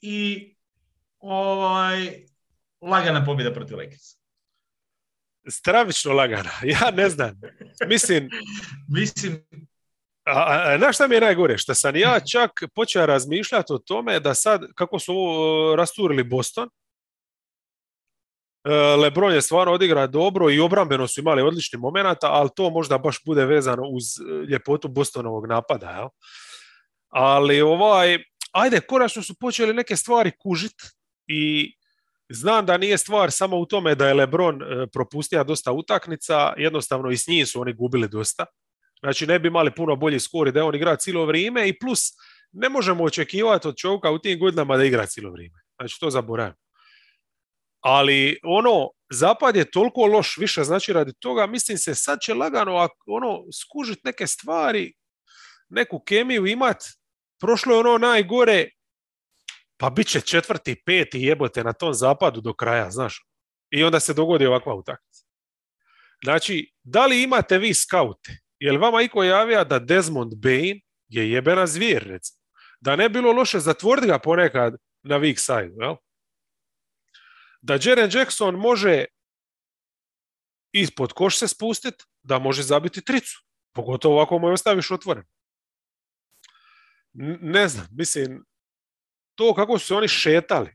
I ovaj, lagana pobjeda protiv Lakersa. Stravično lagana. (laughs) Ja ne znam. Mislim, (laughs) Mislim, A, a, znaš šta mi je najgore? Što sam ja čak počeo razmišljati o tome da sad, kako su ovo rasturili Boston, e, Lebron je stvarno odigra dobro i obrambeno su imali odlični momenata, ali to možda baš bude vezano uz e, ljepotu Bostonovog napada. Jel? Ali ovaj, ajde, konačno su počeli neke stvari kužit i znam da nije stvar samo u tome da je Lebron e, propustio dosta utakmica, jednostavno i s njim su oni gubili dosta. Znači ne bi imali puno bolji skor i da je on igra cijelo vrijeme i plus ne možemo očekivati od čovjeka u tim godinama da igra cijelo vrijeme. Znači to zaboravim. Ali ono, zapad je toliko loš više znači radi toga, mislim se sad će lagano ono, skužit neke stvari, neku kemiju imat, prošlo je ono najgore, pa bit će četvrti, peti jebote na tom zapadu do kraja, znaš. I onda se dogodi ovakva utakmica. Znači, da li imate vi skaute? Je li vama iko javija da Desmond Bain je jebena zvijer, recimo? Da ne bilo loše zatvoriti ga ponekad na weak side, jel? Da Jaren Jackson može ispod koš se spustiti, da može zabiti tricu. Pogotovo ako mu je ostaviš otvoren. Ne znam, mislim, to kako su se oni šetali,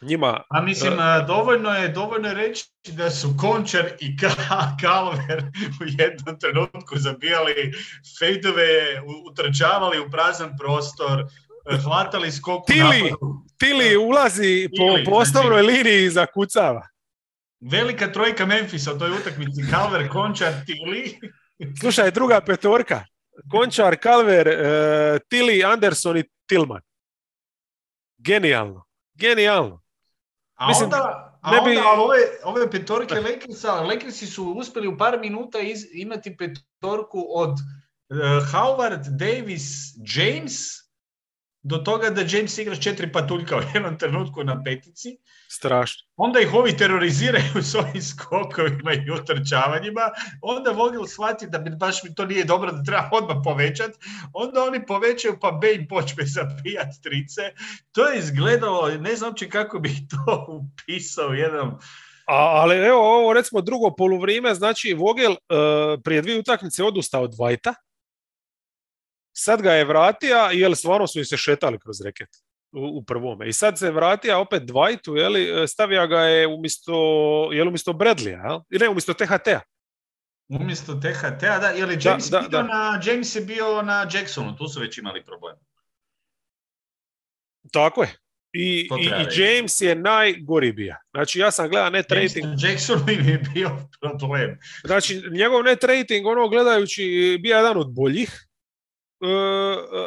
njima... a mislim, a, dovoljno je, dovoljno je reći da su Končar i Ka- Kalver u jednom trenutku zabijali fejdove, utrčavali u prazan prostor, e, hvatali skok u Tili, napadu. Tili ulazi po, Tili, po osnovnoj znači- liniji i zakucava. Velika trojka Memfisa u toj utakmici, Kalver, Končar, Tili. (laughs) Slušaj, druga petorka. Končar, Kalver, uh, Tili, Anderson i Tillman. Genijalno. Genijalno. A Mislim, onda, a ne onda bi- ali ove, ove petorke Lakersa, Lakersi su uspjeli u par minuta iz, imati petorku od uh, Howard, Davis, James, do toga da James igra s četiri patuljka u jednom trenutku na petici. Strašno. Onda ih ovi teroriziraju (laughs) s ovim skokovima i utrčavanjima. Onda Vogel shvati da bi baš mi to nije dobro, da treba odmah povećati. Onda oni povećaju pa Bane počne (laughs) zabijat trice. To je izgledalo, ne znam uopće kako bih to (laughs) upisao u jedan... A, ali evo ovo recimo drugo poluvrijeme, znači Vogel uh, prije dvije utakmice odustao od Vajta. Sad ga je vratio, jer stvarno su im se šetali kroz reket u, prvome. I sad se vratio opet Dwightu, jeli, stavija ga je umjesto, jel umjesto Bradleya, jel? I ne, umjesto THT-a. Umjesto THT-a, da, jer je Da, James, da, bio da. Na, James je bio na Jacksonu, tu su već imali problem. Tako je. I, i, i. James je najgori bija. Znači ja sam gledao net rating, na Jacksonu im je bio problem. znači njegov net rating ono gledajući bija jedan od boljih, e,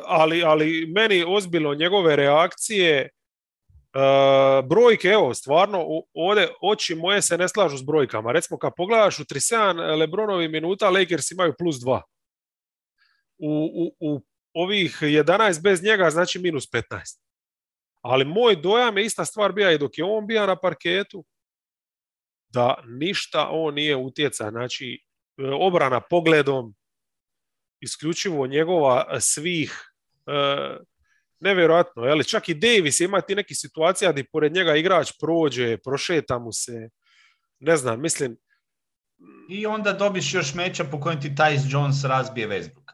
ali, ali meni ozbiljno njegove reakcije, e, brojke, evo, stvarno, ovdje oči moje se ne slažu s brojkama. Recimo, kad pogledaš u 37 Lebronovi minuta, Lakers imaju plus 2. U, u, u ovih 11 bez njega znači minus 15. Ali moj dojam je ista stvar bija i dok je on bija na parketu, da ništa on nije utjeca. Znači, e, obrana pogledom, isključivo njegova e, svih e, nevjerojatno, je li čak i Davis ima ti neki situacija gdje pored njega igrač prođe, prošeta mu se, ne znam, mislim, I onda dobiš još meča po kojem ti Tyus Jones razbije Westbrooka.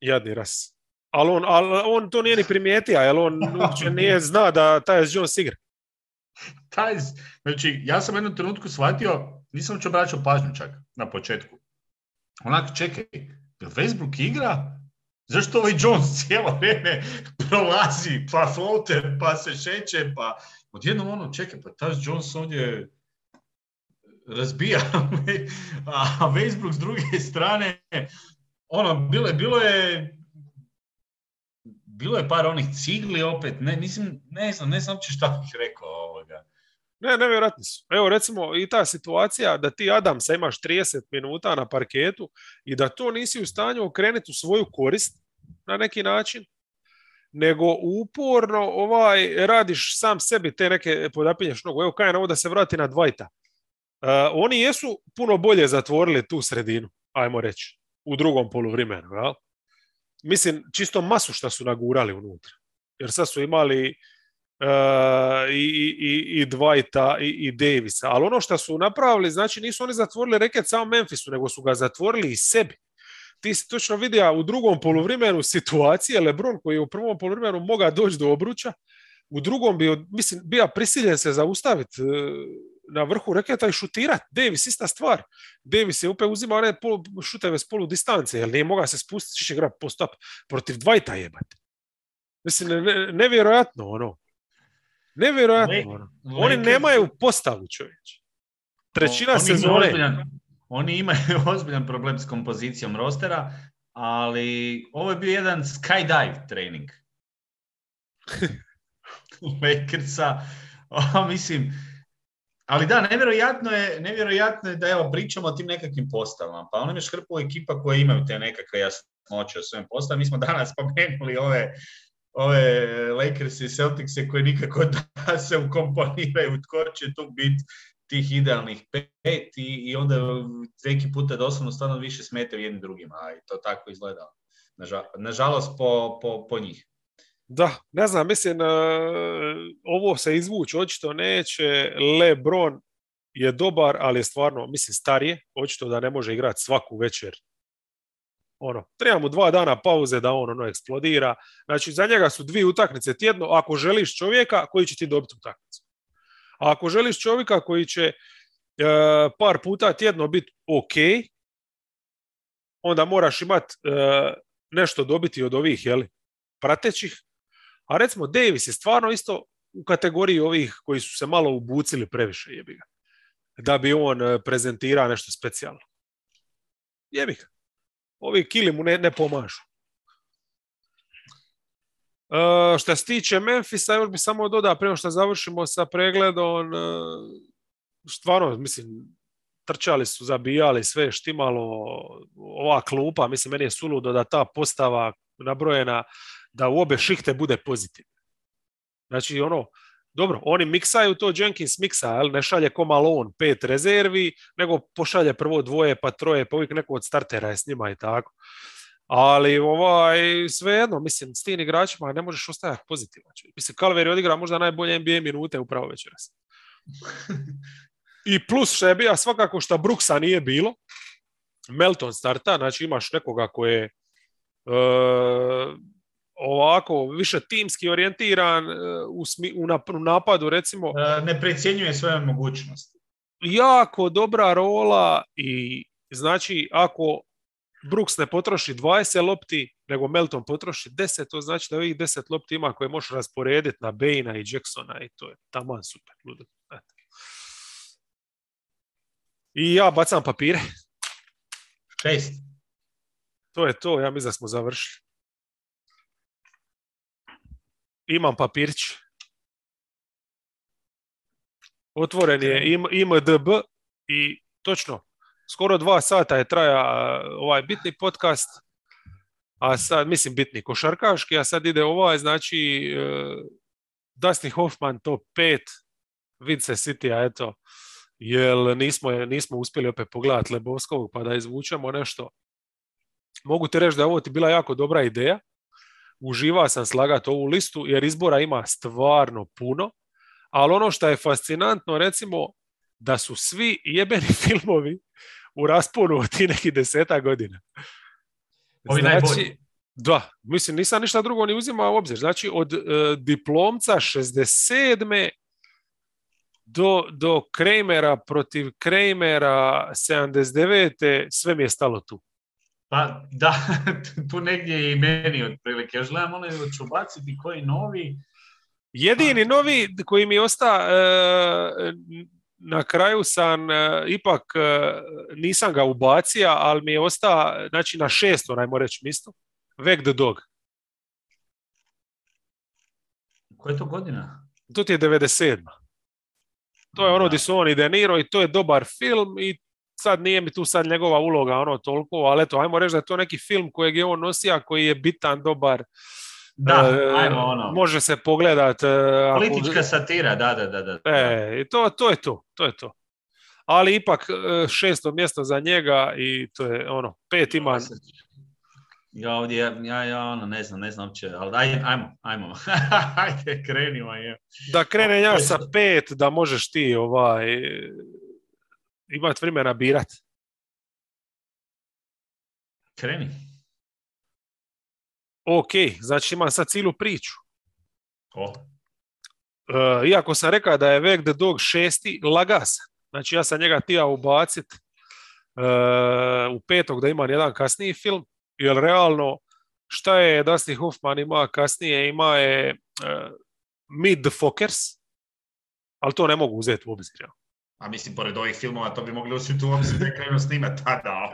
jadni ras. Ali on, ali on to nije ni primijetio, jer on uopće (laughs) nije zna da taj Jones igra. Tyus, znači, ja sam u jednom trenutku shvatio, nisam uopće obraćao pažnju čak na početku. Onak, čekaj, Westbrook igra? Zašto ovaj Jones (laughs) cijelo vrijeme prolazi, pa floater, pa se šeće, pa odjednom ono, čekaj, pa Tyus Jones ovdje razbija, (laughs) a Westbrook s druge strane, ono, bilo je, bilo je bilo je par onih cigli opet, ne, nisam, ne znam, ne znam uopće šta bih rekao. Ne, nevjerojatni su. Evo recimo i ta situacija da ti Adamsa imaš 30 minuta na parketu i da to nisi u stanju okrenuti u svoju korist na neki način. nego uporno ovaj radiš sam sebi te neke podapinješ nogu. Evo kaj ovo da se vrati na Dvajta. Uh, oni jesu puno bolje zatvorili tu sredinu, ajmo reći, u drugom poluvremenu. Jel? Mislim, čisto masu što su nagurali unutra. Jer sad su imali i, i, i Dwighta i, i Davisa. Ali ono što su napravili, znači nisu oni zatvorili reket samo Memphisu, nego su ga zatvorili i sebi ti si točno vidio u drugom poluvremenu situacije Lebron koji je u prvom poluvremenu mogao doći do obruča, u drugom bi, mislim, bio prisiljen se zaustaviti na vrhu reketa i šutirati. Davis, ista stvar. Davis je upet uzimao one pol, šuteve s polu distance, jer nije mogao se spustiti, će igrati post protiv Dvajta jebati. Mislim, ne, nevjerojatno ono. Nevjerojatno ono. Oni nemaju postavu čovječ. Trećina sezone. Oni imaju (laughs) ozbiljan problem s kompozicijom rostera, ali ovo je bio jedan skydive trening. (laughs) Lakersa, mislim, ali da, nevjerojatno je, nevjerojatno je da evo pričamo o tim nekakvim postavama. Pa oni imaš hrpu ekipa koje imaju te nekakve jasnoće o svojim postavama. Mi smo danas spomenuli ove, ove Lakers i Celtics koji nikako (laughs) da se ukomponiraju, tko će tu biti tih idealnih pet i, i onda neki puta doslovno stvarno više smetaju jednim drugima, a i to tako izgleda. Nažalost po, po, po njih. Da, ne znam, mislim, uh, ovo se izvući očito neće. Lebron je dobar, ali je stvarno, mislim, starije. Očito da ne može igrati svaku večer. Ono, treba mu dva dana pauze da on ono eksplodira. Znači, za njega su dvije utakmice tjedno, ako želiš čovjeka koji će ti dobiti utakmicu. A ako želiš čovjeka koji će e, par puta tjedno biti ok, onda moraš imati e, nešto dobiti od ovih jeli, pratećih. A recimo Davis je stvarno isto u kategoriji ovih koji su se malo ubucili previše jebi ga. Da bi on e, prezentirao nešto specijalno. Jebi ga. Ovi kili mu ne, ne pomažu. Uh, što se tiče Memphisa, još bi samo dodao prema što završimo sa pregledom, uh, stvarno, mislim, trčali su, zabijali sve štimalo, ova klupa, mislim, meni je suludo da ta postava nabrojena, da u obe šihte bude pozitivna. Znači, ono, dobro, oni miksaju to, Jenkins miksa, ali ne šalje ko Malone pet rezervi, nego pošalje prvo dvoje, pa troje, pa uvijek neko od startera je s njima i tako. Ali ovaj, svejedno, mislim, s tim igračima ne možeš ostajati pozitivan. Mislim, Calvary odigra možda najbolje NBA minute upravo večeras. I plus što je bio svakako što Brooksa nije bilo, Melton starta, znači imaš nekoga koji je ovako više timski orijentiran uh, u, smi, u, napadu recimo. Uh, ne precjenjuje svoje mogućnosti. Jako dobra rola i znači ako Brooks ne potroši 20 lopti, nego Melton potroši 10, to znači da ovih 10 lopti ima koje možeš rasporediti na Baina i Jacksona i to je taman super. Ludo. I ja bacam papire. Šest. To je to, ja mislim da smo završili. Imam papirić. Otvoren je IMDB i točno skoro dva sata je traja ovaj bitni podcast, a sad, mislim bitni košarkaški, a sad ide ovaj, znači uh, Dustin Hoffman top 5, Vince City, a eto, jer nismo, nismo uspjeli opet pogledati Lebovskog pa da izvučemo nešto. Mogu ti reći da ovo ti bila jako dobra ideja. Uživa sam slagati ovu listu jer izbora ima stvarno puno, ali ono što je fascinantno recimo da su svi jebeni (laughs) filmovi u rasponu od tih nekih deseta godina. Ovi znači, najbolji. Da, mislim, nisam ništa drugo ni uzimao u obzir. Znači, od uh, diplomca 67. do, do Kramera protiv Kramera 79. sve mi je stalo tu. Pa da, (laughs) tu negdje i meni otprilike. Još gledam ono ću baciti koji novi. Jedini pa... novi koji mi je ostao uh, na kraju sam uh, ipak uh, nisam ga ubacio, ali mi je ostao, znači na šesto, najmo reći mjesto, Veg the Dog. Koja je to godina? To ti je 97. To je ono gdje su on i De Niro i to je dobar film i sad nije mi tu sad njegova uloga ono toliko, ali eto, ajmo reći da je to neki film kojeg je on nosio, koji je bitan, dobar, Da, E, ajmo ono. Može se pogledat. e, ako- Politička satira, da, da, da. da. E, i to, to je to, to je to. Ali ipak e, šesto mjesto za njega i to je ono, pet ima, Ja ovdje, ja, ja, ono, ne znam, ne znam uopće, ali aj, ajmo, ajmo. (laughs) Ajde, krenimo. Je. da krene ja sa pet, da možeš ti ovaj, imat vremena birat. Kreni. Ok, znači imam sad cijelu priču. O, E, iako sam rekao da je Weg the Dog šesti, laga sam. Znači ja sam njega tija ubacit e, u petog da imam jedan kasniji film, jer realno šta je Dustin Hoffman ima kasnije, ima je e, Meet the Fockers, ali to ne mogu uzeti u obzir. jel? A mislim, pored ovih filmova, to bi mogli uzeti u obzir da je krenuo snimati tada.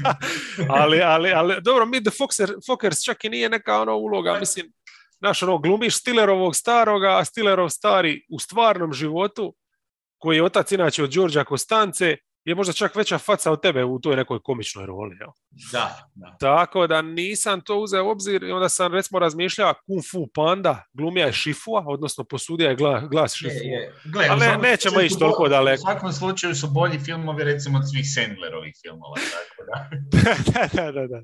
(laughs) ali- ali, ali, dobro, Meet the Foxer, Fockers čak i nije neka ono uloga, mislim, znaš, ono, glumiš Stillerovog staroga, a Stillerov stari u stvarnom životu, koji je otac inače od Đorđa Kostance, je možda čak veća faca od tebe u toj nekoj komičnoj roli. Jel? Da, da. Tako da nisam to uzeo u obzir i onda sam recimo razmišljao Kung Fu Panda, glumija je Šifua, odnosno posudija je glas, glas Je, Šifua. je. Gle, Ali ne- nećemo ići toliko daleko. U svakom slučaju su bolji filmovi, recimo, od svih Sandlerovih filmova. (laughs) Tako da. da, da, da, da.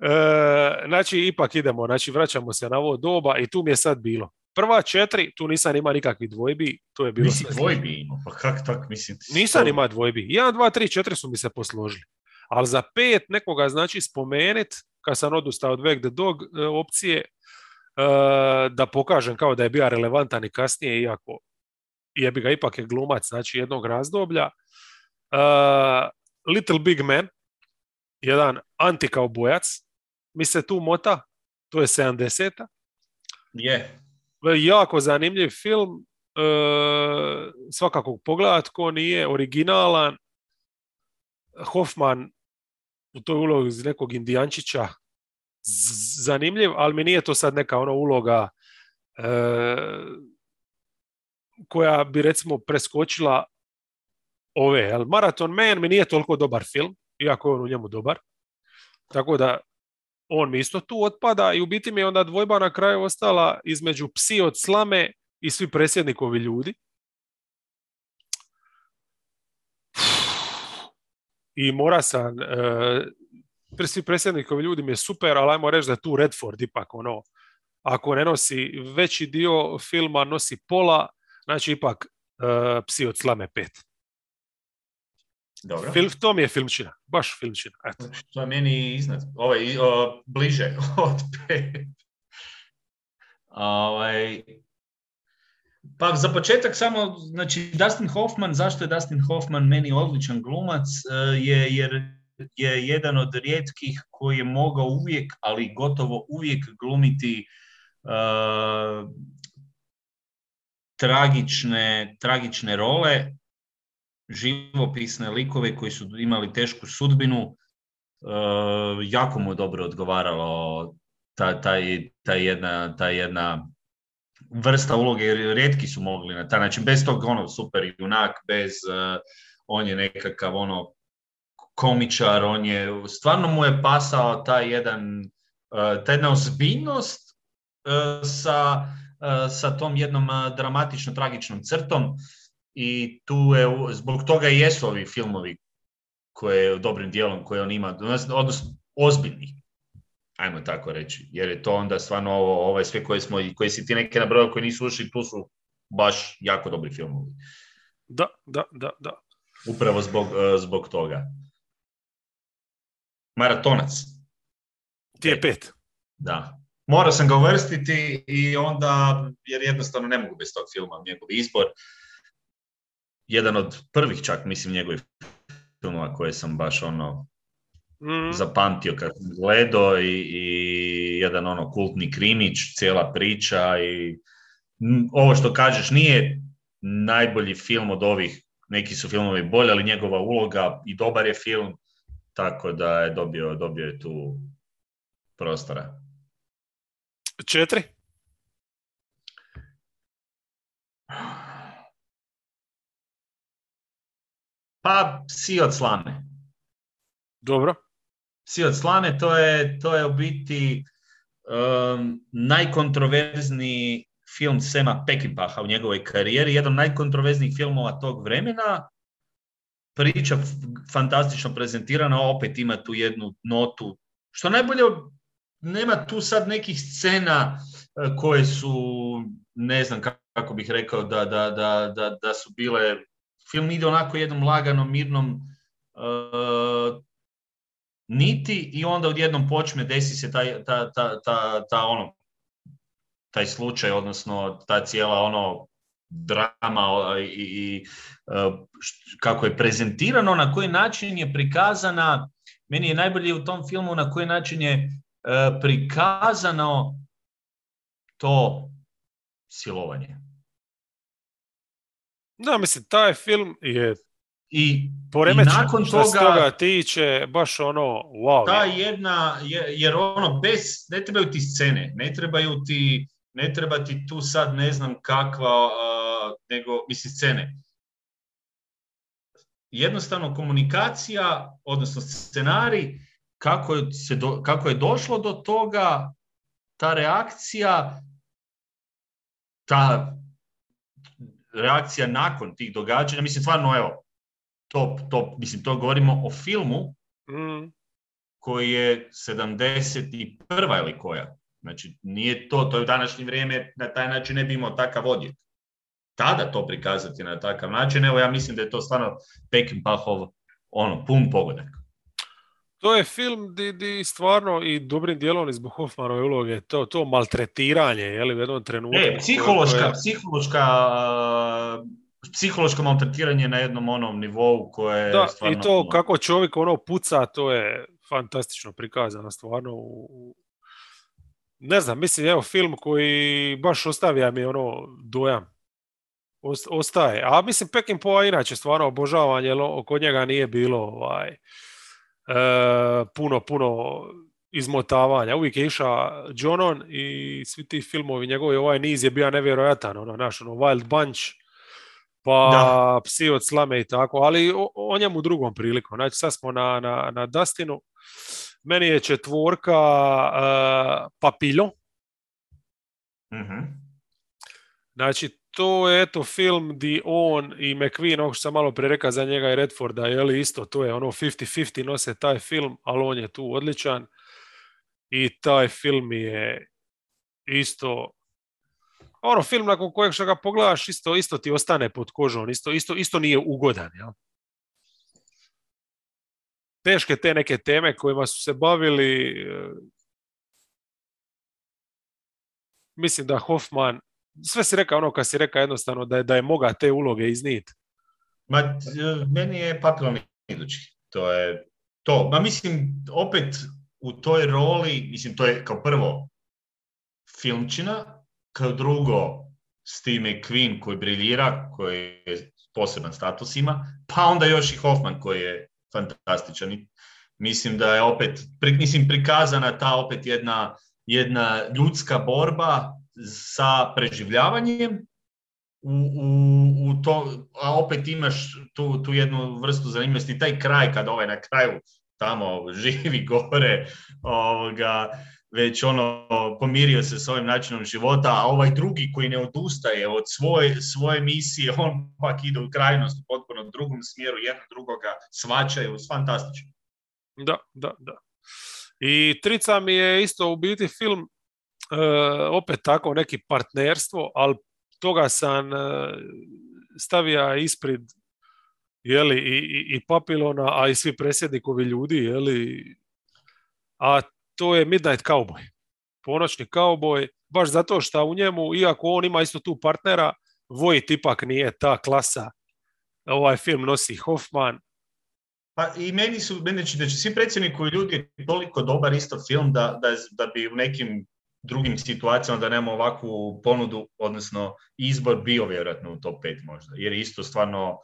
E, znači, ipak idemo, znači vraćamo se na ovo doba i tu mi je sad bilo. Prva četiri, tu nisam ima nikakvih dvojbi, to je bilo Nisi sve. dvojbi imao, pa kak tak, mislim... ti Nisam to- ima dvojbi. 1, 2, 3, 4 su mi se posložili. Ali za pet nekoga znači spomenit, kad sam odustao od Weg the Dog e, opcije, e, da pokažem kao da je bio relevantan i kasnije, iako jebi ga ipak je glumac, znači jednog razdoblja. E, Little Big Man, jedan antikaubojac, mi se tu mota, to je 70 Je, jako zanimljiv film, e, svakako pogledat ko nije originalan. Hoffman u toj ulogi iz nekog indijančića zanimljiv, ali mi nije to sad neka ona uloga e, koja bi recimo preskočila ove. Marathon Man mi nije toliko dobar film, iako je on u njemu dobar. Tako da on mi isto tu otpada i u biti mi je onda dvojba na kraju ostala između psi od slame i svi presjednikovi ljudi. I mora sam, e, svi predsjednikovi ljudi mi je super, ali ajmo reći da je tu Redford ipak ono, ako ne nosi veći dio filma, nosi pola, znači ipak e, psi od slame pet. Dobro. Film, to mi je filmčina, baš filmčina. Eto. To je meni iznad, ovaj, o, bliže (laughs) od pet. Ovaj, pa za početak samo, znači Dustin Hoffman, zašto je Dustin Hoffman meni odličan glumac, e, je jer je jedan od rijetkih koji je mogao uvijek, ali gotovo uvijek glumiti e, tragične, tragične role, živopisne likove koji su imali tešku sudbinu, e, jako mu je dobro odgovaralo ta, ta, jedna, ta jedna vrsta uloge, jer rijetki su mogli na taj način, bez tog ono super junak, bez, e, on je nekakav ono komičar, on je, stvarno mu je pasao taj jedan, e, ta jedna ozbiljnost sa, sa tom jednom dramatično tragičnom crtom i tu je, zbog toga i jesu ovi filmovi koje dobrim dijelom koje on ima, odnosno ozbiljni, ajmo tako reći, jer je to onda stvarno ovo, ovo sve koje, smo, koje si ti neke nabrojao koji nisu ušli, tu su baš jako dobri filmovi. Da, da, da, da. Upravo zbog, e, zbog toga. Maratonac. Ti je pet. Da. Morao sam ga uvrstiti i onda, jer jednostavno ne mogu bez tog filma, njegov izbor. Jedan od prvih čak, mislim, njegovih filmova koje sam baš ono Mm, zapamtio kad sam gledao i, i jedan ono kultni krimić, cijela priča i m, ovo što kažeš nije najbolji film od ovih, neki su filmovi bolji, ali njegova uloga i dobar je film, tako da je dobio, dobio je tu prostora. Četiri? Pa, psi od slame. Dobro. Psi od slame, to je, to je u biti um, najkontroverzniji film Sema Peckinpaha u njegovoj karijeri, jedan od najkontroverznijih filmova tog vremena. Priča fantastično prezentirana, opet ima tu jednu notu. Što najbolje, nema tu sad nekih scena e, koje su, ne znam kako bih rekao, da, da, da, da, da su bile... Film ide onako jednom laganom, mirnom uh, niti i onda odjednom počne, desi se taj, ta, ta, ta, ta ono, taj slučaj, odnosno ta cijela ono drama i, i e, kako je prezentirano, na koji način je prikazana, meni je najbolje u tom filmu na koji način je e, prikazano to silovanje. Da, mislim, taj film je i, poremećen nakon što toga, toga tiče, baš ono, wow. Ta jedna, jer ono, bez, ne trebaju ti scene, ne trebaju ti ne treba ti tu sad ne znam kakva, nego, mislim, scene. Jednostavno komunikacija, odnosno scenarij, kako je, se kako je došlo do toga, ta reakcija, ta reakcija nakon tih događanja, mislim, stvarno, evo, top, top, mislim, to govorimo o filmu, mm. koji je 71. ili koja, Znači, nije to, to je u današnje vrijeme, na taj način ne bi imao takav odjek. Tada to prikazati na takav način, evo ja mislim da je to stvarno Peckinpahov ono, pun pogodak. To je film di, di stvarno i dobrim dijelom zbog Hoffmanove uloge, to, to maltretiranje, je li u jednom trenutku. E, psihološka, koje... psihološka, psihološko maltretiranje na jednom onom nivou koje da, stvarno... i to kako čovjek ono puca, to je fantastično prikazano stvarno u, ne znam, mislim, evo film koji baš ostavlja mi ono dojam. Ostaje. A mislim, Pekin po inače stvarno obožavan, jer kod njega nije bilo ovaj, e, puno, puno izmotavanja. Uvijek je išao Johnon i svi ti filmovi njegovi, ovaj niz je bio nevjerojatan, ono, naš, ono, Wild Bunch, pa da. Psi od slame i tako, ali o, o njemu drugom prilikom. Znači, sad smo na, na, na Dustinu. Meni je četvorka uh, Papiljo. mm Znači, to je eto film di on i McQueen, ovo što sam malo prije rekao za njega i Redforda, je li isto, to je ono 50-50 nose taj film, ali on je tu odličan. I taj film je isto ono film nakon kojeg što ga pogledaš isto, isto ti ostane pod kožom, isto, isto, isto nije ugodan. Jel? teške te neke teme kojima su se bavili. E, mislim da Hoffman, sve si rekao ono kad si rekao jednostavno da je, da je moga te uloge iznit. Ma, e, meni je papilom idući. To je to. Ma mislim, opet u toj roli, mislim, to je kao prvo filmčina, kao drugo Steve McQueen koji briljira, koji je poseban status ima, pa onda još i Hoffman koji je fantastičan. Mislim da je opet, mislim, prikazana ta opet jedna, jedna ljudska borba sa preživljavanjem u, u, u to, a opet imaš tu, tu jednu vrstu zanimljivosti, taj kraj kad ovaj na kraju tamo živi gore, ovoga, već ono pomirio se s ovim načinom života, a ovaj drugi koji ne odustaje od svoje, svoje misije, on pak ide u krajnost u potpuno drugom smjeru, jedan drugoga svačaju, fantastično. Da, da, da. I Trica mi je isto u biti film opet tako neki partnerstvo, ali toga sam e, stavio ispred jeli, i, i, i Papilona, a i svi presjednikovi ljudi, jeli, a to je Midnight Cowboy. Ponoćni cowboy, baš zato što u njemu, iako on ima isto tu partnera, Vojt ipak nije ta klasa. Ovaj film nosi Hoffman. Pa i meni su, će, znači, svi predsjednikovi ljudi je toliko dobar isto film da, da, da bi u nekim drugim situacijama da nemamo ovakvu ponudu, odnosno izbor bio vjerojatno u top 5 možda, jer je isto stvarno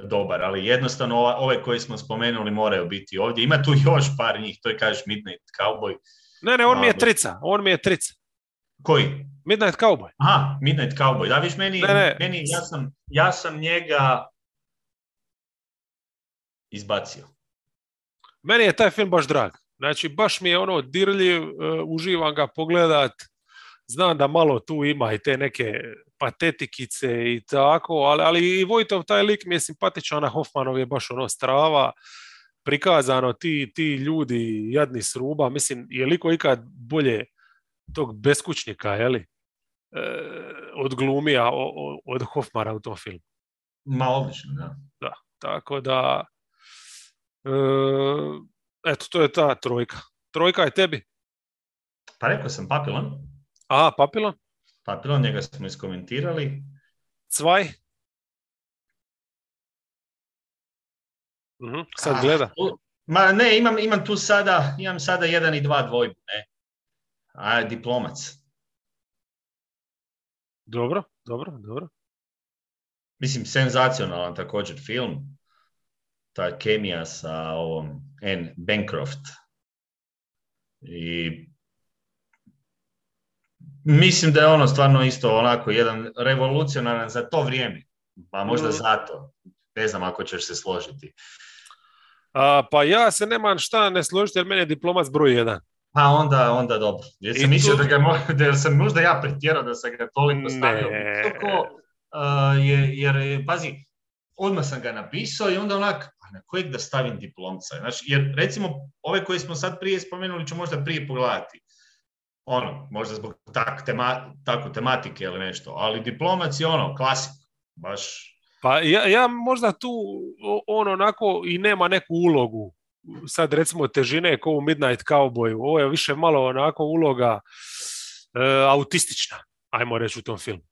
dobar, ali jednostavno ove koje smo spomenuli moraju biti ovdje. Ima tu (laughs) još par njih, to je kažeš Midnight Cowboy. Ne, ne, on mi je trica, on mi je trica. Koji? Midnight Cowboy. Aha, Midnight Cowboy. Da, viš, meni, ne, meni ja, sam, ja sam njega izbacio. Meni je taj film baš drag. Znači, baš mi je ono dirljiv, e, uživam ga pogledat, znam da malo tu ima i te neke patetikice i tako, ali, ali i Vojtov taj lik mi je simpatičan, a Hoffmanov je baš ono strava, prikazano ti, ti ljudi jadni s ruba, mislim, je liko ikad bolje tog beskućnika, je li? E, od glumija od Hoffmara u tom filmu. Ma odlično, da. Da, tako da e, eto, to je ta trojka. Trojka je tebi? Pa rekao sam Papilon. A, Papilon? Papilon, njega smo iskomentirali. Cvaj? uh sad gleda. ma ne, imam, imam tu sada, imam sada jedan i dva dvojbu, ne. A, diplomac. Dobro, dobro, dobro. Mislim, senzacionalan također film. Ta kemija sa ovom N. Bancroft. I mislim da je ono stvarno isto onako jedan revolucionaran za to vrijeme. Pa možda mm. zato. Ne znam ako ćeš se složiti. A, pa ja se nemam šta ne složiti jer meni je diplomac broj jedan. Pa onda, onda dobro. Jer sam mislio da, ga, (laughs) da sam možda ja pretjerao da sam ga toliko stavio. Uh, je, jer, pazi, odmah sam ga napisao i onda onak, a na kojeg da stavim diplomca? Znači, jer recimo ove koje smo sad prije spomenuli ću možda prije pogledati. Ono, možda zbog tak, tema, tako tematike ili nešto, ali diplomac je ono, klasik, baš pa ja, ja možda tu on onako i nema neku ulogu. Sad recimo težine kao u Midnight Cowboyu. Ovo je više malo onako uloga e, autistična, ajmo reći u tom filmu.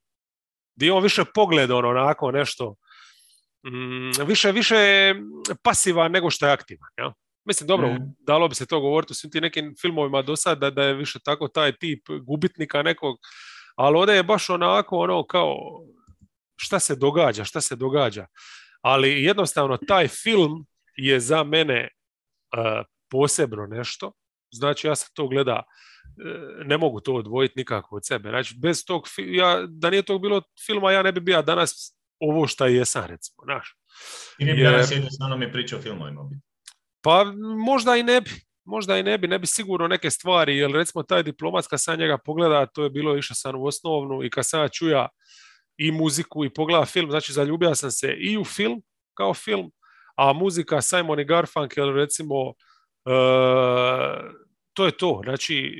Gdje on više pogleda ono, onako nešto mm, više, više pasivan nego što je aktivan. Ja? Mislim, dobro, mm. dalo bi se to govoriti u svim tim nekim filmovima do sada da je više tako taj tip gubitnika nekog, ali ovdje je baš onako ono kao šta se događa, šta se događa. Ali jednostavno taj film je za mene uh, posebno nešto. Znači ja se to gleda, e, ne mogu to odvojiti nikako od sebe. Znači bez tog, ja, da nije tog bilo filma, ja ne bi bio danas ovo šta jesam, recimo, znaš. I ne bi danas jednostavno mi pričao o filmovima. Pa možda i ne bi, možda i ne bi, ne bi sigurno neke stvari, jer recimo taj diplomat kad sam njega pogleda, to je bilo išao sam u osnovnu i kad sam čuja i muziku i pogleda film, znači zaljubio sam se i u film kao film, a muzika Simon i Garfunkel recimo uh, to je to, znači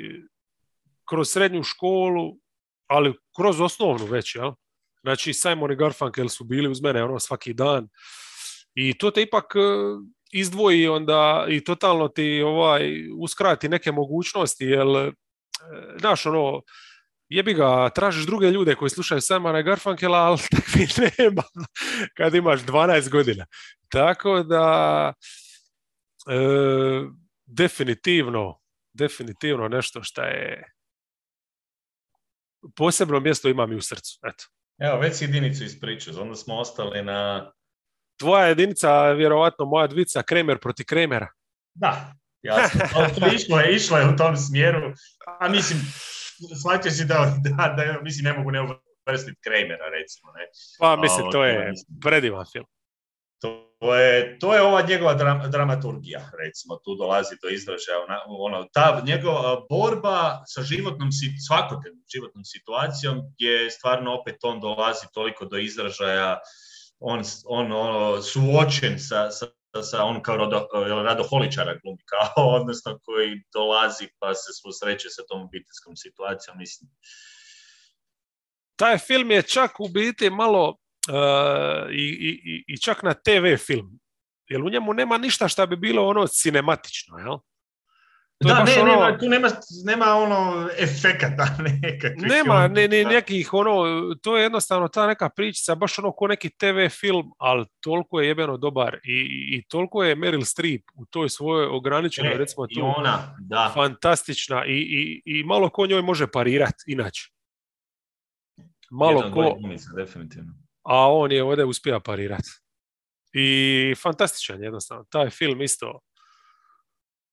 kroz srednju školu, ali kroz osnovnu već, jel? Znači Simon i Garfunkel su bili uz mene ono svaki dan i to te ipak e, izdvoji onda i totalno ti ovaj uskrati neke mogućnosti, jel e, znaš ono jebi ga, tražiš druge ljude koji slušaju Simona Garfunkela, ali (laughs) takvi nema kad imaš 12 godina. Tako da e, definitivno, definitivno nešto što je posebno mjesto imam i u srcu. Eto. Evo, već jedinicu ispričao, onda smo ostali na... Tvoja jedinica, vjerovatno moja dvica, Kremer proti Kremera. Da, jasno. (laughs) išlo je, išlo je u tom smjeru. A mislim, shvatio si da, da, da, mislim, ne mogu ne uvrstiti Kramera, recimo. Ne? Pa, mislim, to je predivan film. Je, to je ova njegova dramaturgija, recimo, tu dolazi do izražaja, ono, ta njegova borba sa životnom, svakodnevnom životnom situacijom gdje stvarno opet on dolazi toliko do izražaja, on, on ono, suočen sa, sa sa on kao rado, radoholičara glumi, kao, (laughs) odnosno koji dolazi pa se susreće sa tom obiteljskom situacijom, mislim. Taj film je čak u biti malo i, i, i čak na TV film, jer u njemu nema ništa što bi bilo ono cinematično, jel? da, ne, ono... nema, tu nema, nema ono efekata (laughs) nekakvih. Nema ne, ne, nekih, ono, to je jednostavno ta neka pričica, baš ono ko neki TV film, ali toliko je jebeno dobar i, i toliko je Meryl Streep u toj svojoj ograničenoj, e, recimo tu, ona, da. fantastična i, i, i malo ko njoj može parirat inače. Malo Jedan ko... definitivno. A on je ovdje uspio parirat. I fantastičan jednostavno. Taj film isto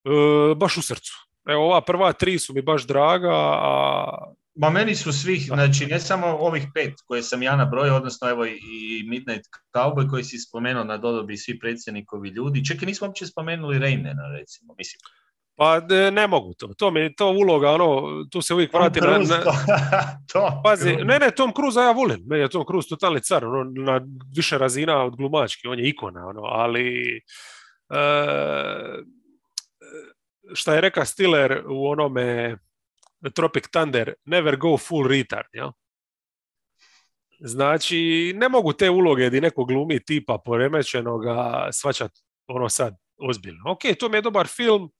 E, baš u srcu. Evo, ova prva tri su mi baš draga, a... Ma meni su svih, znači ne samo ovih pet koje sam ja nabrojio, odnosno evo i Midnight Cowboy koji si spomenuo na dodobi svi predsjednikovi ljudi. Čekaj, nismo uopće spomenuli Rainmana, recimo, mislim. Pa e, ne mogu to. To mi to uloga, ono, tu se uvijek Tom vrati na, na- to, (laughs) to, Pazi, ne, ne, Tom Cruise ja volim. Meni je Tom Cruise totalni car, ono, na više razina od glumački, on je ikona, ono, ali e, šta je reka Stiller u onome Tropic Thunder, never go full retard, jel? Znači, ne mogu te uloge di neko glumi tipa poremećenoga svačat ono sad ozbiljno. Ok, to mi je dobar film,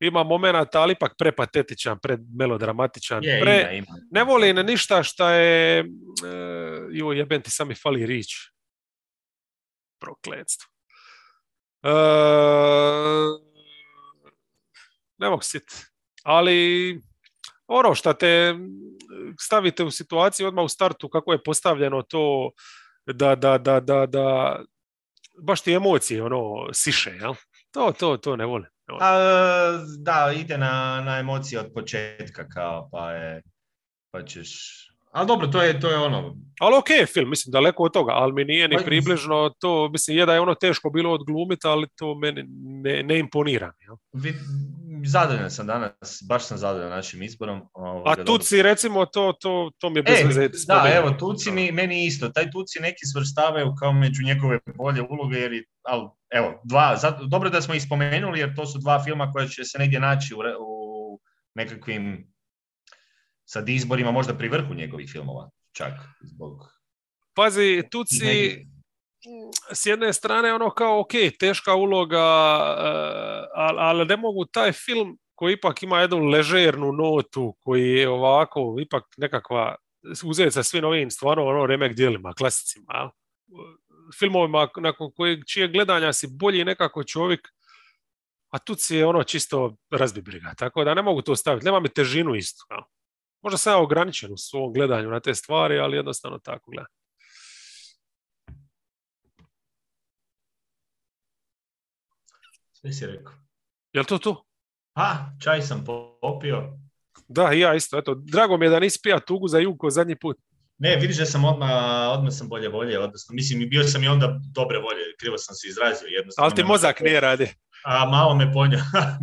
ima momenata, ali ipak prepatetičan, premelodramatičan, Je, pre, ima, ima. ne volim ništa šta je... E, joj, jebem ti, sam mi fali rič. Prokletstvo. E, ne mogu sjetiti. Ali ono šta te stavite u situaciju odmah u startu kako je postavljeno to da, da, da, da, da baš ti emocije ono siše, jel? To, to, to ne volim. A, da, ide na, na emocije od početka kao, pa je, pa ćeš... Ali dobro, to je, to je ono, Ali ok je film, mislim, daleko od toga, ali mi nije ni Pa, približno to, mislim, je da je ono teško bilo odglumiti, ali to meni ne, ne imponira. Jel? Zadovoljan sam danas, baš sam zadovoljan našim izborom. Ovoga, A dobro. Tuci, recimo, to, to, to mi je bez E, veze da, evo, Tuci mi, meni isto. Taj Tuci neki svrstavaju kao među njegove bolje uloge, jer je, ali, evo, dva, zato, dobro da smo ih spomenuli, jer to su dva filma koja će se negdje naći u, u nekakvim sad izborima, možda pri vrhu njegovih filmova, čak, zbog... Pazi, Tuci, s jedne strane ono kao ok, teška uloga, ali, ali ne mogu taj film koji ipak ima jednu ležernu notu, koji je ovako ipak nekakva uzeti sa svim ovim stvarno ono remek dijelima, klasicima, filmovima nakon kojeg, čije gledanja si bolji nekako čovjek, a tu si je ono čisto razbi briga, tako da ne mogu to staviti, nema mi težinu istu. Možda sam ja ograničen u svom gledanju na te stvari, ali jednostavno tako gledam. Sve si rekao. Jel to to? A, čaj sam popio. Da, ja isto. Eto, drago mi je da nisi pija tugu za jugo zadnji put. Ne, vidiš da sam odmah, odmah sam bolje volje, odnosno, mislim, bio sam i onda dobre volje, krivo sam se izrazio, jednostavno. Ali ti mozak nije radi. A malo me ponio.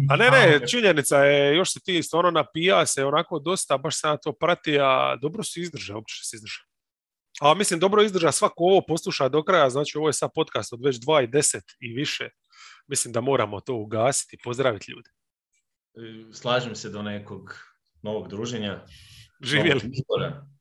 A ne, ne, (laughs) me- činjenica je, još se ti stvarno napija se onako dosta, baš sam ja to prati, a dobro si izdržao, uopće si izdržao. A mislim, dobro izdrža svako ovo posluša do kraja, znači ovo je sad podcast od već 2 i 10 i više. Mislim da moramo to ugasiti i pozdraviti ljude. Slažem se do nekog novog druženja. Živjeli. novog.